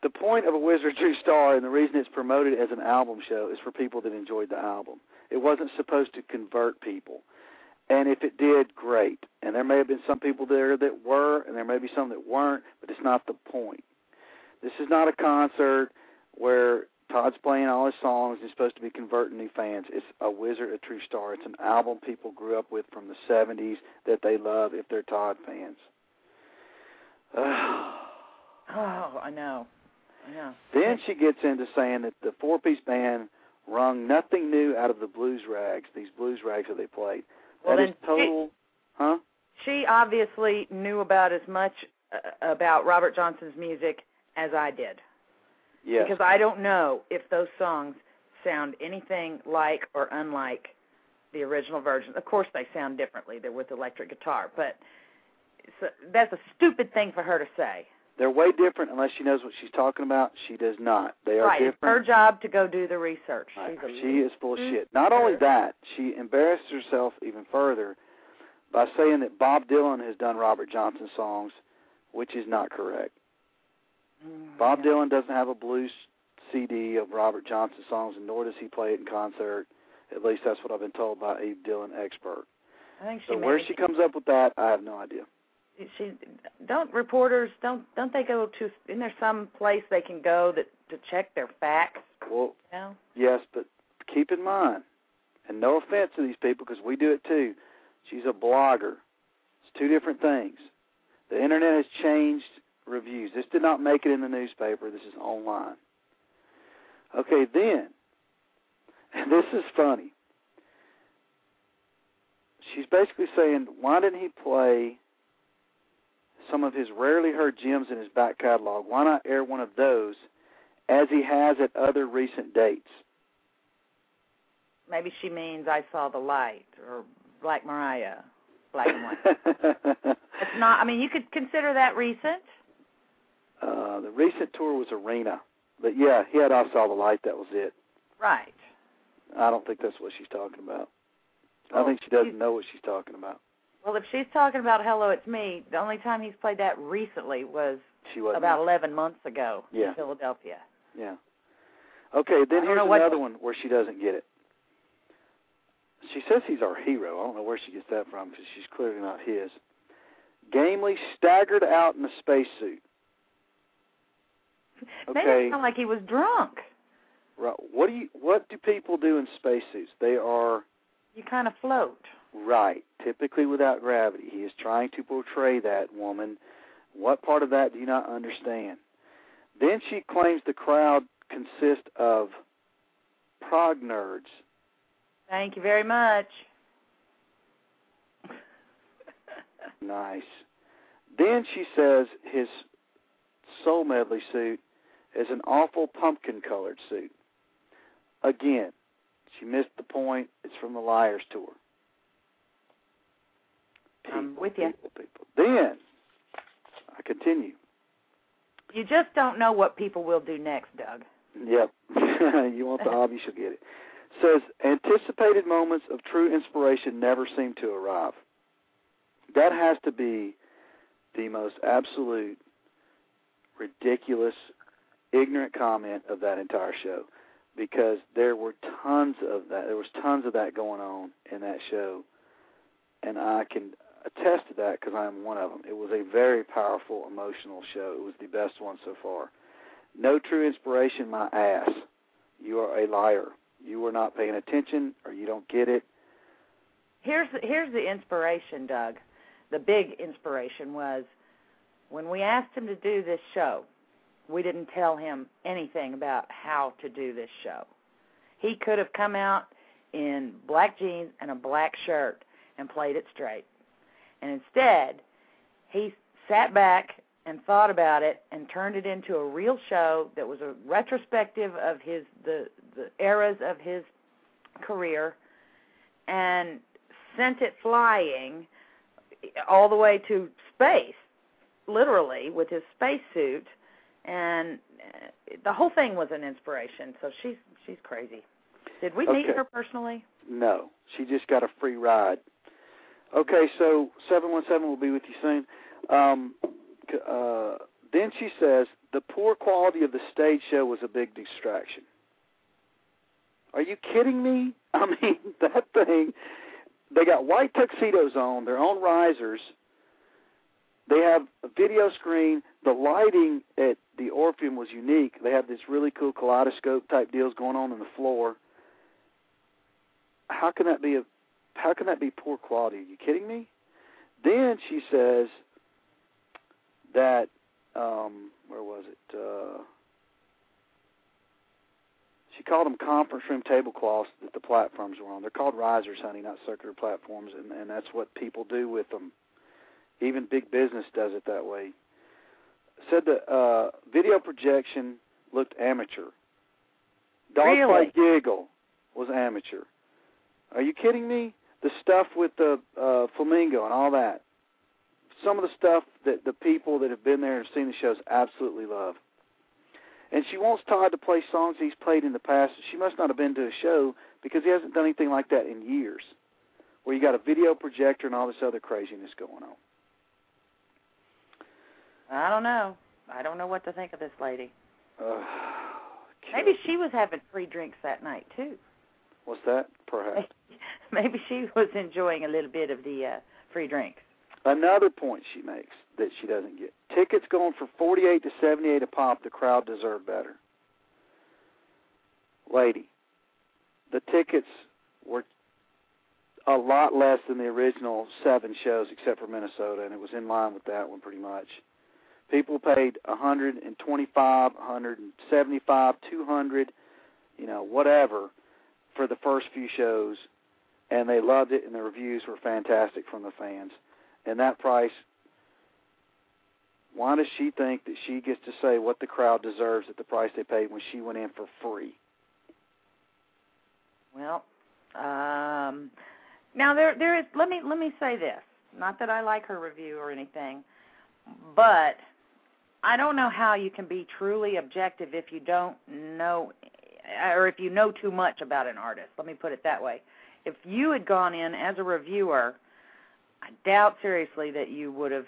The point of a Wizard of True Star and the reason it's promoted as an album show is for people that enjoyed the album. It wasn't supposed to convert people. And if it did, great. And there may have been some people there that were, and there may be some that weren't, but it's not the point. This is not a concert where Todd's playing all his songs. And he's supposed to be converting new fans. It's a Wizard, a True Star. It's an album people grew up with from the 70s that they love if they're Todd fans. oh, I know. Then she gets into saying that the four piece band wrung nothing new out of the blues rags, these blues rags that they played. Well, that then total, she, huh? She obviously knew about as much uh, about Robert Johnson's music as I did. Yes. Because I don't know if those songs sound anything like or unlike the original version. Of course, they sound differently. They're with electric guitar, but so that's a stupid thing for her to say. They're way different unless she knows what she's talking about. She does not. They are right. different. It's her job to go do the research. Right. She is full of shit. Not only that, she embarrassed herself even further by saying that Bob Dylan has done Robert Johnson songs, which is not correct. Mm, Bob. Dylan doesn't have a blues CD of Robert Johnson songs, and nor does he play it in concert. At least that's what I've been told by a Dylan expert. I think she So where she comes up with that, I have no idea. She don't reporters don't don't they go to isn't there some place they can go that to check their facts Well, you know yes, but keep in mind, and no offense to these people because we do it too. She's a blogger. It's two different things. The internet has changed reviews. This did not make it in the newspaper. This is online. Okay, then, and this is funny. She's basically saying, why didn't he play some of his rarely heard gems in his back catalog? Why not air one of those as he has at other recent dates? maybe she means i saw the light or black maria black and white it's not i mean you could consider that recent uh, the recent tour was Arena, but yeah, he had I Saw the Light. That was it. right I don't think that's what she's talking about. I think she doesn't know what she's talking about. Well if she's talking about hello it's me the only time he's played that recently was She wasn't. about eleven months ago Yeah. in philadelphia Yeah. Okay, then here's another one where she doesn't get it. She says he's our hero. I don't know where she gets that from because she's clearly not his. Gamely staggered out in a spacesuit. made Okay. it sound like he was drunk Right. What do you? What do people do in spacesuits? They are you kind of float Right. Typically without gravity. He is trying to portray that woman. What part of that do you not understand? Then she claims the crowd consists of prog nerds. thank you very much Nice. Then she says his soul medley suit is an awful pumpkin colored suit. Again, she missed the point. It's from the Liars tour. I'm with you. People, people. Then I continue. You just don't know what people will do next, Doug. Yep. you want the obvious, you'll get it. Says anticipated moments of true inspiration never seem to arrive. That has to be the most absolute, ridiculous, ignorant comment of that entire show, because there were tons of that. There was tons of that going on in that show, and I can attest to that because I am one of them. It was a very powerful, emotional show. It was the best one so far. No true inspiration, my ass. You are a liar. You are not paying attention, or you don't get it. Here's the, here's the inspiration, Doug. The big inspiration was when we asked him to do this show. We didn't tell him anything about how to do this show. He could have come out in black jeans and a black shirt and played it straight. And instead, he sat back and thought about it and turned it into a real show that was a retrospective of his the the eras of his career and sent it flying all the way to space literally with his spacesuit. And uh, the whole thing was an inspiration. So she's she's crazy. Did we meet her personally? No, she just got a free ride. Okay, so seven one seven will be with you soon. Um, uh, then she says the poor quality of the stage show was a big distraction. Are you kidding me? I mean, that thing. They got white tuxedos on, their own risers. They have a video screen. The lighting at the Orpheum was unique. They have this really cool kaleidoscope type deals going on in the floor how can that be a how can that be poor quality? Are you kidding me? Then she says that um where was it? Uh she called them conference room tablecloths that the platforms were on. They're called risers, honey, not circular platforms, and, and that's what people do with them. Even big business does it that way. Said the uh, video projection looked amateur. Dogfight Giggle was amateur. Are you kidding me? The stuff with the uh, flamingo and all that. Some of the stuff that the people that have been there and seen the shows absolutely love. And she wants Todd to play songs he's played in the past. She must not have been to a show because he hasn't done anything like that in years. Where you got a video projector and all this other craziness going on. i don't know i don't know what to think of this lady Uh, maybe she was having free drinks that night too What's that? Perhaps. maybe she was enjoying a little bit of the uh free drinks Another point she makes that she doesn't get. Tickets going for 48 to 78 a pop, the crowd deserve better. Lady, the tickets were a lot less than the original seven shows except for Minnesota, and it was in line with that one pretty much. People paid 125, 175, 200, you know, whatever for the first few shows, and they loved it, and the reviews were fantastic from the fans and that price why does she think that she gets to say what the crowd deserves at the price they paid when she went in for free Well, um, now there there is. Let me let me say this. Not that I like her review or anything, but I don't know how you can be truly objective if you don't know, or if you know too much about an artist. Let me put it that way. If you had gone in as a reviewer, I doubt seriously that you would have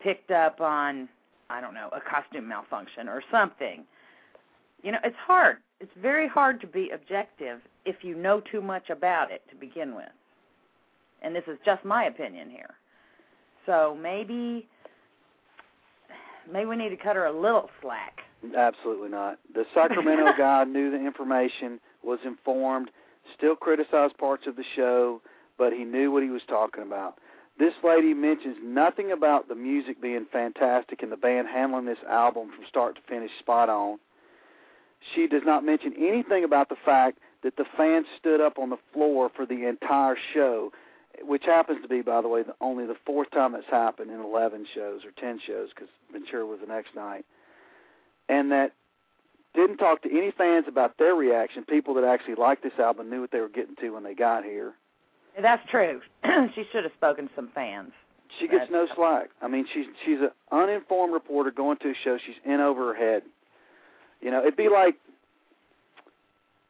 picked up on I don't know a costume malfunction or something. You know, it's hard. It's very hard to be objective if you know too much about it to begin with. And this is just my opinion here. So maybe maybe we need to cut her a little slack. absolutely not the sacramento guy knew the information was informed still criticized parts of the show but he knew what he was talking about this lady mentions nothing about the music being fantastic and the band handling this album from start to finish spot on she does not mention anything about the fact that the fans stood up on the floor for the entire show, which happens to be, by the way, the, only the fourth time it's happened in 11 shows or 10 shows because Ventura was the next night. And that didn't talk to any fans about their reaction. People that actually liked this album knew what they were getting to when they got here. That's true. she should have spoken to some fans. She gets That's- no slack. I mean, she's she's an uninformed reporter going to a show. She's in over her head. You know, it'd be like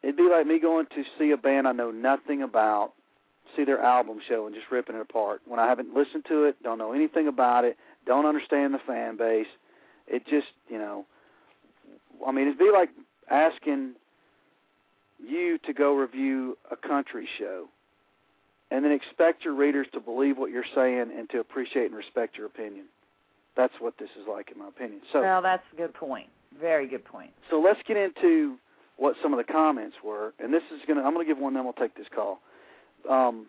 it'd be like me going to see a band I know nothing about, see their album show and just ripping it apart when I haven't listened to it, don't know anything about it, don't understand the fan base. It just, you know, I mean, it'd be like asking you to go review a country show and then expect your readers to believe what you're saying and to appreciate and respect your opinion. That's what this is like, in my opinion. So, well, that's a good point. Very good point. so let's get into what some of the comments were, and this is gonna. I'm gonna give one, then we'll take this call. Um,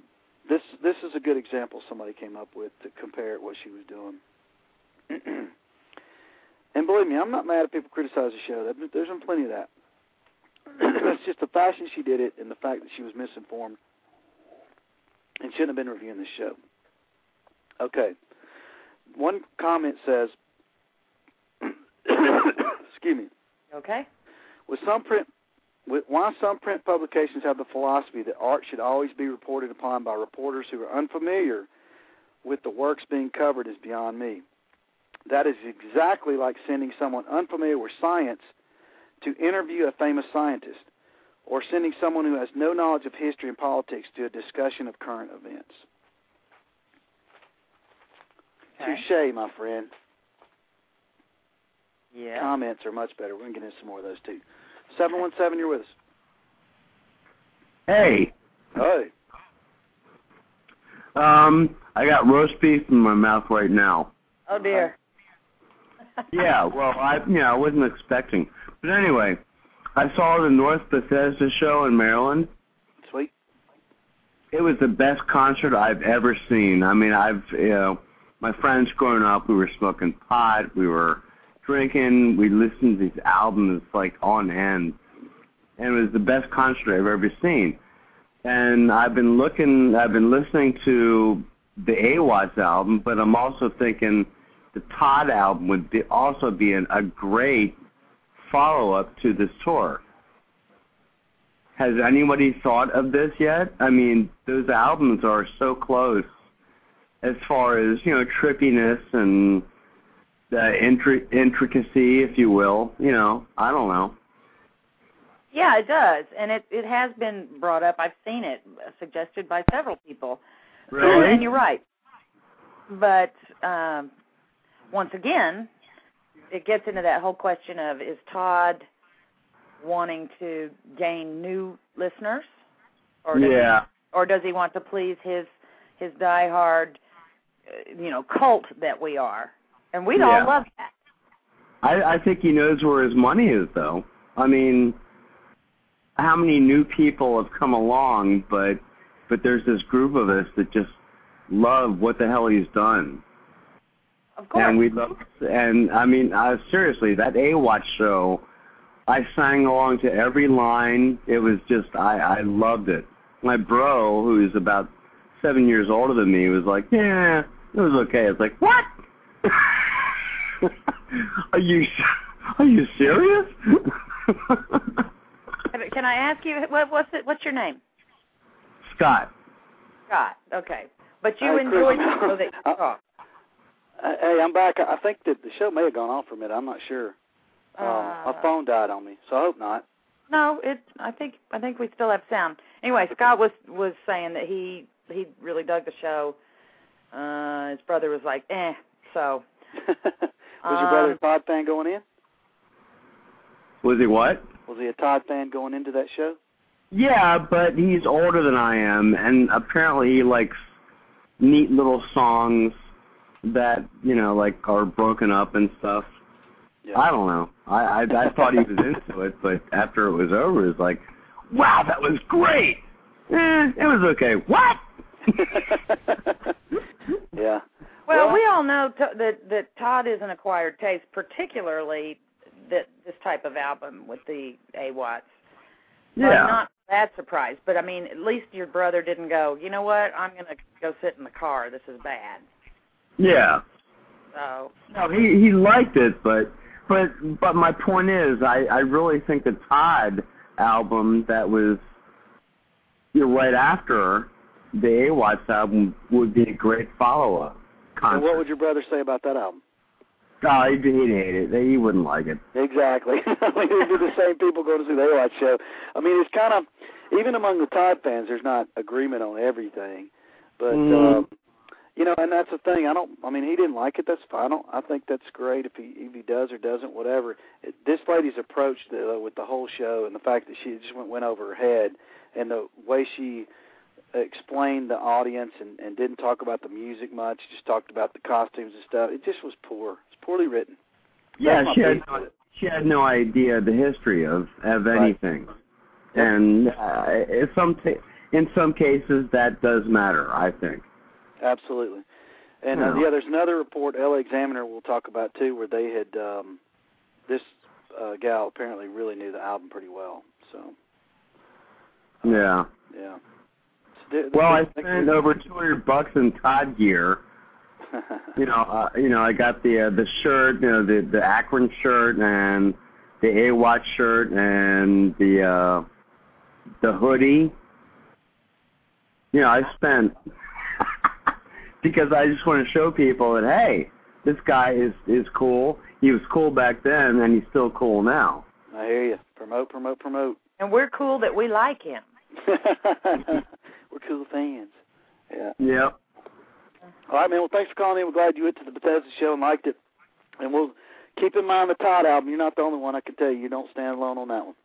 this this is a good example somebody came up with to compare what she was doing. and believe me, I'm not mad at people criticize the show. There- There's been plenty of that. it's just the fashion she did it and the fact that she was misinformed and shouldn't have been reviewing the show. Okay. One comment says, Excuse me. Okay. With some print, with, why some print publications have the philosophy that art should always be reported upon by reporters who are unfamiliar with the works being covered is beyond me. That is exactly like sending someone unfamiliar with science to interview a famous scientist, or sending someone who has no knowledge of history and politics to a discussion of current events. Okay. Touche, my friend. Yeah. Comments are much better. We're going to get into some more of those too. 717, you're with us. Hey, Hey. um, I got roast beef in my mouth right now. Oh dear. Yeah, well, I you know I wasn't expecting, but anyway, I saw the North Bethesda show in Maryland. Sweet. It was the best concert I've ever seen. I mean, I've you know, my friends growing up, we were smoking pot, we were drinking, we listened to these albums like on end, and it was the best concert I've ever seen. And I've been looking, I've been listening to the AWATS album, but I'm also thinking the Todd album would be also be an, a great follow up to this tour. Has anybody thought of this yet? I mean, those albums are so close as far as, you know, trippiness and the intri- intricacy, if you will. You know, I don't know. Yeah, it does, and it it has been brought up. I've seen it suggested by several people. And you're right. But um, once again, it gets into that whole question of is Todd wanting to gain new listeners, or does Yeah. he, or does he want to please his his diehard, you know, cult that we are? And we'd Yeah. all love that. I, I think he knows where his money is, though. I mean, how many new people have come along, but but there's this group of us that just love what the hell he's done, Of course. and we love. And I mean, uh, seriously, that AWATS show, I sang along to every line. It was just I I loved it. My bro, who's about seven years older than me, was like, "Yeah, it was okay." It's like, "What? are you are you serious?" Can- Can I ask you what what's it? What's your name? Scott. Scott. Okay. But you Hey, enjoyed the show that you I- saw. Uh, hey, I'm back. I think that the show may have gone off for a minute. I'm not sure. Um, Uh, my phone died on me, so I hope not. No, it. I think I think we still have sound. Anyway, Scott was was saying that he he really dug the show. Uh, his brother was like, eh. So Was your brother a Um, Todd fan going in? Was he what? Was he a Todd fan going into that show? Yeah, but he's older than I am, and apparently he likes neat little songs that you know, like are broken up and stuff. Yeah. I don't know. I, I I thought he was into it, but after it was over, it was like, wow, that was great. Eh, it was okay. What? yeah. well, Well- we all know t- that that Todd is an acquired taste, particularly that this type of album with the AWATS. So Yeah. I'm not that surprised, but I mean, at least your brother didn't go. You know what? I'm gonna go sit in the car. This is bad. Yeah. So No, he he liked it, but but but my point is, I I really think the Todd album that was you know, right after the AWATS album would be a great follow up And what would your brother say about that album? Oh, he'd, he'd hate it. He wouldn't like it. Exactly. I mean, these are the same people going to see the A Airwatch show. I mean, it's kind of even among the Todd fans, there's not agreement on everything, but Mhm. um, you know, and that's the thing. I don't. I mean, he didn't like it. That's fine. I, don't, I think that's great if he if he does or doesn't, whatever. It, this lady's approach to, uh, with the whole show and the fact that she just went went over her head, and the way she explained the audience and, and didn't talk about the music much, just talked about the costumes and stuff. It just was poor. It's poorly written. Yeah, she had no, she had no idea the history of of Right. anything, and uh, in some ta- in some cases that does matter. I think. Absolutely. And uh, Yeah. there's another report LA Examiner we'll talk about too, where they had um, this uh, gal apparently really knew the album pretty well. So Yeah. yeah. So Well, I spent over 200 bucks in Todd gear, you know, uh, you know, I got the uh, the shirt, you know, the the Akron shirt and the AWAT shirt and the uh the hoodie. You know, I spent because I just want to show people that hey, this guy is is cool. He was cool back then, and he's still cool now. I hear you. Promote, promote, promote. And we're cool that we like him. We're cool fans. Yeah. Yep. All right, man. Well, thanks for calling in. We're glad you went to the Bethesda show and liked it. And we'll keep in mind the Todd album. You're not the only one. I can tell you. You don't stand alone on that one.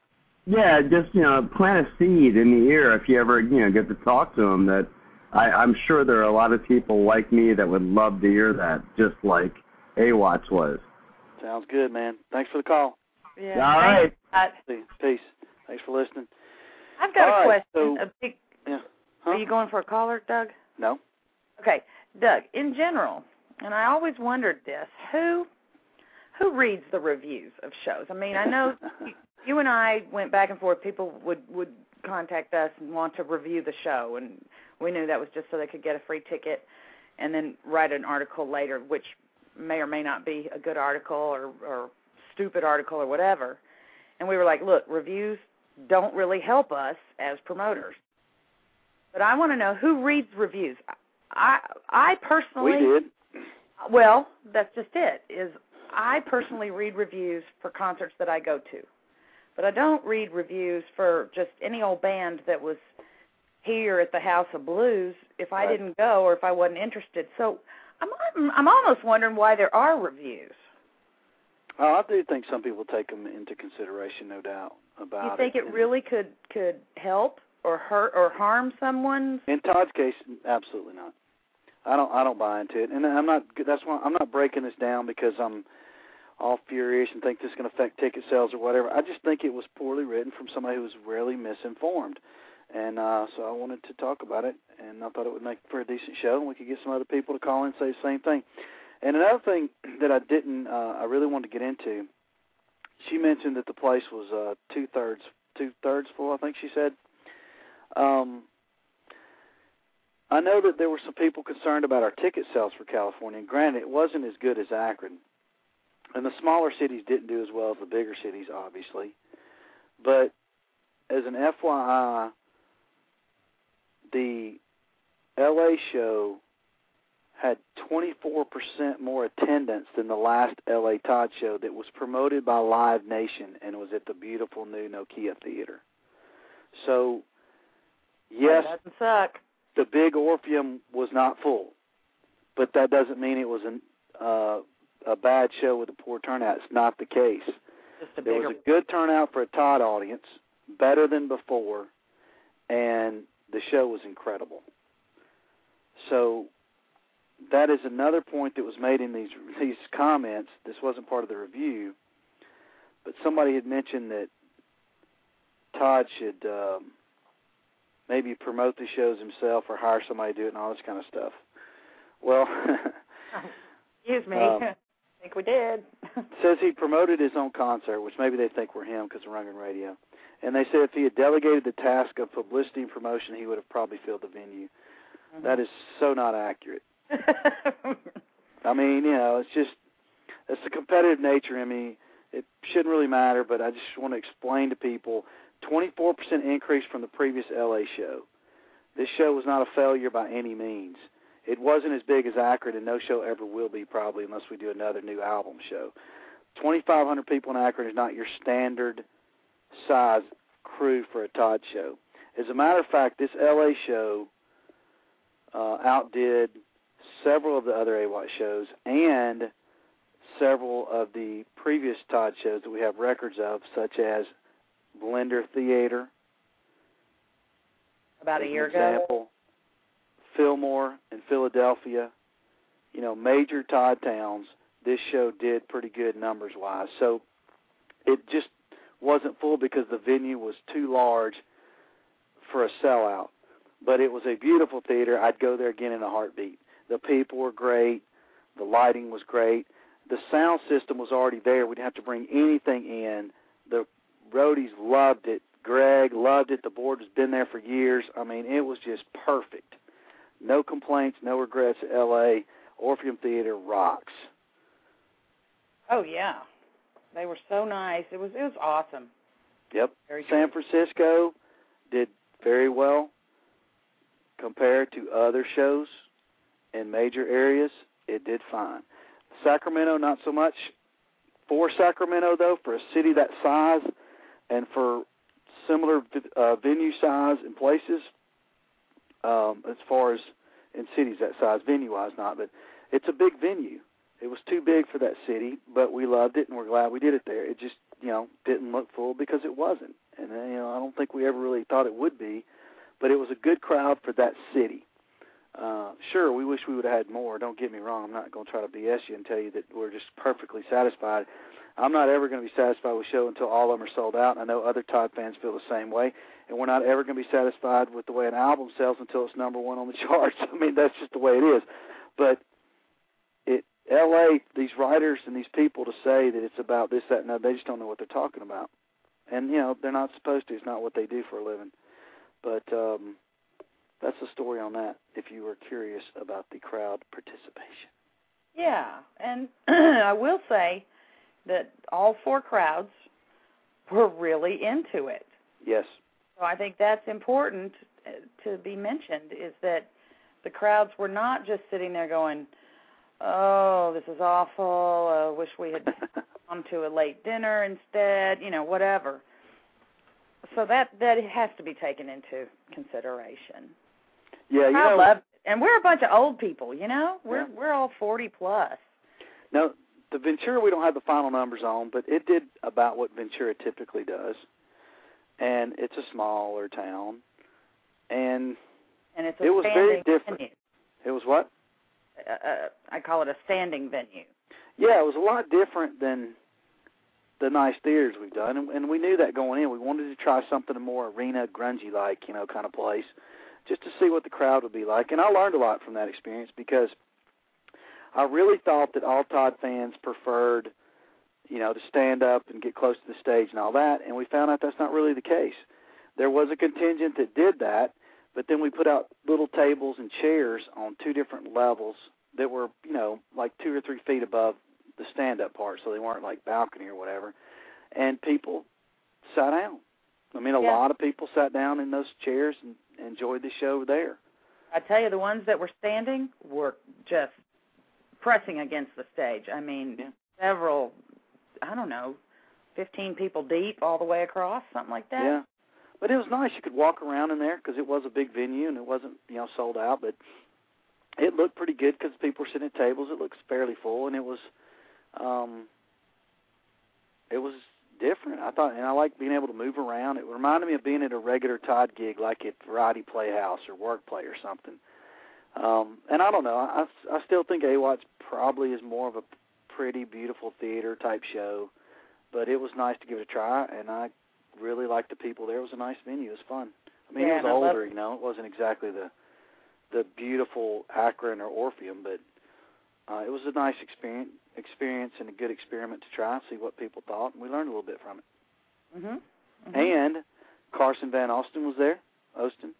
Yeah, just you know, plant a seed in the ear if you ever you know get to talk to him. That I, I'm sure there are a lot of people like me that would love to hear that, just like A AWATS was. Sounds good, man. Thanks for the call. Yeah. All right. I, Peace. Thanks for listening. I've got All a right, question. so- a big, Yeah. Huh? Are you going for a caller, Doug? No. Okay, Doug. In general, and I always wondered this: who who reads the reviews of shows? I mean, I know you, you and I went back and forth. People would would contact us and want to review the show, and we knew that was just so they could get a free ticket, and then write an article later, which may or may not be a good article or or stupid article or whatever. And we were like, look, reviews don't really help us as promoters. But I want to know who reads reviews. I I personally We did. well, that's just it. Is I personally read reviews for concerts that I go to, but I don't read reviews for just any old band that was here at the House of Blues if I Right. didn't go or if I wasn't interested. So I'm I'm, almost wondering why there are reviews. Oh, I do think some people take them into consideration, no doubt about you think it And really could could help or hurt or harm someone? In Todd's case, absolutely not. I don't. I don't buy into it, and I'm not. That's why I'm not breaking this down because I'm all furious and think this is going to affect ticket sales or whatever. I just think it was poorly written from somebody who was really misinformed, and uh, so I wanted to talk about it, and I thought it would make for a decent show, and we could get some other people to call in and say the same thing. And another thing that I didn't, uh, I really wanted to get into. She mentioned that the place was uh, two thirds two thirds full. I think she said. Um, I know that there were some people concerned about our ticket sales for California. Granted, it wasn't as good as Akron, and the smaller cities didn't do as well as the bigger cities, obviously. But as an FYI, the LA show had 24% more attendance than the last LA Todd show that was promoted by Live Nation and was at the beautiful new Nokia Theater. So, yes, That doesn't suck. the big Orpheum was not full, but that doesn't mean it was an, uh, a bad show with a poor turnout. It's not the case. There was a good turnout for a Todd audience, better than before, and the show was incredible. So that is another point that was made in these these comments. This wasn't part of the review, but somebody had mentioned that Todd should um, maybe promote the shows himself or hire somebody to do it and all this kind of stuff. Well, Excuse me. Um, I think we did. says he promoted his own concert, which maybe they think we're him because we're Rundgren Radio. And they said if he had delegated the task of publicity and promotion, he would have probably filled the venue. Mm-hmm. That is so not accurate. I mean, you know, it's just it's the competitive nature in me. It shouldn't really matter, but I just want to explain to people 24% increase from the previous LA show. This show was not a failure by any means. It wasn't as big as Akron, and no show ever will be probably unless we do another new album show. 2,500 people in Akron is not your standard size crew for a Todd show. As a matter of fact, this LA show uh, outdid several of the other AWAT shows and several of the previous Todd shows that we have records of, such as Blender Theater. About a year ago. Fillmore in Philadelphia, you know, major Todd towns. This show did pretty good numbers wise. So it just wasn't full because the venue was too large for a sellout. But it was a beautiful theater. I'd go there again in a heartbeat. The people were great. The lighting was great. The sound system was already there. We didn't have to bring anything in. The roadies loved it. Greg loved it. The board has been there for years. I mean, it was just perfect. No complaints, no regrets LA. Orpheum Theater rocks. Oh yeah, they were so nice. It was it was awesome. Yep. Very San Francisco did very well compared to other shows in major areas. It did fine. Sacramento, not so much. For Sacramento, though, for a city that size and for similar uh, venue size and places, um, as far as in cities that size, venue-wise, not, but it's a big venue. It was too big for that city, but we loved it and we're glad we did it there. It just, you know, didn't look full because it wasn't, and uh, you know, I don't think we ever really thought it would be, but it was a good crowd for that city. Uh, sure, we wish we would have had more. Don't get me wrong. I'm not going to try to BS you and tell you that we're just perfectly satisfied. I'm not ever going to be satisfied with show until all of them are sold out. I know other Todd fans feel the same way. And we're not ever going to be satisfied with the way an album sells until it's number one on the charts. I mean, that's just the way it is. But it, L.A., these writers and these people to say that it's about this, that, and that, they just don't know what they're talking about. And you know, they're not supposed to. It's not what they do for a living. But um, that's the story on that. If you were curious about the crowd participation. Yeah, and I will say that all four crowds were really into it. Yes. So I think that's important uh, to be mentioned is that the crowds were not just sitting there going, "Oh, this is awful. I uh, wish we had gone to a late dinner instead." You know, whatever. So that that has to be taken into consideration. Yeah, you I know, love. And we're a bunch of old people, you know. We're Yeah. we're all 40 plus. Now, the Ventura we don't have the final numbers on, but it did about what Ventura typically does, and it's a smaller town, and And it's a It was very different. venue. it was what? Uh, uh, I call it a standing venue. Yeah, it was a lot different than the nice theaters we've done, and, and we knew that going in. We wanted to try something more arena, grungy like, you know, kind of place, just to see what the crowd would be like. And I learned a lot from that experience because I really thought that all Todd fans preferred, you know, to stand up and get close to the stage and all that, and we found out that's not really the case. There was a contingent that did that, but then we put out little tables and chairs on two different levels that were, you know, like two or three feet above the stand up part, so they weren't like balcony or whatever. And people sat down. I mean, a Yeah. lot of people sat down in those chairs and enjoyed the show there. I tell you, the ones that were standing were just pressing against the stage. I mean, Yeah. several, I don't know, 15 people deep all the way across, something like that. Yeah, but it was nice. You could walk around in there because it was a big venue and it wasn't, you know, sold out. But it looked pretty good because people were sitting at tables. It looks fairly full, and it was, um, it was different. I thought, and I like being able to move around. It reminded me of being at a regular Todd gig, like at Variety Playhouse or Work Play or something. Um, and I don't know. I, I still think AWAT's probably is more of a pretty beautiful theater type show, but it was nice to give it a try, and I really liked the people there. It was a nice venue. It was fun. I mean, Yeah, it was older, you know. It wasn't exactly the the beautiful Akron or Orpheum, but uh, it was a nice experience experience and a good experiment to try and see what people thought, and we learned a little bit from it. Mhm. Mhm. And Carson Van Osten was there. Osten.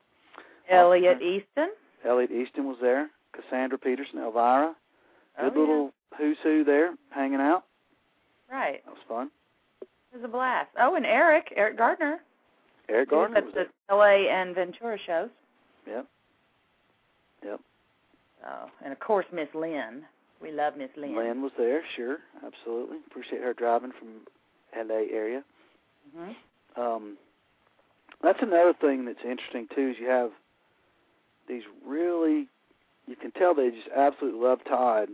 Elliot Easton. Elliot Easton was there. Cassandra Peterson, Elvira. Oh, Good little who's who there hanging out. Right. That was fun. It was a blast. Oh, and Eric, Eric Gardner. Eric Gardner at the there. LA and Ventura shows. Yep. Yep. Oh, and of course Miss Lynn. We love Miss Lynn. Lynn was there, sure, absolutely. Appreciate her driving from LA area. Mhm. Um, that's another thing that's interesting too. Is you have these really, you can tell they just absolutely love Todd,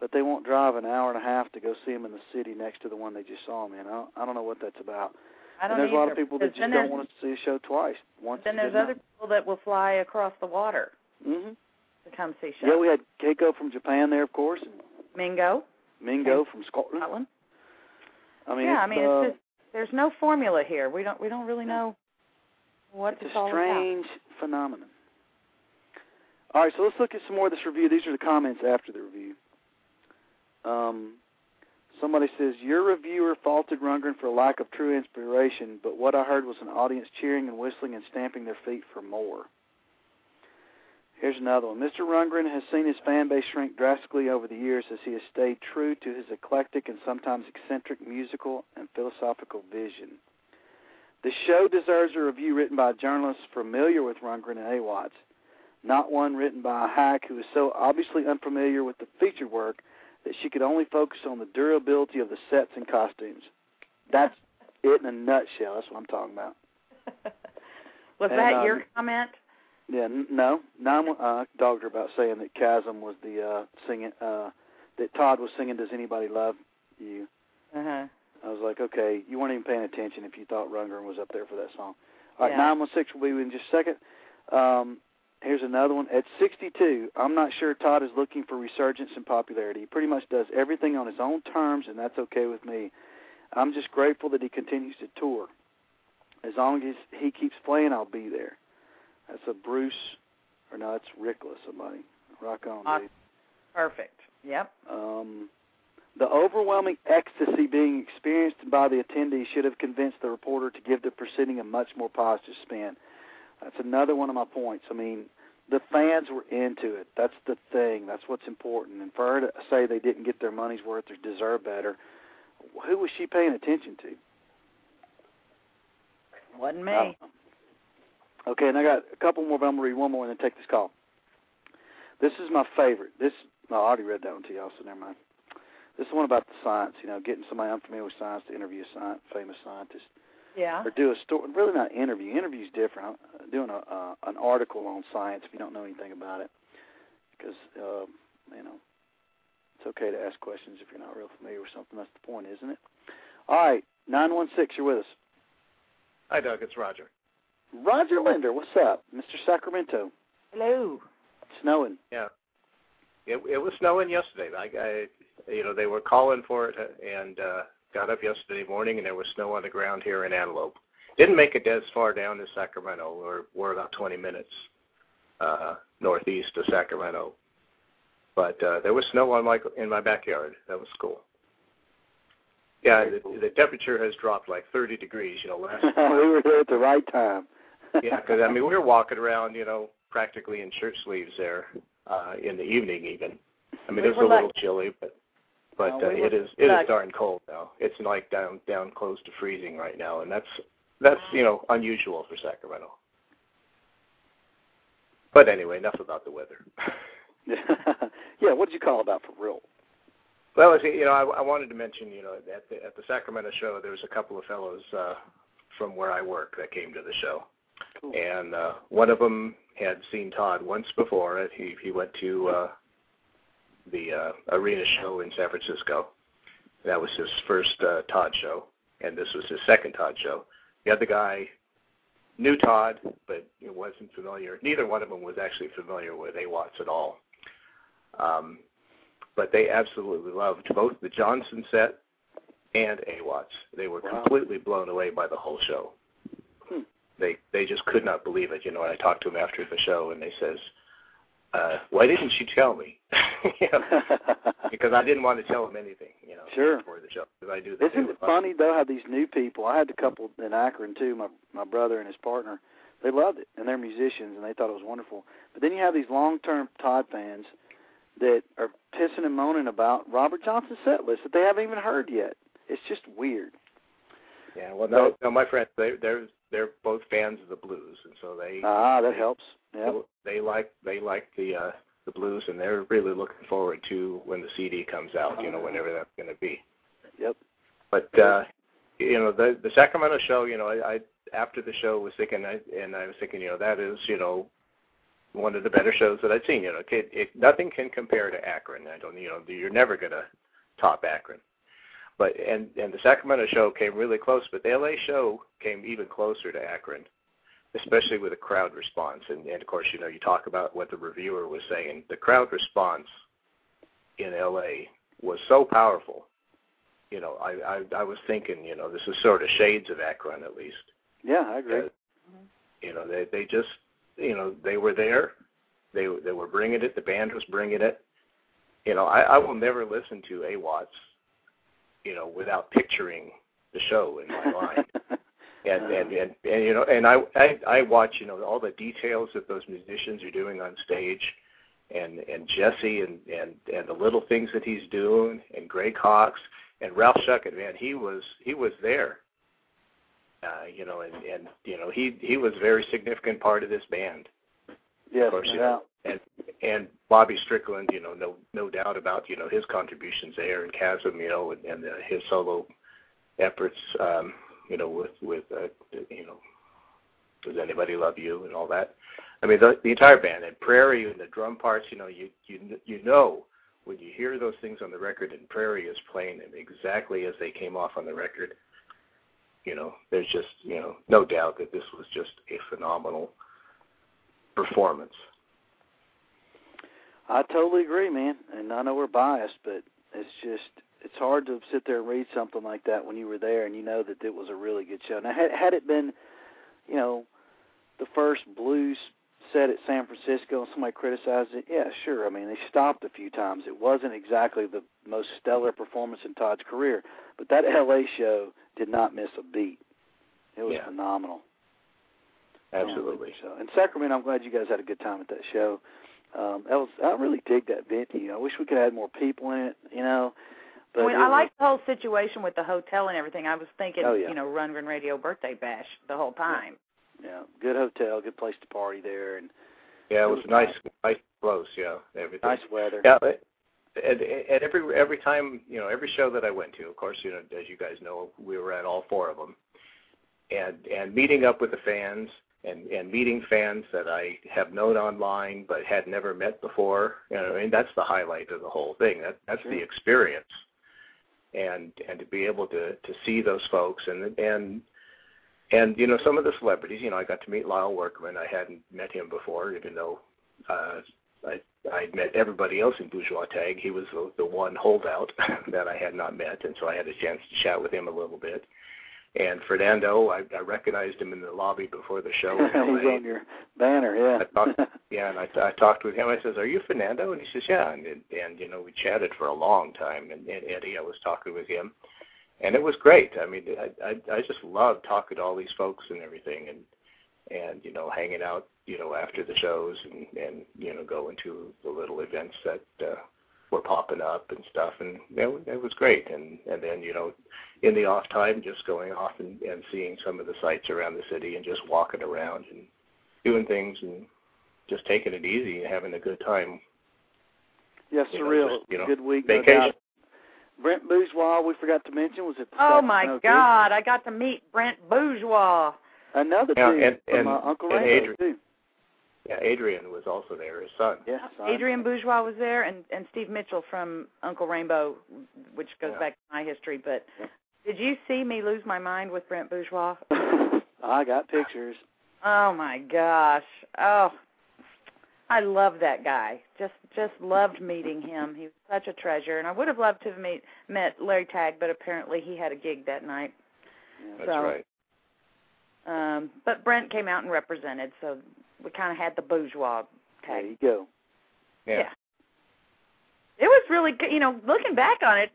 but they won't drive an hour and a half to go see him in the city next to the one they just saw him in. I don't, I don't know what that's about. I don't and there's a lot of people that just don't want to see a show twice. Once Then there's other people that will fly across the water hmm come see. Yeah, we had Keiko from Japan there, of course, and Mingo, Mingo from Scotland. Scotland. I mean, yeah, I mean uh, it's just there's no formula here. We don't we don't really know what It's it's a strange phenomenon. All right, so let's look at some more of this review. These are the comments after the review. Um, somebody says your reviewer faulted Rundgren for lack of true inspiration, but what I heard was an audience cheering and whistling and stamping their feet for more. Here's another one. Mr. Rundgren has seen his fan base shrink drastically over the years as he has stayed true to his eclectic and sometimes eccentric musical and philosophical vision. The show deserves a review written by a journalist familiar with Rundgren and AWATS, not one written by a hack who is so obviously unfamiliar with the featured work that she could only focus on the durability of the sets and costumes. That's it in a nutshell. That's what I'm talking about. Was And, that um, your comment? Yeah, n- no. I'm uh, dogged her about saying that Kasim was the uh, singing. Uh, that Todd was singing. Does anybody love you? Uh huh. I was like, okay, you weren't even paying attention if you thought Rundgren was up there for that song. All right, nine one six will be in just a second. Um, here's another one. At 62, I'm not sure Todd is looking for resurgence in popularity. He pretty much does everything on his own terms, and that's okay with me. I'm just grateful that he continues to tour. As long as he keeps playing, I'll be there. That's a Bruce, or no, that's Rickla, somebody. Rock on, Awesome. dude. Perfect. Yep. Um, the overwhelming ecstasy being experienced by the attendees should have convinced the reporter to give the proceeding a much more positive spin. That's another one of my points. I mean, the fans were into it. That's the thing. That's what's important. And for her to say they didn't get their money's worth or deserve better, who was she paying attention to? Wasn't me. I don't know. Okay, and I got a couple more, but I'm going to read one more and then take this call. This is my favorite. This no, I already read that one to y'all, so never mind. This is one about the science, you know, getting somebody unfamiliar with science to interview a science, famous scientist, Yeah. or do a story. Really, not interview. Interview's different. I'm doing a uh, an article on science if you don't know anything about it, because uh, you know it's okay to ask questions if you're not real familiar with something. That's the point, isn't it? All right, nine one six. You're with us. Hi, Doug. It's Roger. Roger Linder, what's up, Mr. Sacramento? Hello. Snowing. Yeah. It it was snowing yesterday. I, I you know they were calling for it and uh, got up yesterday morning and there was snow on the ground here in Antelope. Didn't make it as far down as Sacramento. We're we're about 20 minutes uh, northeast of Sacramento, but uh, there was snow on my in my backyard. That was cool. Yeah, the, the temperature has dropped like 30 degrees. You know, last we were there at the right time. Yeah, because I mean we were walking around, you know, practically in shirt sleeves there uh, in the evening even. I mean We it was a little luck- chilly, but but No, uh, we it is it is luck- darn cold now. It's like down down close to freezing right now, and that's that's you know unusual for Sacramento. But anyway, enough about the weather. yeah, what did you call about for real? Well, you know, I, I wanted to mention, you know, at the at the Sacramento show, there was a couple of fellows uh, from where I work that came to the show, Cool. and uh, one of them had seen Todd once before. He he went to uh, the uh, arena show in San Francisco. That was his first uh, Todd show, and this was his second Todd show. The other guy knew Todd, but it wasn't familiar. Neither one of them was actually familiar with AWATS at all. Um, but they absolutely loved both the Johnson set and AWATS. They were Wow. completely blown away by the whole show. They they just could not believe it. You know, and I talked to them after the show, and they says, uh, "Why didn't you tell me?" you know, because I didn't want to tell them anything. You know, Sure. before the show, because I do. that Isn't it funny though how these new people? I had a couple in Akron too. My my brother and his partner, they loved it, and they're musicians, and they thought it was wonderful. But then you have these long-term Todd fans that are pissing and moaning about Robert Johnson's set list that they haven't even heard yet. It's just weird. Yeah, well, no, no, my friends, they they're they're both fans of the blues, and so they Ah, that helps. Yeah. they like they like the uh the blues, and they're really looking forward to when the CD comes out. You know, whenever that's going to be. Yep. But uh you know, the the Sacramento show, you know, I, I after the show was thinking, I, and I was thinking, you know, that is, you know, one of the better shows that I've seen. You know, it, it nothing can compare to Akron. I don't, you know, you're never gonna top Akron. But and and the Sacramento show came really close, but the LA show came even closer to Akron, especially with the crowd response. And, and of course, you know, you talk about what the reviewer was saying. The crowd response in LA was so powerful. You know, I I, I was thinking, you know, this is sort of shades of Akron at least. Yeah, I agree. You know, they they just you know they were there. They they were bringing it. The band was bringing it. You know, I, I will never listen to AWATS, you know, without picturing the show in my mind. and and, and and you know and I, I I watch you know all the details that those musicians are doing on stage, and and Jesse and and and the little things that he's doing, and Greg Hawkes and Ralph Schuckett, man, he was he was there. Uh, you know, and and you know he he was a very significant part of this band. Yes, of course, no you know, and and Bobby Strickland, you know, no no doubt about you know his contributions there, and Kasim, you know, and, and uh, his solo efforts, um, you know, with with uh, you know, does anybody love you and all that. I mean, the, the entire band and Prairie and the drum parts, you know, you you you know when you hear those things on the record and Prairie is playing them exactly as they came off on the record. You know, there's just you know no doubt that this was just a phenomenal performance. I totally agree, man. And I know we're biased, but it's just it's hard to sit there and read something like that when you were there and you know that it was a really good show. Now, had had it been, you know, the first blues set at San Francisco and somebody criticized it, yeah, sure. I mean, they stopped a few times. It wasn't exactly the most stellar performance in Todd's career, but that LA show did not miss a beat. It was Yeah. phenomenal. Absolutely. So, in Sacramento, I'm glad you guys had a good time at that show. Um, that was I really dig that venue. I wish we could have had more people in it. You know, but I, mean, I like the whole situation with the hotel and everything. I was thinking, Oh, yeah. you know, Rundgren Radio birthday bash the whole time. yeah, good hotel, good place to party there, and Yeah, it It was was nice, nice, close. Yeah, everything. nice weather. Yeah, but and, and every every time you know every show that I went to, of course, you know as you guys know, we were at all four of them, and and meeting up with the fans and and meeting fans that I have known online but had never met before. You know, I mean that's the highlight of the whole thing. That that's the experience, and and to be able to to see those folks and and and you know some of the celebrities. You know, I got to meet Lyle Workman. I hadn't met him before, even though uh, I I'd met everybody else in Bourgeois Tagg. He was the, the one holdout that I had not met, and so I had a chance to chat with him a little bit. And Fernando, I, I recognized him in the lobby before the show. He's on your banner, yeah. I talked, yeah, and I, I talked with him. I says, "Are you Fernando?" And he says, "Yeah." And and you know, we chatted for a long time. And, and Eddie, I was talking with him, and it was great. I mean, I I, I just love talking to all these folks and everything, and and you know, hanging out, you know, after the shows, and and you know, going to the little events that uh, were popping up and stuff, and it, wa- it was great. And and then you know, in the off time, just going off and, and seeing some of the sights around the city, and just walking around and doing things and just taking it easy and having a good time. yeah, You know, surreal. just, you know, good week. Vacation. doubt. Brent Bourgeois, we forgot to mention, was at the Oh my Sacramento God! I got to meet Brent Bourgeois. Another Yeah, dude and- from and- uh, Uncle and Rainbow Adrian. too. Yeah, Adrian was also there, his son. Yes, son. Adrian Bourgeois was there, and and Steve Mitchell from Uncle Rainbow, which goes Yeah. back to my history. But Yeah. did you see me lose my mind with Brent Bourgeois? I got pictures. Oh my gosh! Oh, I love that guy. Just just loved meeting him. He was such a treasure, and I would have loved to have meet met Larry Tagg, but apparently he had a gig that night. That's So- right. Um, but Brent came out and represented, so we kind of had the bourgeois There you go. Yeah. It was really, good. you know, looking back on it,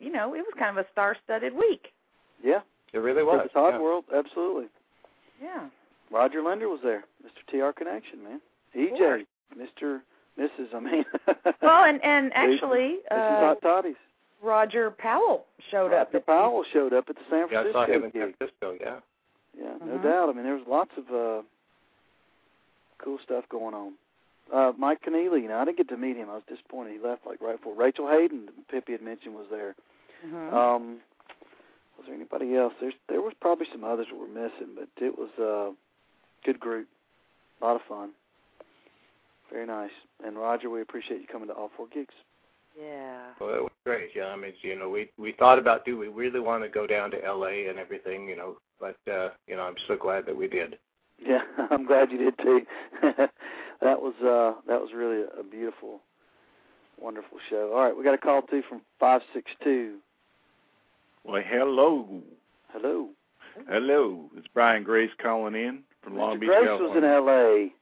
you know, it was kind of a star-studded week. Yeah, It really for was. the Todd yeah. World, absolutely. Yeah. Roger Linder was there, Mr. TR Connection, man. EJ, course. Mr. Mrs. I mean. Well, and and actually, Mrs. uh, Hot Toddies. Roger Powell showed up. Roger Powell showed up at the San Francisco. Yeah, I Francisco saw him in. San Francisco. Yeah. Yeah, no Mhm. doubt. I mean, there was lots of uh cool stuff going on. Uh Mike Keneally, you know, I didn't get to meet him. I was disappointed. He left like right before Rachel Hayden, Pippi had mentioned, was there. Mhm. Um was there anybody else? There's there was probably some others that were missing, but it was a good group. A lot of fun. Very nice. And Roger, we appreciate you coming to all four gigs. yeah. Well, it was great. Yeah, I mean, you know, we we thought about do we really want to go down to L.A. and everything, you know, but uh, you know, I'm so glad that we did. Yeah, I'm glad you did too. that was uh that was really a beautiful, wonderful show. All right, we got a call too from five six two. Well, hello. Hello. Hello. It's Brian Grace calling in from Long Mr. Beach, Grace was in L.A.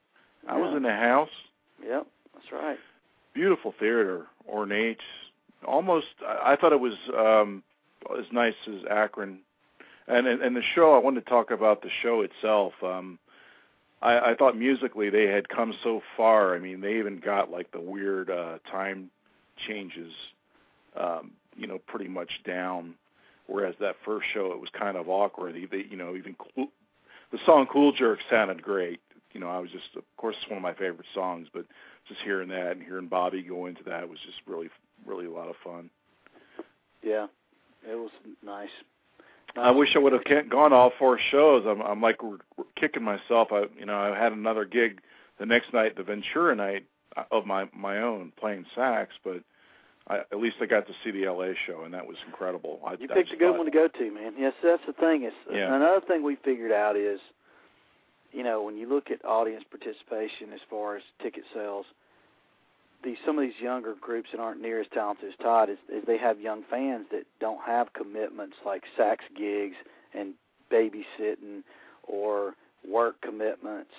I was in the house. Yep, that's right. Beautiful theater, ornate. Almost, I I thought it was um as nice as Akron. And and and the show, I wanted to talk about the show itself. Um, I, I thought musically they had come so far. I mean, they even got like the weird uh, time changes, um, you know, pretty much down. Whereas that first show, it was kind of awkward. They, you know, even cool, the song "Cool Jerk" sounded great. You know, I was just, of course, it's one of my favorite songs, but just hearing that and hearing Bobby go into that was just really, really a lot of fun. Yeah, it was nice. I wish I would have gone all four shows. I'm, I'm like kicking myself. I, you know, I had another gig the next night, the Ventura night uh, of my my own, playing sax. But I, at least I got to see the LA show, and that was incredible. I, You picked a good one to go to, man. Yes, that's the thing. Is Yeah. another thing we figured out is, you know, when you look at audience participation as far as ticket sales, these some of these younger groups that aren't near as talented as Todd is, is they have young fans that don't have commitments like sax gigs and babysitting or work commitments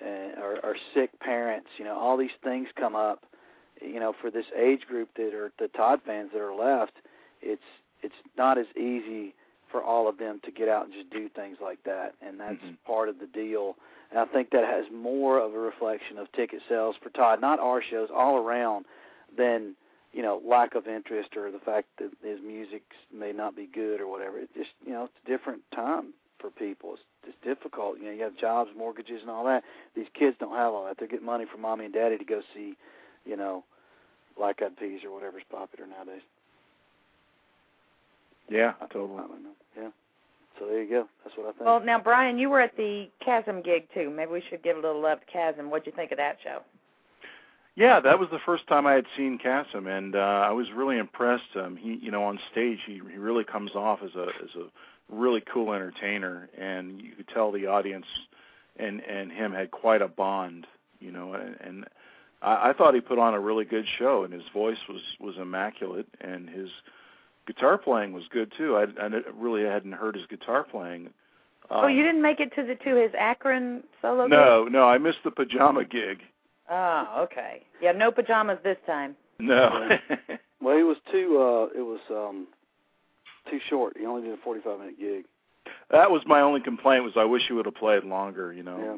and, or, or sick parents. You know, all these things come up. You know, for this age group that are the Todd fans that are left, it's it's not as easy for all of them to get out and just do things like that, and that's Mhm. part of the deal. And I think that has more of a reflection of ticket sales for Todd, not our shows, all around, than you know lack of interest or the fact that his music may not be good or whatever. It just you know it's a different time for people. It's it's difficult. You know, you have jobs, mortgages, and all that. These kids don't have all that. They're getting money from mommy and daddy to go see, you know, Black Eyed Peas or whatever's popular nowadays. Yeah, I totally. don't know. Yeah. So there you go. That's what I think. Well, now Brian, you were at the Kasim gig too. Maybe we should give a little love to Kasim. What'd you think of that show? Yeah, that was the first time I had seen Kasim, and uh, I was really impressed. Um, he, you know, on stage, he he really comes off as a as a really cool entertainer, and you could tell the audience and and him had quite a bond. You know, and, and I, I thought he put on a really good show, and his voice was was immaculate, and his guitar playing was good too. I, I really hadn't heard his guitar playing. Um, oh, you didn't make it to the to his Akron solo gig? No, no, I missed the pajama gig. Oh, okay. Yeah, no pajamas this time. No. Well, he was too. uh It was um too short. He only did a forty-five minute gig. That was my only complaint was I wish he would have played longer, you know. Yeah.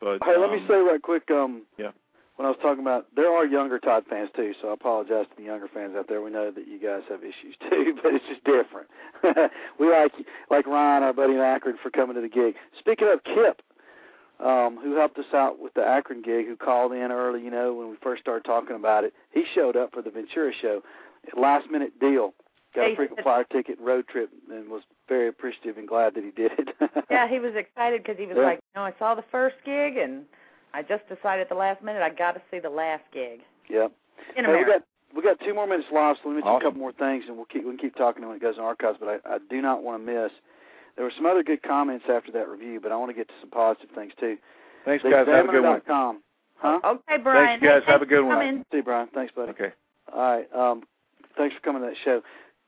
But Hey, let me um, say right quick. Um, Yeah. When I was talking about, there are younger Todd fans too, so I apologize to the younger fans out there. We know that you guys have issues too, but it's just different. we like like Ryan, our buddy in Akron, for coming to the gig. Speaking of Kip, um, who helped us out with the Akron gig, who called in early, you know, when we first started talking about it. He showed up for the Ventura show, last minute deal. Got a frequent flyer ticket, road trip, and was very appreciative and glad that he did it. yeah, he was excited because he was Yeah. like, you know, I saw the first gig and I just decided at the last minute I got to see the last gig Yeah. in Hey, we got we got two more minutes left, so let me mention a couple more things, and we'll keep we can keep talking when it goes in archives. But I, I do not want to miss. There were some other good comments after that review, but I want to get to some positive things too. Thanks guys, have a good one. com. Huh? Okay, Brian. Thanks, guys. Hey, Have a good one. See you, Brian. Thanks, buddy. Okay. All right. Um, thanks for coming to that show.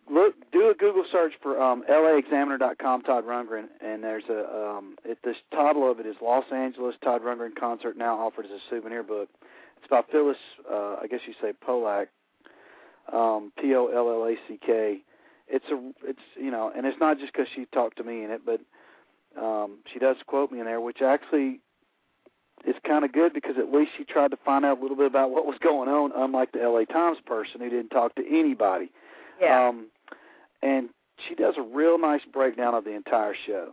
Look, do a Google search for um, LAExaminer.com Todd Rundgren, and there's a um, it, this title of it is Los Angeles Todd Rundgren concert now offered as a souvenir book. It's by Phyllis, uh, I guess you say Pollack, um, P O L L A C K. It's a it's you know, and it's not just because she talked to me in it, but um, she does quote me in there, which actually is kind of good because at least she tried to find out a little bit about what was going on, unlike the LA Times person who didn't talk to anybody. Yeah. Um, and she does a real nice breakdown of the entire show.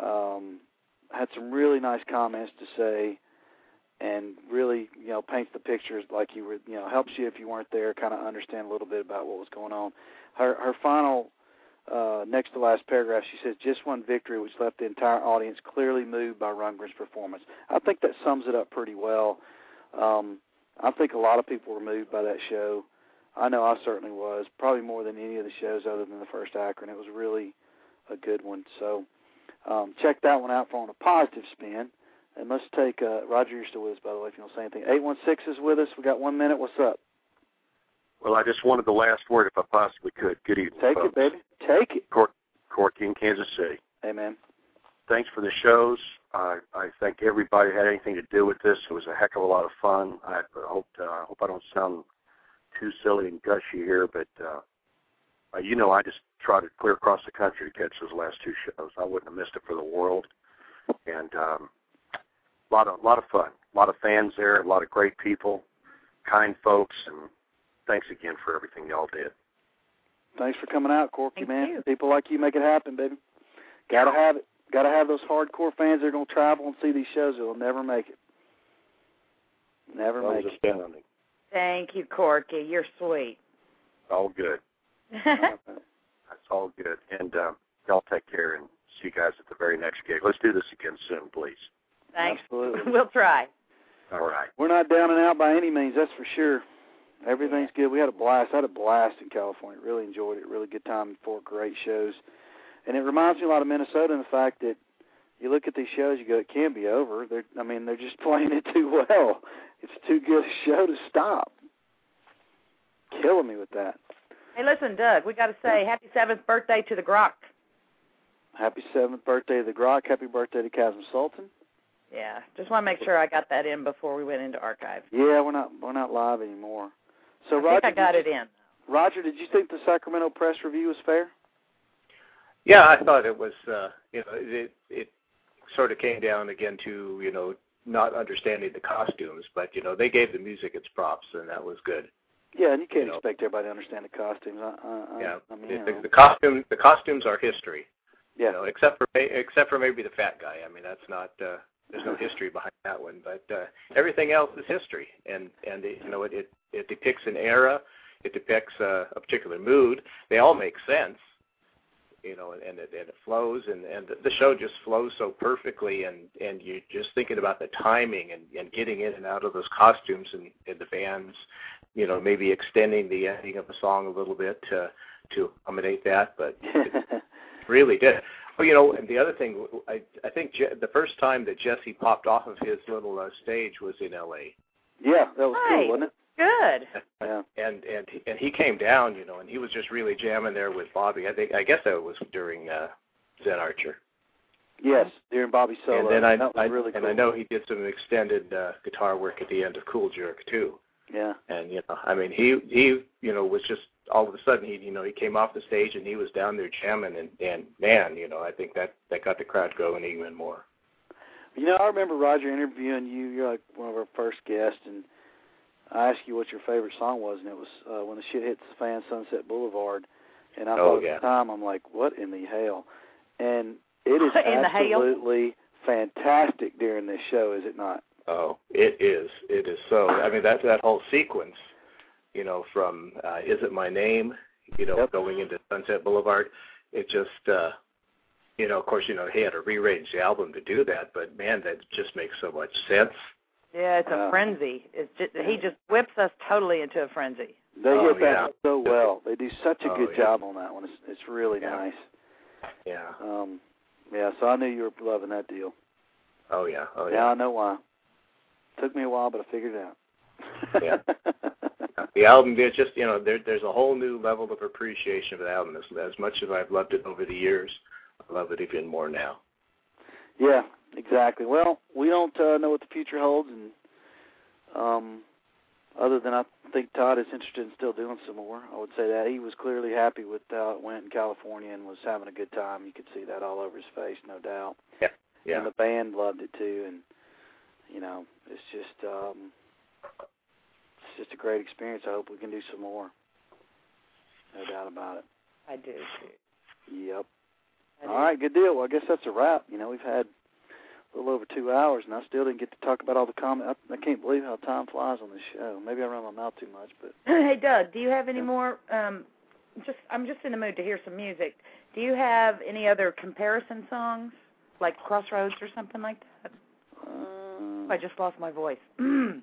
Um, had some really nice comments to say, and really, you know, paints the pictures like you were, you know, helps you if you weren't there, kind of understand a little bit about what was going on. Her her final, uh, next to last paragraph, she says, "Just one victory, which left the entire audience clearly moved by Rundgren's performance." I think that sums it up pretty well. Um, I think a lot of people were moved by that show. I know I certainly was, probably more than any of the shows other than the first Akron. It was really a good one. So um, check that one out for on a positive spin. And let's take uh, Roger. You're still with us, by the way. If you don't say anything, eight one six is with us. We got one minute. What's up? Well, I just wanted the last word if I possibly could. Good evening. Take folks. it, baby. Take it. Cor- Corky in Kansas City. Amen. Thanks for the shows. I, I thank everybody who had anything to do with this. It was a heck of a lot of fun. I hope uh, I hope I don't sound too silly and gushy here, but uh, uh, you know, I just trotted clear across the country to catch those last two shows. I wouldn't have missed it for the world. And um, a lot of a lot of fun, a lot of fans there, a lot of great people, kind folks, and thanks again for everything y'all did. Thanks for coming out, Corky, Thank man. you. People like you make it happen, baby. Gotta have it. Gotta have those hardcore fans that are gonna travel and see these shows. They'll never make it. Never That make was it. astounding. Thank you, Corky. You're sweet. All good. That's all good. And um, y'all take care and see you guys at the very next gig. Let's do this again soon, please. Thanks. Absolutely. We'll try. All right. We're not down and out by any means, that's for sure. Everything's good. We had a blast. I had a blast in California. Really enjoyed it. Really good time. Four great shows. And it reminds me a lot of Minnesota in the fact that you look at these shows, you go, it can't be over. They're, I mean, they're just playing it too well. It's too good a show to stop. Killing me with that. Hey, listen, Doug, we got to say happy seventh birthday to the Grok. Happy seventh birthday to the Grok. Happy birthday to Kasim Sultan. Yeah, just want to make sure I got that in before we went into archive. Yeah, we're not we're not live anymore. So I Roger, think I got did it you, in. Roger, did you think the Sacramento press review was fair? Yeah, I thought it was. uh You know, it it sort of came down again to you know not understanding the costumes, but you know they gave the music its props, and that was good. Yeah, and you can't You know. expect everybody to understand the costumes. I, I, Yeah, I mean, the, the, the costume the costumes are history. yeah, You know, except for except for maybe the fat guy. I mean, that's not. uh There's no history behind that one, but uh everything else is history, and and it, you know it, it it depicts an era, it depicts uh, a particular mood. They all make sense, you know, and and it, and it flows, and and the show just flows so perfectly, and and you're just thinking about the timing and and getting in and out of those costumes and, and the bands, you know, maybe extending the ending of a song a little bit to to accommodate that, but really did. Well, you know, and the other thing, I I think Je- the first time that Jesse popped off of his little uh, stage was in L.A. yeah, that was Right. cool, wasn't it? Good. Yeah. And and he- and he came down, you know, and he was just really jamming there with Bobby. I think I guess that was during uh, Zen Archer. Yes, during Bobby's solo. and then I, that was I really and cool. I know he did some extended uh, guitar work at the end of Cool Jerk too. Yeah. And you know, I mean, he he you know was just all of a sudden he you know he came off the stage and he was down there jamming and and man, you know, I think that that got the crowd going even more. You know, I remember Roger interviewing you. You're like one of our first guests, and I asked you what your favorite song was, and it was uh, "When the Shit Hits the Fan," Sunset Boulevard. And I Oh, thought yeah. at the time, I'm like, "What in the hell?" And it is In the hail? absolutely fantastic during this show, is it not? Oh, it is. It is so. I mean, that that whole sequence, you know, from uh, "Is It My Name," you know, Yep. going into Sunset Boulevard, it just, uh, you know, of course, you know, he had to rearrange the album to do that, but man, that just makes so much sense. Yeah, it's a Wow. frenzy. It's just he just whips us totally into a frenzy. They Oh, hit that yeah. so well. They do such a Oh, good yeah. job on that one. It's it's really Yeah. nice. Yeah. Um, yeah. So I knew you were loving that deal. Oh yeah. Oh yeah. Now I know why. Took me a while, but I figured it out. Yeah. The album, there's just you know, there there's a whole new level of appreciation of the album. As, as much as I've loved it over the years, I love it even more now. Yeah, exactly. Well, we don't uh, know what the future holds, and um, other than I think Todd is interested in still doing some more. I would say that he was clearly happy with how it went in California and was having a good time. You could see that all over his face, no doubt. Yeah. yeah. And the band loved it too, and you know, it's just um, it's just a great experience. I hope we can do some more. No doubt about it. I do too. Yep. I do. right, good deal. Well, I guess that's a wrap. You know, we've had a little over two hours, and I still didn't get to talk about all the comments. I, I can't believe how time flies on this show. Maybe I run my mouth too much, but hey Doug, do you have any more um just I'm just in the mood to hear some music. Do you have any other comparison songs? Like Crossroads or something like that? uh, I just lost my voice. I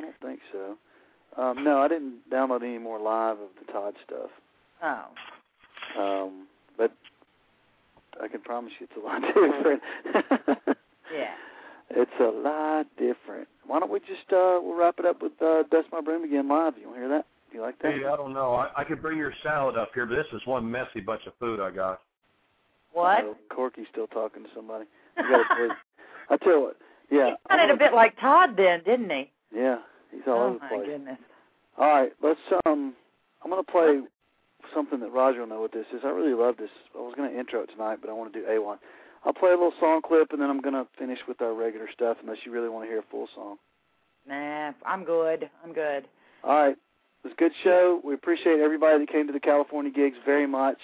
don't think so. Um, no, I didn't download any more live of the Todd stuff. oh. Um, but I can promise you it's a lot different. Yeah. It's a lot different. Why don't we just uh we'll wrap it up with uh Dust My Broom again live. You wanna hear that? Do you like that? Hey, I don't know. I, I could bring your salad up here, but this is one messy bunch of food I got. What? Uh, Corky's still talking to somebody. You gotta please. I tell you what, yeah. He sounded a bit like Todd then, didn't he? Yeah, he's all oh over the place. Oh my place. goodness. All right, let's um I'm gonna play something that Roger will know what this is. I really love this. I was going to intro it tonight, but I want to do A1. I'll play a little song clip, and then I'm going to finish with our regular stuff, unless you really want to hear a full song. Nah, I'm good. I'm good. All right. It was a good show. We appreciate everybody that came to the California gigs very much,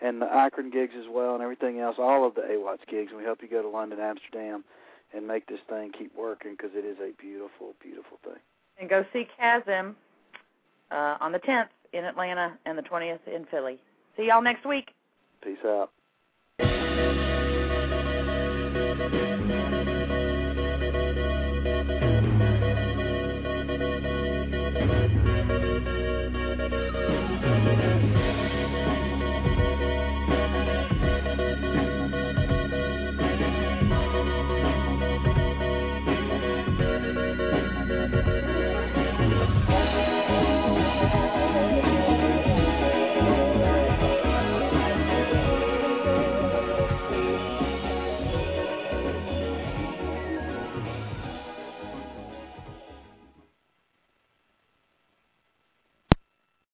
and the Akron gigs as well, and everything else, all of the AWATS gigs. We hope you go to London, Amsterdam, and make this thing keep working because it is a beautiful, beautiful thing. And go see Kasim uh, on the 10th in Atlanta and the 20th in Philly. See y'all next week. Peace out.